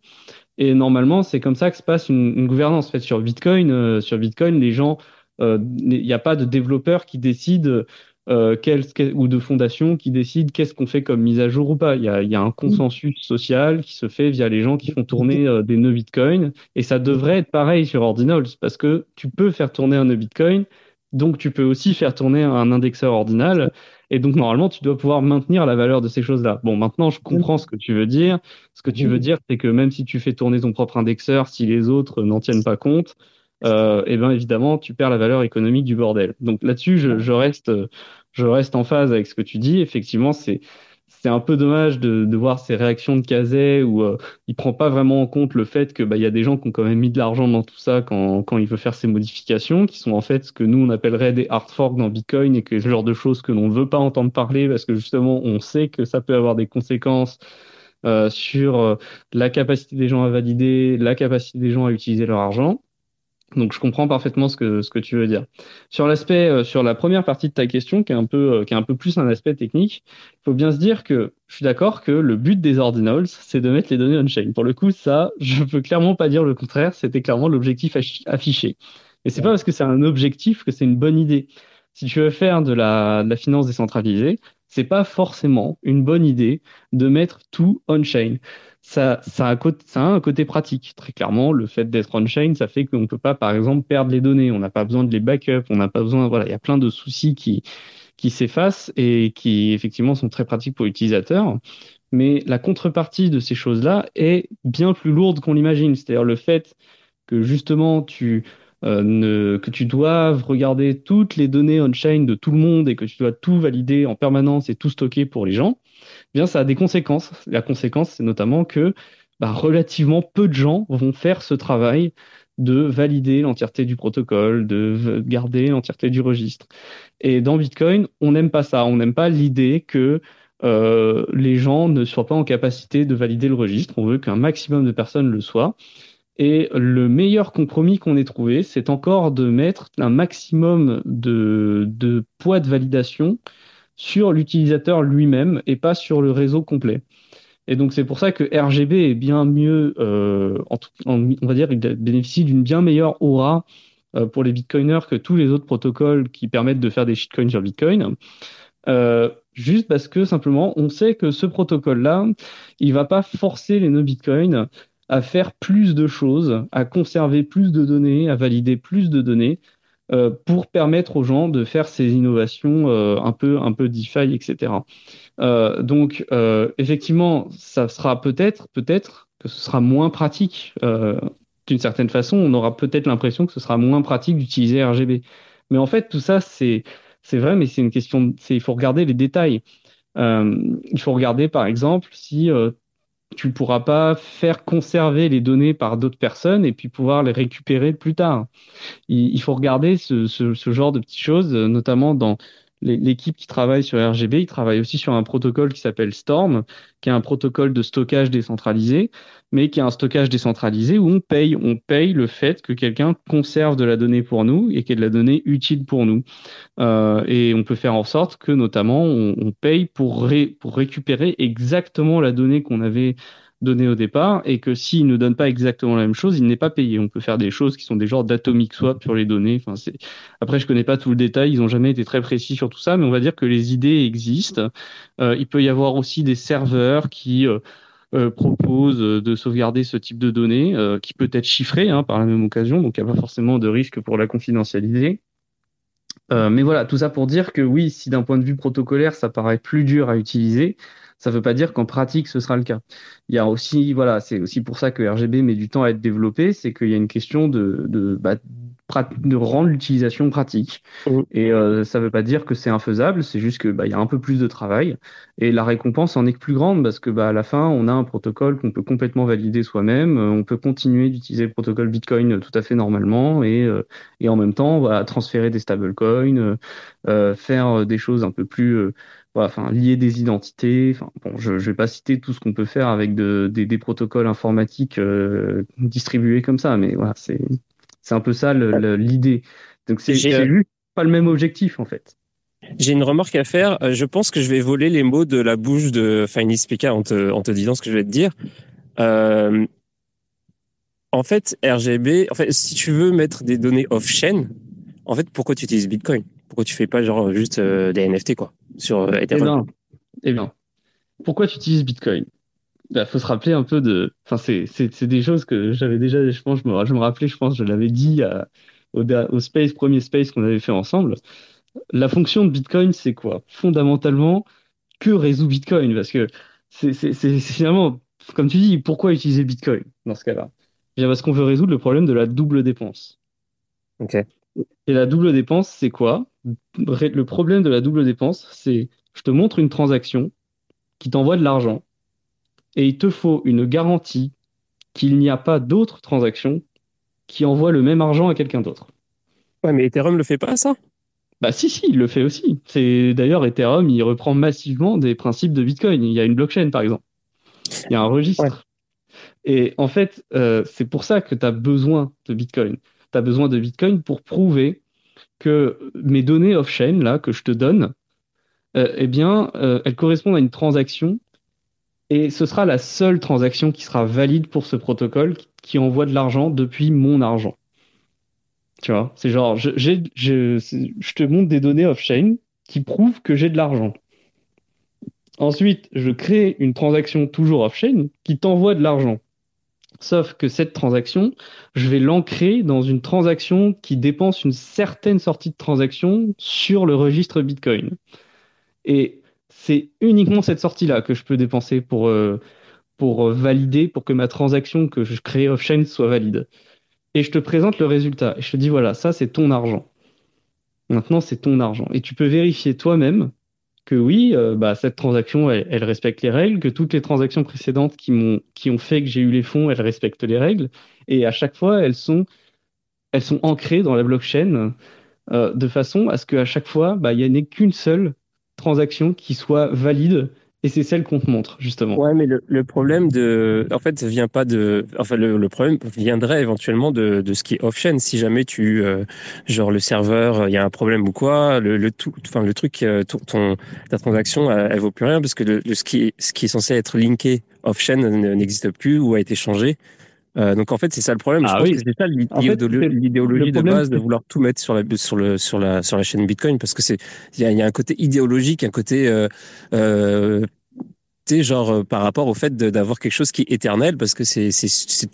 Et normalement, c'est comme ça que se passe une, gouvernance. En fait, sur Bitcoin, euh, sur Bitcoin, les gens, euh, il n'y a pas de développeurs qui décident euh, quel, ou de fondations qui décident qu'est-ce qu'on fait comme mise à jour ou pas. Il y a, y a, un consensus social qui se fait via les gens qui font tourner euh, des nœuds Bitcoin. Et ça devrait être pareil sur Ordinals parce que tu peux faire tourner un nœud Bitcoin, donc tu peux aussi faire tourner un indexeur ordinal. Et donc, normalement, tu dois pouvoir maintenir la valeur de ces choses-là. Bon, maintenant, je comprends ce que tu veux dire. Ce que tu veux dire, c'est que même si tu fais tourner ton propre indexeur, si les autres n'en tiennent pas compte, euh, eh ben, évidemment, tu perds la valeur économique du bordel. Donc là-dessus, je, je, reste, je reste en phase avec ce que tu dis. Effectivement, c'est c'est un peu dommage de, de, voir ces réactions de Kazé où euh, il prend pas vraiment en compte le fait que bah il y a des gens qui ont quand même mis de l'argent dans tout ça quand, quand il veut faire ces modifications qui sont en fait ce que nous on appellerait des hard forks dans Bitcoin et que ce genre de choses que l'on ne veut pas entendre parler parce que justement on sait que ça peut avoir des conséquences euh, sur euh, la capacité des gens à valider, la capacité des gens à utiliser leur argent. Donc je comprends parfaitement ce que ce que tu veux dire. Sur l'aspect euh, sur la première partie de ta question qui est un peu euh, qui est un peu plus un aspect technique, il faut bien se dire que je suis d'accord que le but des ordinals, c'est de mettre les données on-chain. Pour le coup, ça, je peux clairement pas dire le contraire, c'était clairement l'objectif affiché. Et c'est pas parce que c'est un objectif que c'est une bonne idée. Si tu veux faire de la, de la finance décentralisée, c'est pas forcément une bonne idée de mettre tout on-chain ça, ça, a, un côté pratique. Très clairement, le fait d'être on-chain, ça fait qu'on ne peut pas, par exemple, perdre les données. On n'a pas besoin de les backup. On n'a pas besoin. Voilà, il y a plein de soucis qui, qui s'effacent et qui, effectivement, sont très pratiques pour l'utilisateur. Mais la contrepartie de ces choses-là est bien plus lourde qu'on l'imagine. C'est-à-dire le fait que, justement, tu, euh, ne, que tu doives regarder toutes les données on-chain de tout le monde et que tu dois tout valider en permanence et tout stocker pour les gens bien ça a des conséquences. La conséquence, c'est notamment que bah, relativement peu de gens vont faire ce travail de valider l'entièreté du protocole, de garder l'entièreté du registre. Et dans Bitcoin, on n'aime pas ça. On n'aime pas l'idée que euh, les gens ne soient pas en capacité de valider le registre. On veut qu'un maximum de personnes le soient. Et le meilleur compromis qu'on ait trouvé, c'est encore de mettre un maximum de, de poids de validation sur l'utilisateur lui-même et pas sur le réseau complet. Et donc c'est pour ça que RGB est bien mieux, euh, on va dire, il bénéficie d'une bien meilleure aura pour les bitcoiners que tous les autres protocoles qui permettent de faire des shitcoins sur Bitcoin. juste parce que simplement, on sait que ce protocole-là, il va pas forcer les no-bitcoins à faire plus de choses, à conserver plus de données, à valider plus de données, euh, pour permettre aux gens de faire ces innovations euh, un peu un peu DeFi, etc. Euh, donc effectivement, ça sera peut-être peut-être que ce sera moins pratique d'une certaine façon. On aura peut-être l'impression que ce sera moins pratique d'utiliser RGB. Mais en fait, tout ça c'est c'est vrai, mais c'est une question. C'est il faut regarder les détails. il faut regarder par exemple si tu ne pourras pas faire conserver les données par d'autres personnes et puis pouvoir les récupérer plus tard. Il, faut regarder ce, ce, genre de petites choses, notamment dans l'équipe qui travaille sur RGB, il travaille aussi sur un protocole qui s'appelle Storm, qui est un protocole de stockage décentralisé, mais qui est un stockage décentralisé où on paye, on paye le fait que quelqu'un conserve de la donnée pour nous et qu'il y ait de la donnée utile pour nous. Euh, et on peut faire en sorte que notamment on, on paye pour récupérer exactement la donnée qu'on avait donné au départ et que s'il ne donne pas exactement la même chose, il n'est pas payé. On peut faire des choses qui sont des genres d'atomic swap sur les données. Enfin, c'est... Après, je connais pas tout le détail, ils ont jamais été très précis sur tout ça, mais on va dire que les idées existent. Euh, il peut y avoir aussi des serveurs qui euh, euh, proposent de sauvegarder ce type de données, qui peut être chiffré hein, par la même occasion, donc il n'y a pas forcément de risque pour la confidentialiser. mais voilà, tout ça pour dire que oui, si d'un point de vue protocolaire, ça paraît plus dur à utiliser, ça ne veut pas dire qu'en pratique ce sera le cas. Il y a aussi, voilà, c'est aussi pour ça que RGB met du temps à être développé, c'est qu'il y a une question de, de, bah, de rendre l'utilisation pratique. Mmh. Et euh, ça ne veut pas dire que c'est infaisable, c'est juste que bah, il y a un peu plus de travail et la récompense en est que plus grande parce que bah, à la fin, on a un protocole qu'on peut complètement valider soi-même, on peut continuer d'utiliser le protocole Bitcoin tout à fait normalement et, euh, et en même temps, voilà, transférer des stablecoins, euh, faire des choses un peu plus enfin lier des identités. Enfin, bon, je ne vais pas citer tout ce qu'on peut faire avec de, des, protocoles informatiques euh, distribués comme ça, mais voilà, c'est un peu ça l'idée. Donc c'est juste pas le même objectif en fait. J'ai une remarque à faire. Euh, je pense que je vais voler les mots de la bouche de Finey Speaker en te, en te disant ce que je vais te dire. Euh, en fait, RGB, en fait, si tu veux mettre des données off-chain, en fait, pourquoi tu utilises Bitcoin? Pourquoi tu fais pas genre juste des NFT quoi? Sur euh, Ethereum. Eh bien, pourquoi tu utilises Bitcoin? Il bah, faut se rappeler un peu de. Enfin, c'est des choses que j'avais déjà, je pense, je me, je me rappelais, je pense, je l'avais dit au, au, space, premier space qu'on avait fait ensemble. La fonction de Bitcoin, c'est quoi? Fondamentalement, que résout Bitcoin? Parce que c'est finalement, comme tu dis, pourquoi utiliser Bitcoin dans ce cas-là? Parce qu'on veut résoudre le problème de la double dépense. Ok. Et la double dépense, c'est quoi? Le problème de la double dépense, c'est je te montre une transaction qui t'envoie de l'argent et il te faut une garantie qu'il n'y a pas d'autres transactions qui envoient le même argent à quelqu'un d'autre. Ouais, mais Ethereum le fait pas ça? Bah si, si, il le fait aussi. C'est d'ailleurs Ethereum, il reprend massivement des principes de Bitcoin. Il y a une blockchain par exemple. Il y a un registre. Et en fait, euh, c'est pour ça que tu as besoin de Bitcoin tu as besoin de Bitcoin pour prouver que mes données off-chain, là, que je te donne, euh, eh bien, euh, elles correspondent à une transaction et ce sera la seule transaction qui sera valide pour ce protocole qui envoie de l'argent depuis mon argent. Tu vois, c'est genre, je, je te montre des données off-chain qui prouvent que j'ai de l'argent. Ensuite, je crée une transaction toujours off-chain qui t'envoie de l'argent. Sauf que cette transaction, je vais l'ancrer dans une transaction qui dépense une certaine sortie de transaction sur le registre Bitcoin. Et c'est uniquement cette sortie-là que je peux dépenser pour, euh, pour valider, pour que ma transaction que je crée off-chain soit valide. Et je te présente le résultat. Et je te dis, voilà, ça c'est ton argent. Maintenant, c'est ton argent. Et tu peux vérifier toi-même que oui, euh, bah, cette transaction, elle, respecte les règles, que toutes les transactions précédentes qui ont fait que j'ai eu les fonds, elles respectent les règles, et à chaque fois, elles sont, ancrées dans la blockchain euh, de façon à ce qu'à chaque fois, bah, il n'y ait qu'une seule transaction qui soit valide et c'est celle qu'on te montre, justement. Ouais, mais le, le, problème de, en fait, vient pas de, enfin, le, le problème viendrait éventuellement de, de ce qui est off-chain. Si jamais tu, euh, genre, le serveur, il y a un problème ou quoi, le, le tout, enfin, le truc, euh, ton, ta transaction, elle, elle, vaut plus rien parce que le, ce qui, ce qui est censé être linké off-chain n'existe plus ou a été changé. Euh, donc en fait, c'est ça le problème. Ah je pense oui. que c'est ça l'idéologie de base de vouloir tout mettre sur la sur le sur la sur la sur la chaîne Bitcoin parce que c'est il y a, il y a un côté idéologique, un côté euh, euh, genre euh, par rapport au fait d'avoir quelque chose qui est éternel parce que c'est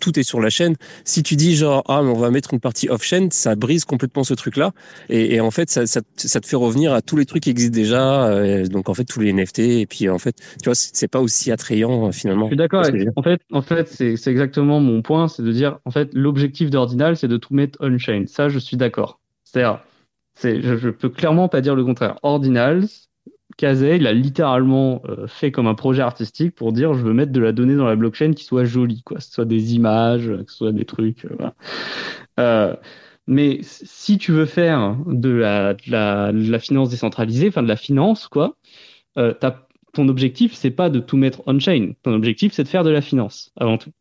tout est sur la chaîne. Si tu dis genre ah mais on va mettre une partie off chaîne, ça brise complètement ce truc là et, et en fait ça, ça ça te fait revenir à tous les trucs qui existent déjà. euh, donc en fait tous les NFT et puis en fait tu vois c'est pas aussi attrayant euh, finalement. Je suis d'accord. En fait, en fait, c'est c'est exactement mon point, c'est de dire, en fait, l'objectif d'Ordinal, c'est de tout mettre on-chain. Ça, je suis d'accord. C'est-à-dire, c'est, je, je peux clairement pas dire le contraire. Ordinal, Kazé, il a littéralement euh, fait comme un projet artistique pour dire, je veux mettre de la donnée dans la blockchain qui soit jolie, quoi, que ce soit des images, que ce soit des trucs, euh. Euh, mais si tu veux faire de la, finance décentralisée, enfin de la finance, quoi, ton objectif, c'est pas de tout mettre on-chain. Ton objectif, c'est de faire de la finance, avant tout.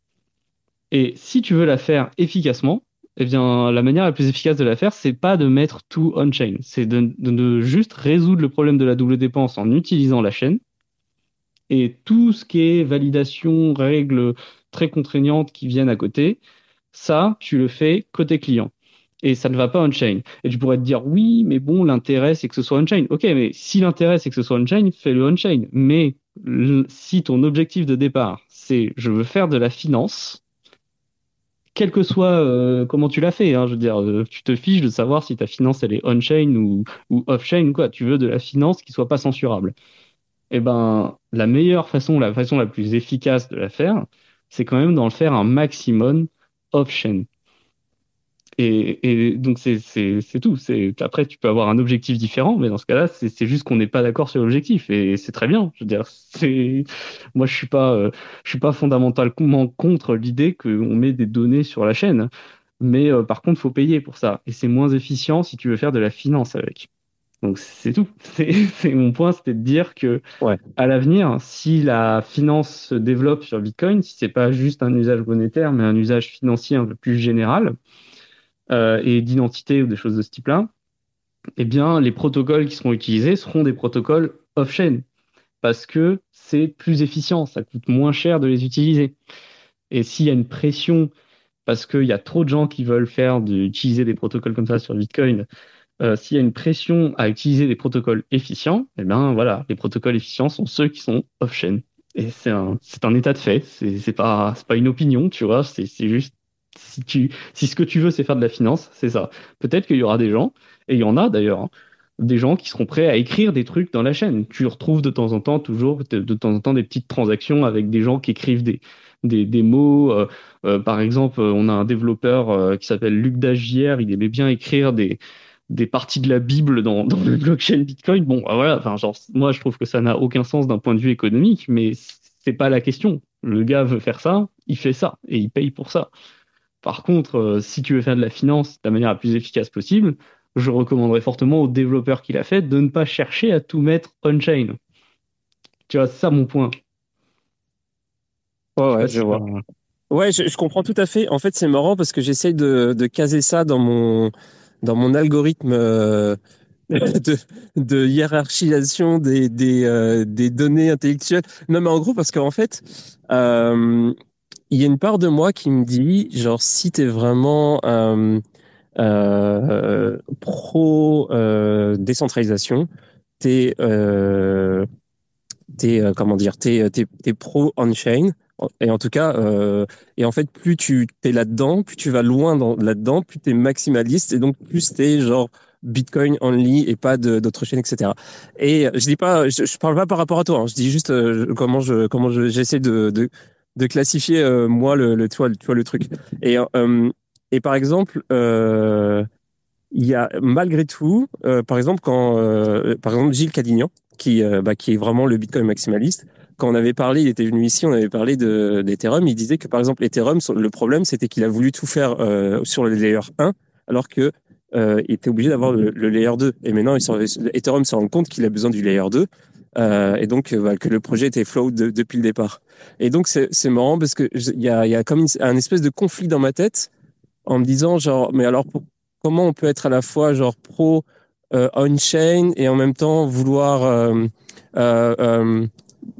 Et si tu veux la faire efficacement, eh bien, la manière la plus efficace de la faire, c'est pas de mettre tout on-chain. C'est de, de- de juste résoudre le problème de la double dépense en utilisant la chaîne. Et tout ce qui est validation, règles très contraignantes qui viennent à côté, ça, tu le fais côté client. Et ça ne va pas on-chain. Et tu pourrais te dire, oui, mais bon, l'intérêt, c'est que ce soit on-chain. Ok, mais si l'intérêt, c'est que ce soit on-chain, fais-le on-chain. Mais si ton objectif de départ, c'est je veux faire de la finance, quel que soit euh, comment tu l'as fait, hein, je veux dire, euh, tu te fiches de savoir si ta finance, elle est on-chain ou, off-chain, quoi. Tu veux de la finance qui soit pas censurable. Eh ben, la meilleure façon, la façon la plus efficace de la faire, c'est quand même d'en faire un maximum off-chain. Et, et donc c'est tout. Après tu peux avoir un objectif différent, mais dans ce cas-là c'est juste qu'on n'est pas d'accord sur l'objectif et c'est très bien. Je veux dire c'est moi je suis pas euh, je suis pas fondamentalement contre l'idée qu'on met des données sur la chaîne, mais euh, par contre faut payer pour ça et c'est moins efficient si tu veux faire de la finance avec. Donc c'est tout. C'est mon point, c'était de dire que Ouais. à l'avenir, si la finance se développe sur Bitcoin, si c'est pas juste un usage monétaire, mais un usage financier un peu plus général et d'identité ou des choses de ce type-là, eh bien, les protocoles qui seront utilisés seront des protocoles off-chain parce que c'est plus efficient, ça coûte moins cher de les utiliser. Et s'il y a une pression parce qu'il y a trop de gens qui veulent faire de, utiliser des protocoles comme ça sur Bitcoin, euh, s'il y a une pression à utiliser des protocoles efficients, eh bien voilà, les protocoles efficients sont ceux qui sont off-chain. Et c'est un, un état de fait, c'est pas, pas une opinion, tu vois, c'est juste si tu, si ce que tu veux c'est faire de la finance, c'est ça. Peut-être qu'il y aura des gens, et il y en a d'ailleurs, hein, des gens qui seront prêts à écrire des trucs dans la chaîne. Tu retrouves de temps en temps toujours de, de temps en temps des petites transactions avec des gens qui écrivent des des, des mots. euh, euh, par exemple, euh, on a un développeur qui s'appelle Luc Dagière, il aimait bien écrire des des parties de la Bible dans, dans le blockchain Bitcoin. Bon, bah voilà, enfin, genre, moi, je trouve que ça n'a aucun sens d'un point de vue économique, mais c'est pas la question. Le gars veut faire ça, il fait ça, et il paye pour ça. Par contre, euh, si tu veux faire de la finance de la manière la plus efficace possible, je recommanderais fortement aux développeurs qui l'a fait de ne pas chercher à tout mettre on-chain. Tu vois, c'est ça mon point. Ouais, ouais, je vois. Ouais, je, je comprends tout à fait. En fait, c'est marrant parce que j'essaye de, de caser ça dans mon, dans mon algorithme euh, de, de hiérarchisation des, des, euh, des données intellectuelles. Non, mais en gros, parce qu'en fait, euh, il y a une part de moi qui me dit, genre, si t'es vraiment euh, euh, pro euh, décentralisation, t'es, t'es, comment dire, t'es, t'es, pro on-chain. Et en tout cas, et en fait, plus tu t'es là-dedans, plus tu vas loin dans, là-dedans, plus t'es maximaliste et donc plus t'es genre Bitcoin only et pas d'autres chaînes, etc. Et je dis pas, je, je parle pas par rapport à toi. hein, je dis juste comment je comment je j'essaie de, de de classifier euh, moi le, le tu le- tu le truc. Et euh, et par exemple, euh, il y a malgré tout, euh, par exemple quand euh, par exemple Gilles Cadignan qui euh, bah, qui est vraiment le Bitcoin maximaliste quand on avait parlé, il était venu ici, on avait parlé de d'Ethereum, il disait que par exemple Ethereum, le problème c'était qu'il a voulu tout faire euh, sur le layer 1, alors que euh, il était obligé d'avoir le, le layer 2. Et maintenant, il Ethereum se rend compte qu'il a besoin du layer 2, euh, et donc euh, bah, que le projet était flow de- depuis le départ. Et donc c'est marrant parce que il y a, y a comme une- un espèce de conflit dans ma tête en me disant genre, mais alors pour- comment on peut être à la fois genre pro euh, on-chain et en même temps vouloir euh, euh, euh,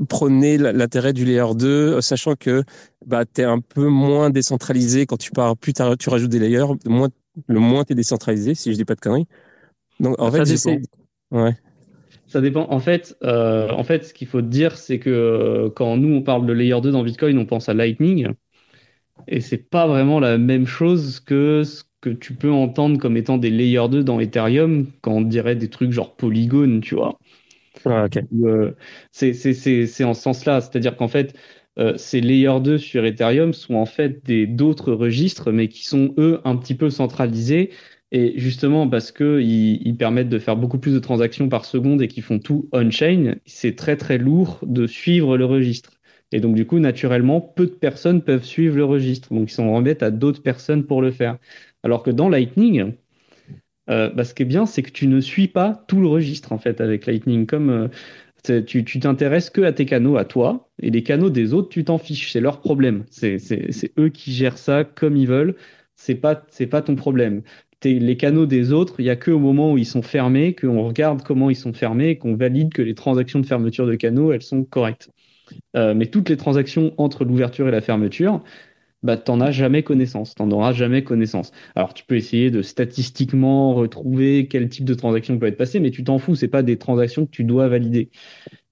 prôner l'intérêt du layer 2, sachant que bah, tu es un peu moins décentralisé quand tu pars, plus tu rajoutes des layers, le moins, le moins tu es décentralisé, si je dis pas de conneries. Donc, en fait, j'essaie. Ouais. Ça dépend. En fait, euh, en fait, ce qu'il faut dire, c'est que euh, quand nous on parle de layer 2 dans Bitcoin, on pense à Lightning, et c'est pas vraiment la même chose que ce que tu peux entendre comme étant des layer 2 dans Ethereum, quand on dirait des trucs genre Polygon, tu vois. Ah, ok. Euh, c'est en ce sens-là, c'est-à-dire qu'en fait, ces layer 2 sur Ethereum sont en fait des d'autres registres, mais qui sont eux un petit peu centralisés et justement, parce qu'ils ils permettent de faire beaucoup plus de transactions par seconde et qu'ils font tout on-chain, c'est très très lourd de suivre le registre. Et donc, du coup, naturellement, peu de personnes peuvent suivre le registre. Donc, ils s'en remettent à d'autres personnes pour le faire. Alors que dans Lightning, euh, bah, ce qui est bien, c'est que tu ne suis pas tout le registre, en fait, avec Lightning. Comme euh, tu t'intéresses que à tes canaux, à toi, et les canaux des autres, tu t'en fiches. C'est leur problème. C'est eux qui gèrent ça comme ils veulent. C'est pas, c'est pas ton problème les canaux des autres, il n'y a qu'au moment où ils sont fermés, qu'on regarde comment ils sont fermés qu'on valide que les transactions de fermeture de canaux, elles sont correctes. Euh, mais toutes les transactions entre l'ouverture et la fermeture, bah, n'en as jamais connaissance. T'en auras jamais connaissance. Alors, tu peux essayer de statistiquement retrouver quel type de transaction peut être passé, mais tu t'en fous. C'est pas des transactions que tu dois valider.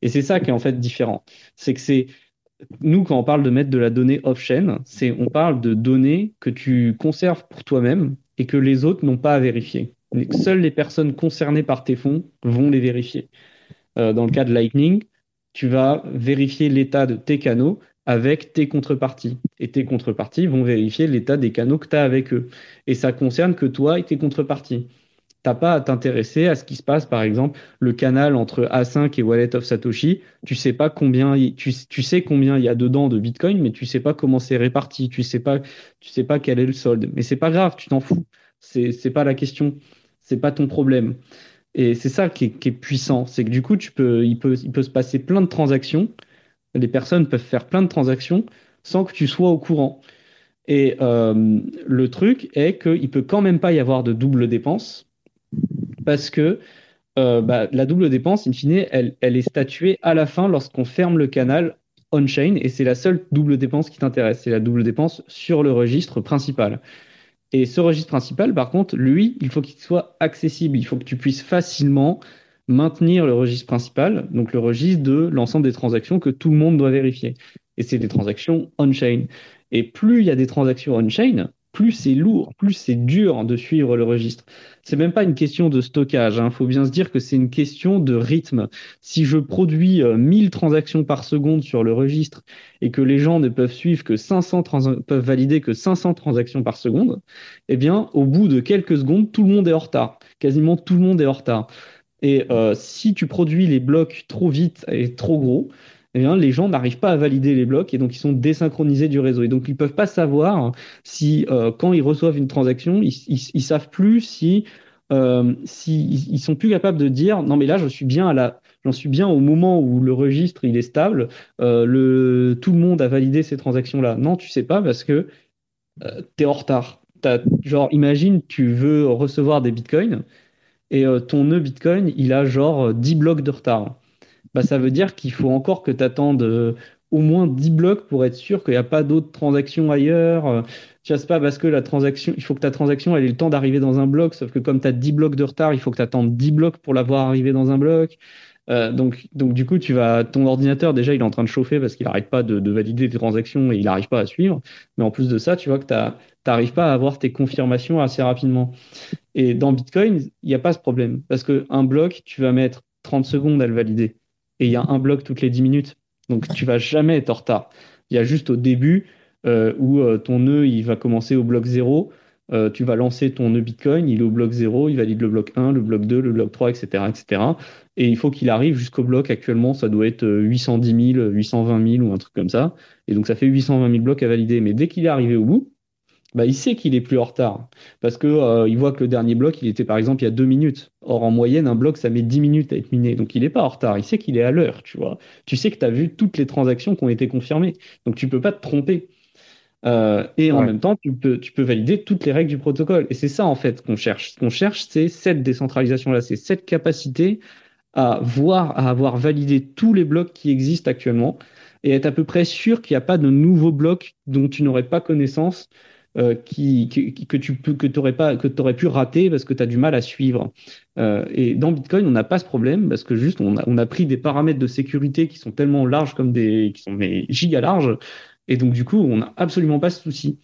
Et c'est ça qui est en fait différent. C'est que c'est, nous, quand on parle de mettre de la donnée off-chain, c'est, on parle de données que tu conserves pour toi-même et que les autres n'ont pas à vérifier. Seules les personnes concernées par tes fonds vont les vérifier. Euh, dans le cas de Lightning, tu vas vérifier l'état de tes canaux avec tes contreparties. Et tes contreparties vont vérifier l'état des canaux que tu as avec eux. Et ça concerne que toi et tes contreparties. Tu n'as pas à t'intéresser à ce qui se passe, par exemple, le canal entre A5 et Wallet of Satoshi. Tu sais pas combien, il y a dedans de Bitcoin, mais tu sais pas comment c'est réparti. Tu sais pas, sais pas quel est le solde. Mais c'est pas grave, tu t'en fous. C'est, c'est pas la question. C'est pas ton problème. Et c'est ça qui est, puissant. C'est que du coup, il peut se passer plein de transactions. Les personnes peuvent faire plein de transactions sans que tu sois au courant. Et euh, le truc est qu'il peut quand même pas y avoir de double dépense parce que euh, bah, la double dépense, in fine, elle, elle est statuée à la fin lorsqu'on ferme le canal on-chain et c'est la seule double dépense qui t'intéresse. C'est la double dépense sur le registre principal. Et ce registre principal, par contre, lui, il faut qu'il soit accessible. Il faut que tu puisses facilement maintenir le registre principal, donc le registre de l'ensemble des transactions que tout le monde doit vérifier. Et c'est des transactions on-chain. Et plus il y a des transactions on-chain, plus c'est lourd, plus c'est dur de suivre le registre. C'est même pas une question de stockage. Il hein. faut bien se dire que c'est une question de rythme. Si je produis 1000 euh, transactions par seconde sur le registre et que les gens ne peuvent suivre que 500 peuvent valider que 500 transactions par seconde, eh bien, au bout de quelques secondes, tout le monde est en retard. Quasiment tout le monde est en retard. Et euh, si tu produis les blocs trop vite et trop gros, eh les gens n'arrivent pas à valider les blocs et donc ils sont désynchronisés du réseau. Et donc ils ne peuvent pas savoir si euh, quand ils reçoivent une transaction, ils, ils, savent plus si, euh, ils, sont plus capables de dire non mais là je suis bien à j'en suis bien au moment où le registre il est stable, euh, le, tout le monde a validé ces transactions-là. Non, tu sais pas parce que euh, tu es en retard. imagine, tu veux recevoir des bitcoins et ton nœud bitcoin, il a genre 10 blocs de retard bah, ça veut dire qu'il faut encore que tu attendes euh, au moins 10 blocs pour être sûr qu'il n'y a pas d'autres transactions ailleurs. Euh, tu sais pas parce que la transaction, il faut que ta transaction ait le temps d'arriver dans un bloc, sauf que comme tu as 10 blocs de retard, il faut que tu attendes 10 blocs pour l'avoir arrivé dans un bloc. Euh, donc, donc du coup, tu vas, ton ordinateur déjà, il est en train de chauffer parce qu'il n'arrête pas de, de, valider tes transactions et il n'arrive pas à suivre. Mais en plus de ça, tu vois que tu n'arrives pas à avoir tes confirmations assez rapidement. Et dans Bitcoin, il n'y a pas ce problème parce qu'un bloc, tu vas mettre 30 secondes à le valider et il y a un bloc toutes les 10 minutes. Donc tu vas jamais être en retard. Il y a juste au début euh, où euh, ton nœud il va commencer au bloc 0, euh, tu vas lancer ton nœud Bitcoin, il est au bloc 0, il valide le bloc 1, le bloc 2, le bloc 3, etc. etc. Et il faut qu'il arrive jusqu'au bloc, actuellement ça doit être 810 000, 820 000 ou un truc comme ça. Et donc ça fait 820 000 blocs à valider. Mais dès qu'il est arrivé au bout, bah, il sait qu'il est plus en retard parce que euh, il voit que le dernier bloc il était par exemple il y a deux minutes. Or en moyenne un bloc ça met dix minutes à être miné donc il n'est pas en retard. Il sait qu'il est à l'heure, tu vois. Tu sais que tu as vu toutes les transactions qui ont été confirmées donc tu peux pas te tromper. Euh, et en même temps tu peux tu peux valider toutes les règles du protocole et c'est ça en fait qu'on cherche. Ce qu'on cherche c'est cette décentralisation là, c'est cette capacité à voir, à avoir validé tous les blocs qui existent actuellement et être à peu près sûr qu'il n'y a pas de nouveaux blocs dont tu n'aurais pas connaissance euh, que tu aurais pas, que aurais pu rater parce que tu as du mal à suivre. Euh, et dans Bitcoin, on n'a pas ce problème parce que juste on a, on a, pris des paramètres de sécurité qui sont tellement larges comme des, qui sont mais giga larges. Et donc, du coup, on n'a absolument pas ce souci.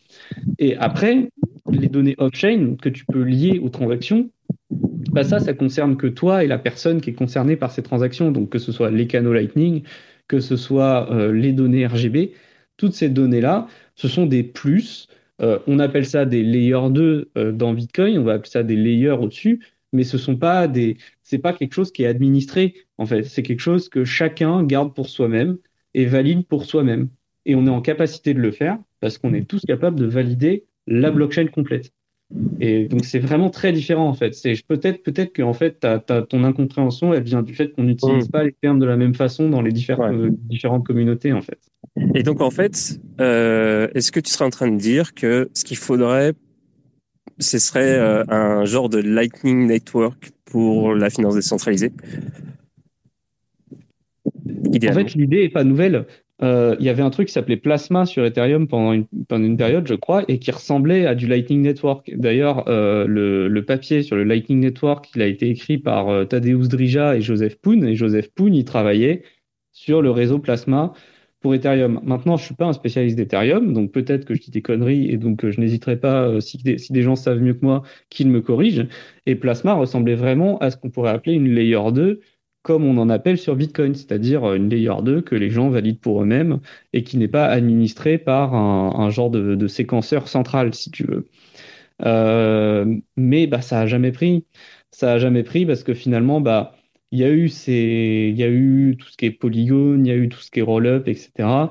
Et après, les données off-chain que tu peux lier aux transactions, bah ça, ça concerne que toi et la personne qui est concernée par ces transactions. Donc, que ce soit les canaux Lightning, que ce soit euh, les données RGB, toutes ces données-là, ce sont des plus euh, on appelle ça des layers 2 euh, dans Bitcoin, on va appeler ça des layers au-dessus, mais ce sont pas des, c'est pas quelque chose qui est administré. En fait, c'est quelque chose que chacun garde pour soi-même et valide pour soi-même. Et on est en capacité de le faire parce qu'on est tous capables de valider la blockchain complète. Et donc c'est vraiment très différent en fait. C'est peut-être peut-être que en fait ton incompréhension elle vient du fait qu'on n'utilise pas les termes de la même façon dans les différentes euh, différentes communautés en fait. Et donc en fait, euh, est-ce que tu serais en train de dire que ce qu'il faudrait, ce serait euh, un genre de Lightning Network pour la finance décentralisée? En fait, l'idée est pas nouvelle. Euh, il y avait un truc qui s'appelait Plasma sur Ethereum pendant une, pendant une période, je crois, et qui ressemblait à du Lightning Network. D'ailleurs, le, le, papier sur le Lightning Network, il a été écrit par Tadeusz Drija et Joseph Poon, et Joseph Poon, il travaillait sur le réseau Plasma pour Ethereum. Maintenant, je suis pas un spécialiste d'Ethereum, donc peut-être que je dis des conneries, et donc je n'hésiterai pas, si des, si des gens savent mieux que moi, qu'ils me corrigent. Et Plasma ressemblait vraiment à ce qu'on pourrait appeler une layer 2 comme on en appelle sur Bitcoin, c'est-à-dire une layer 2 que les gens valident pour eux-mêmes et qui n'est pas administré par un, genre de, séquenceur central, si tu veux. Euh, mais bah, ça a jamais pris. Ça a jamais pris parce que finalement, bah, il y a eu ces, il y a eu tout ce qui est polygone, il y a eu tout ce qui est roll-up, etc.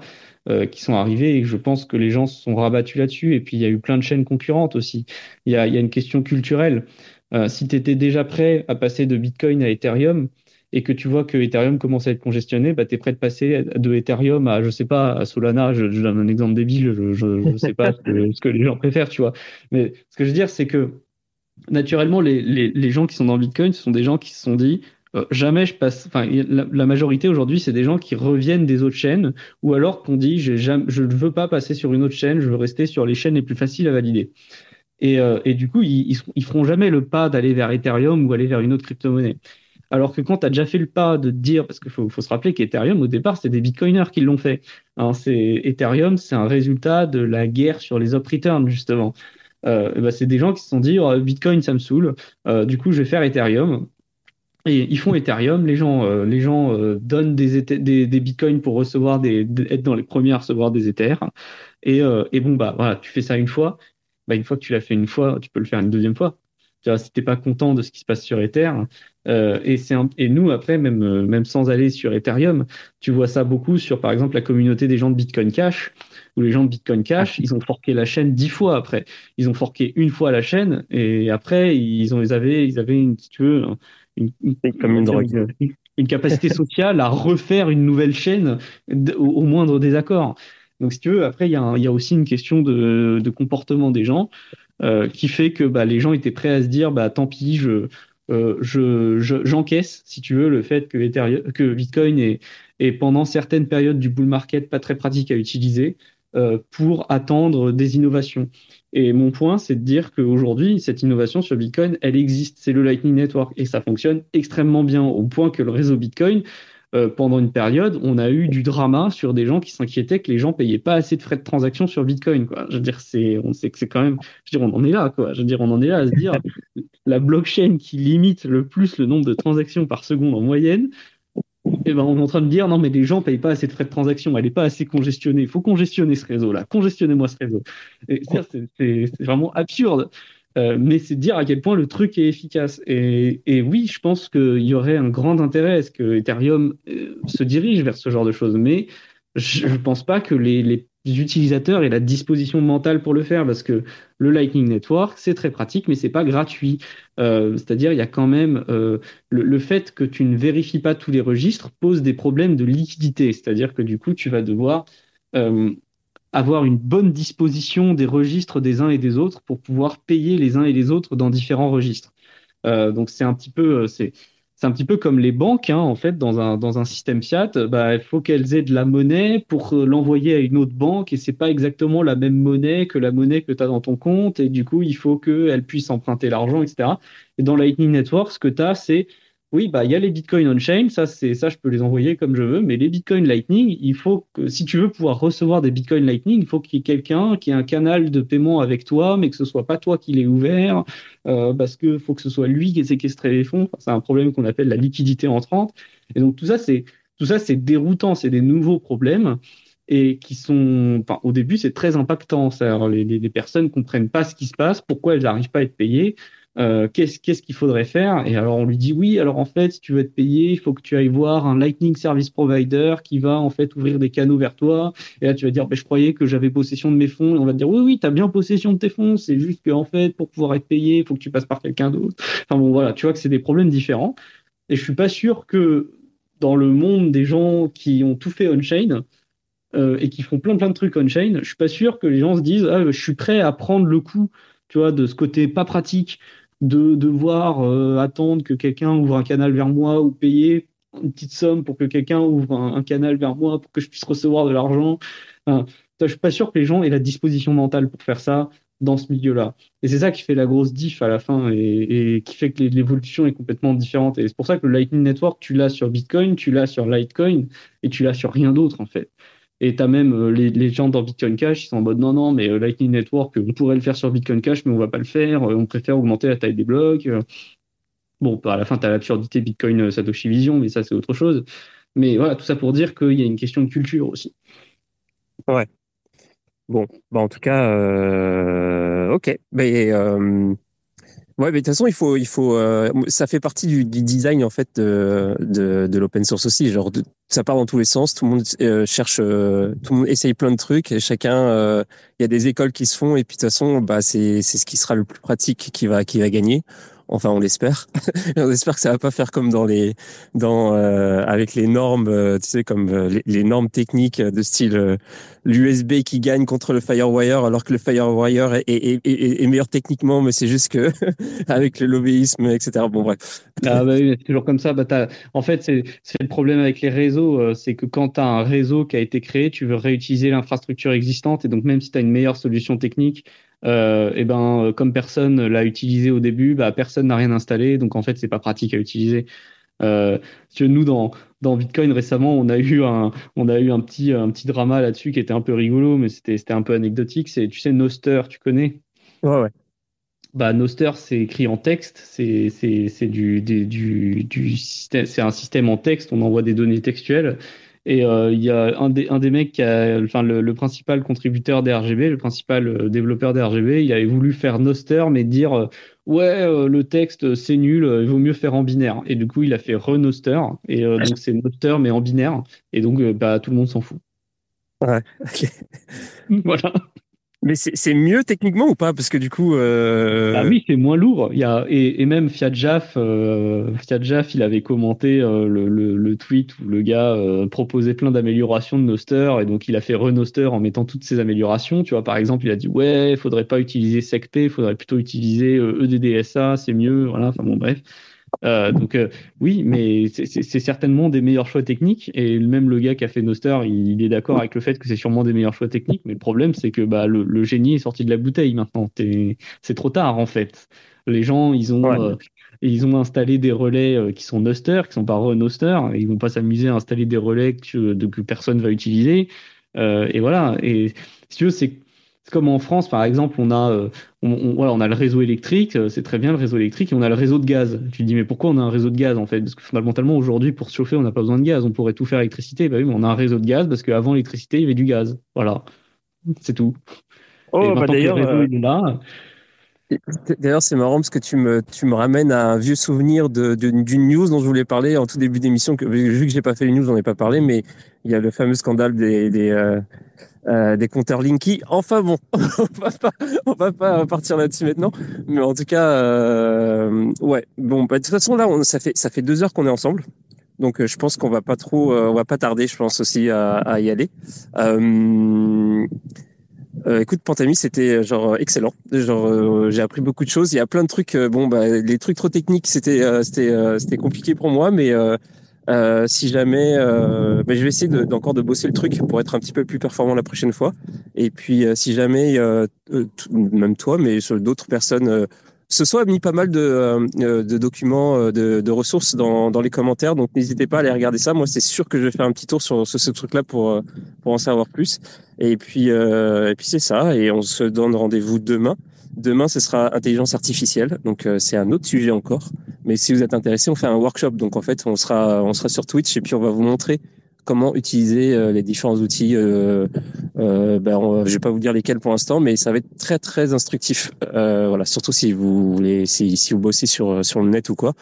Euh, qui sont arrivés et je pense que les gens se sont rabattus là-dessus. Et puis il y a eu plein de chaînes concurrentes aussi. Il y a, il y a une question culturelle. Euh, si tu étais déjà prêt à passer de Bitcoin à Ethereum, et que tu vois que Ethereum commence à être congestionné, bah, tu es prêt de passer de Ethereum à, je sais pas, à Solana, je, donne un exemple débile, je ne sais pas ce que, les gens préfèrent, tu vois. Mais ce que je veux dire, c'est que naturellement, les, les, les, gens qui sont dans Bitcoin, ce sont des gens qui se sont dit, euh, jamais je passe, enfin, la, majorité aujourd'hui, c'est des gens qui reviennent des autres chaînes, ou alors qu'on dit, je ne veux pas passer sur une autre chaîne, je veux rester sur les chaînes les plus faciles à valider. Et, euh, et du coup, ils, ils, feront jamais le pas d'aller vers Ethereum ou aller vers une autre crypto-monnaie. Alors que quand tu as déjà fait le pas de dire, parce qu'il faut, se rappeler qu'Ethereum, au départ, c'est des bitcoiners qui l'ont fait. Hein, Ethereum, c'est un résultat de la guerre sur les up returns, justement. Euh, bah, c'est des gens qui se sont dit, oh, Bitcoin, ça me saoule, euh, du coup, je vais faire Ethereum. Et ils font Ethereum, les gens, euh, les gens donnent des, des, bitcoins pour recevoir des, être dans les premiers à recevoir des Ethers. Et, et bon, bah voilà, tu fais ça une fois. Bah, une fois que tu l'as fait une fois, tu peux le faire une deuxième fois. Tu vois, si t'es pas content de ce qui se passe sur Ether, euh, et, c'est et nous, après, même, euh, même sans aller sur Ethereum, tu vois ça beaucoup sur, par exemple, la communauté des gens de Bitcoin Cash, où les gens de Bitcoin Cash, ils ont forqué la chaîne dix fois après. Ils ont forqué une fois la chaîne, et après, ils, ont, ils, avaient, ils avaient une, si tu veux, une, comme une, drogue. une, capacité sociale à refaire une nouvelle chaîne au, moindre désaccord. Donc, si tu veux, après, il y, a y a aussi une question de, de comportement des gens. Euh, qui fait que bah, les gens étaient prêts à se dire bah tant pis, je, euh, je, j'encaisse, si tu veux, le fait que, Ethereum, que Bitcoin est, est, pendant certaines périodes du bull market pas très pratique à utiliser euh, pour attendre des innovations. Et mon point, c'est de dire qu'aujourd'hui, cette innovation sur Bitcoin, elle existe. C'est le Lightning Network et ça fonctionne extrêmement bien au point que le réseau Bitcoin, euh, pendant une période, on a eu du drama sur des gens qui s'inquiétaient que les gens payaient pas assez de frais de transaction sur Bitcoin. Quoi. Je veux dire, c'est, on sait que c'est quand même, je veux dire, on en est là, quoi. Je veux dire, on en est là à se dire, la blockchain qui limite le plus le nombre de transactions par seconde en moyenne, eh ben, on est en train de dire, non, mais les gens payent pas assez de frais de transaction, elle n'est pas assez congestionnée. Il faut congestionner ce réseau-là. Congestionnez-moi ce réseau. C'est vraiment absurde. Euh, mais c'est dire à quel point le truc est efficace. Et, et oui, je pense qu'il y aurait un grand intérêt à ce que Ethereum euh, se dirige vers ce genre de choses. Mais je ne pense pas que les, les, utilisateurs aient la disposition mentale pour le faire, parce que le Lightning Network, c'est très pratique, mais c'est pas gratuit. Euh, C'est-à-dire, il y a quand même euh, le, fait que tu ne vérifies pas tous les registres pose des problèmes de liquidité. C'est-à-dire que du coup, tu vas devoir euh, avoir une bonne disposition des registres des uns et des autres pour pouvoir payer les uns et les autres dans différents registres. Donc c'est un petit peu, c'est c'est un petit peu comme les banques, hein, en fait, dans un, dans un système fiat, bah, il faut qu'elles aient de la monnaie pour euh, l'envoyer à une autre banque et c'est pas exactement la même monnaie que la monnaie que tu as dans ton compte et du coup, il faut qu'elles puissent emprunter l'argent, etc. Et dans Lightning Network, ce que tu as, c'est oui, bah il y a les bitcoins on-chain, ça c'est ça je peux les envoyer comme je veux, mais les bitcoins Lightning, il faut que si tu veux pouvoir recevoir des bitcoins Lightning, il faut qu'il y ait quelqu'un qui ait un canal de paiement avec toi, mais que ce soit pas toi qui l'ait ouvert, euh, parce que faut que ce soit lui qui ait séquestré les fonds. c'est un problème qu'on appelle la liquidité entrante. Et donc tout ça c'est tout ça c'est déroutant, c'est des nouveaux problèmes et qui sont, enfin, au début, c'est très impactant. Les, les, les, personnes comprennent pas ce qui se passe, pourquoi elles n'arrivent pas à être payées. Euh, qu'est-ce qu'il faudrait faire? Et alors on lui dit oui. Alors en fait, si tu veux être payé, il faut que tu ailles voir un Lightning Service Provider qui va en fait ouvrir des canaux vers toi. Et là, tu vas dire, ben, je croyais que j'avais possession de mes fonds. Et on va te dire, oui, oui, tu as bien possession de tes fonds. C'est juste que en fait, pour pouvoir être payé, il faut que tu passes par quelqu'un d'autre. Enfin bon, voilà, tu vois que c'est des problèmes différents. Et je suis pas sûr que dans le monde des gens qui ont tout fait on-chain, euh, et qui font plein plein de trucs on-chain, je suis pas sûr que les gens se disent ah, je suis prêt à prendre le coup, tu vois, de ce côté pas pratique de devoir euh, attendre que quelqu'un ouvre un canal vers moi ou payer une petite somme pour que quelqu'un ouvre un, canal vers moi pour que je puisse recevoir de l'argent. Enfin, je suis pas sûr que les gens aient la disposition mentale pour faire ça dans ce milieu-là. Et c'est ça qui fait la grosse diff à la fin et, et qui fait que l'évolution est complètement différente. Et c'est pour ça que le Lightning Network, tu l'as sur Bitcoin, tu l'as sur Litecoin et tu l'as sur rien d'autre en fait. Et tu as même euh, les, les, gens dans Bitcoin Cash, ils sont en mode non, non, mais euh, Lightning Network, on pourrait le faire sur Bitcoin Cash, mais on va pas le faire. Euh, on préfère augmenter la taille des blocs. Bon, à la fin, tu as l'absurdité Bitcoin Satoshi Vision, mais ça, c'est autre chose. Mais voilà, tout ça pour dire qu'il y a une question de culture aussi. Ouais. Bon, bah en tout cas, euh, ok. Mais Ouais, mais de toute façon, il faut, il faut, euh, ça fait partie du, du, design en fait de, de, de l'open source aussi. Genre, ça part dans tous les sens. Tout le monde euh, cherche, euh, tout le monde essaye plein de trucs. Et chacun, il y a des écoles qui se font. Et puis de toute façon, bah c'est, c'est ce qui sera le plus pratique qui va, qui va gagner. Enfin, on l'espère. on espère que ça va pas faire comme dans les, dans euh, avec les normes, euh, tu sais, comme euh, les, normes techniques de style l'USB qui gagne contre le FireWire, alors que le FireWire est, meilleur techniquement, mais c'est juste que avec le lobbyisme, etc. Bon bref. Ah bah oui, c'est toujours comme ça. Bah, en fait, c'est le problème avec les réseaux, c'est que quand tu as un réseau qui a été créé, tu veux réutiliser l'infrastructure existante, et donc même si tu as une meilleure solution technique, euh, et ben comme personne l'a utilisé au début, bah, personne n'a rien installé, donc en fait c'est pas pratique à utiliser. Euh, nous dans dans Bitcoin récemment, on a eu un on a eu un petit un petit drama là-dessus qui était un peu rigolo, mais c'était c'était un peu anecdotique. C'est tu sais Noster, tu connais? Ouais ouais. Bah Noster c'est écrit en texte, c'est c'est c'est du, du du du c'est un système en texte, on envoie des données textuelles et euh, il y a un des, un des mecs, qui a, enfin le, le, principal contributeur d'RGB, le principal euh, développeur d'RGB, il avait voulu faire Noster, mais dire euh, ouais le texte c'est nul, il vaut mieux faire en binaire. Et du coup il a fait Renoster, et donc c'est Noster mais en binaire. Et donc bah tout le monde s'en fout. Ouais. ok. voilà. Mais c'est mieux techniquement ou pas? Parce que du coup. Euh... Ah oui, c'est moins lourd. Il y a, et, et même Fiat Jaff, euh, Fiat Jaff, il avait commenté euh, le, le, le, tweet où le gars euh, proposait plein d'améliorations de Noster. Et donc, il a fait Renoster en mettant toutes ces améliorations. Tu vois, par exemple, il a dit Ouais, faudrait pas utiliser SecP, faudrait plutôt utiliser EDDSA, e c'est mieux. Voilà, enfin bon, bref. Euh, donc euh, oui, mais c'est certainement des meilleurs choix techniques. Et même le gars qui a fait Noster, il, est d'accord avec le fait que c'est sûrement des meilleurs choix techniques. Mais le problème, c'est que bah, le, génie est sorti de la bouteille maintenant. C'est trop tard en fait. Les gens, ils ont, euh, ils ont installé des relais qui sont Noster, qui sont pas Noster, et ils vont pas s'amuser à installer des relais que, que personne va utiliser. et voilà. Et si tu veux, c'est comme en France, par exemple, on a, euh, on, voilà, on a le réseau électrique, euh, c'est très bien le réseau électrique, et on a le réseau de gaz. Tu te dis, mais pourquoi on a un réseau de gaz en fait? Parce que fondamentalement, aujourd'hui, pour se chauffer, on n'a pas besoin de gaz. On pourrait tout faire électricité. Bah oui, mais on a un réseau de gaz parce qu'avant l'électricité, il y avait du gaz. Voilà, c'est tout. Oh, bah d'ailleurs, euh, D'ailleurs, c'est marrant parce que tu me, tu me ramènes à un vieux souvenir d'une de, d'une news dont je voulais parler en tout début d'émission. Vu que j'ai pas fait les news, j'en ai pas parlé, mais il y a le fameux scandale des, des, euh, des compteurs Linky. Enfin bon, on va pas, on va pas partir là-dessus maintenant, mais en tout cas, euh, ouais. Bon, bah, de toute façon là, on, ça fait ça fait deux heures qu'on est ensemble, donc euh, je pense qu'on va pas trop, on va pas tarder, je pense aussi à, à y aller. Euh, écoute, Pantami, c'était genre excellent. Genre, j'ai appris beaucoup de choses. Il y a plein de trucs. bon, bah, les trucs trop techniques, c'était c'était c'était compliqué pour moi, mais si jamais, bah, je vais essayer d'encore de, bosser le truc pour être un petit peu plus performant la prochaine fois. Et puis, si jamais, même toi, mais d'autres personnes ce soit mis pas mal de, euh, de documents, euh, de, de, ressources dans, dans les commentaires, donc n'hésitez pas à aller regarder ça. Moi, c'est sûr que je vais faire un petit tour sur ce, ce truc-là pour, euh, pour en savoir plus. Et puis, et puis c'est ça. Et on se donne rendez-vous demain. Demain, ce sera intelligence artificielle. Donc, c'est un autre sujet encore. Mais si vous êtes intéressé, on fait un workshop. Donc, en fait, on sera, on sera sur Twitch et puis on va vous montrer comment utiliser euh, les différents outils. Euh, euh, ben, je vais pas vous dire lesquels pour l'instant, mais ça va être très très instructif. Euh, voilà, surtout si vous voulez, si, si vous bossez sur sur le net ou quoi,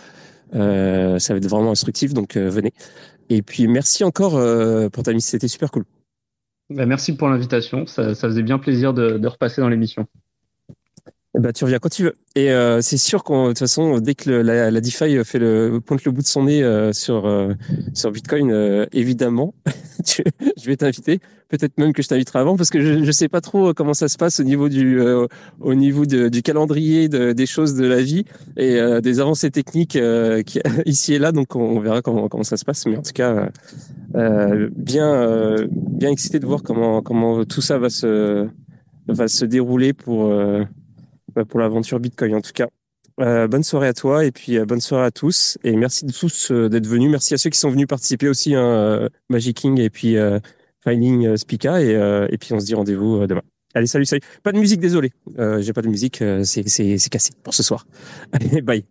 euh, ça va être vraiment instructif. Donc venez. Et puis merci encore pour ta mise, c'était super cool. Ben, merci pour l'invitation, ça, ça faisait bien plaisir de, de repasser dans l'émission. Bah, tu reviens quand tu veux. Et euh, c'est sûr qu'en de toute façon, dès que la, DeFi fait le pointe le bout de son nez euh, sur euh, sur Bitcoin, euh, évidemment, je vais t'inviter. Peut-être même que je t'inviterai avant parce que je je sais pas trop comment ça se passe au niveau du au niveau de, du calendrier de, des choses de la vie et des avancées techniques qui, ici et là. Donc on, verra comment comment ça se passe. Mais en tout cas, bien bien excité de voir comment comment tout ça va se va se dérouler pour pour l'aventure Bitcoin en tout cas. Euh, bonne soirée à toi et puis euh, bonne soirée à tous et merci de tous euh, d'être venus. Merci à ceux qui sont venus participer aussi, hein, Magic King et puis Finding Spica et, et puis on se dit rendez-vous demain. Allez, salut, salut. Pas de musique, désolé. j'ai pas de musique, c'est cassé pour ce soir. Allez, bye.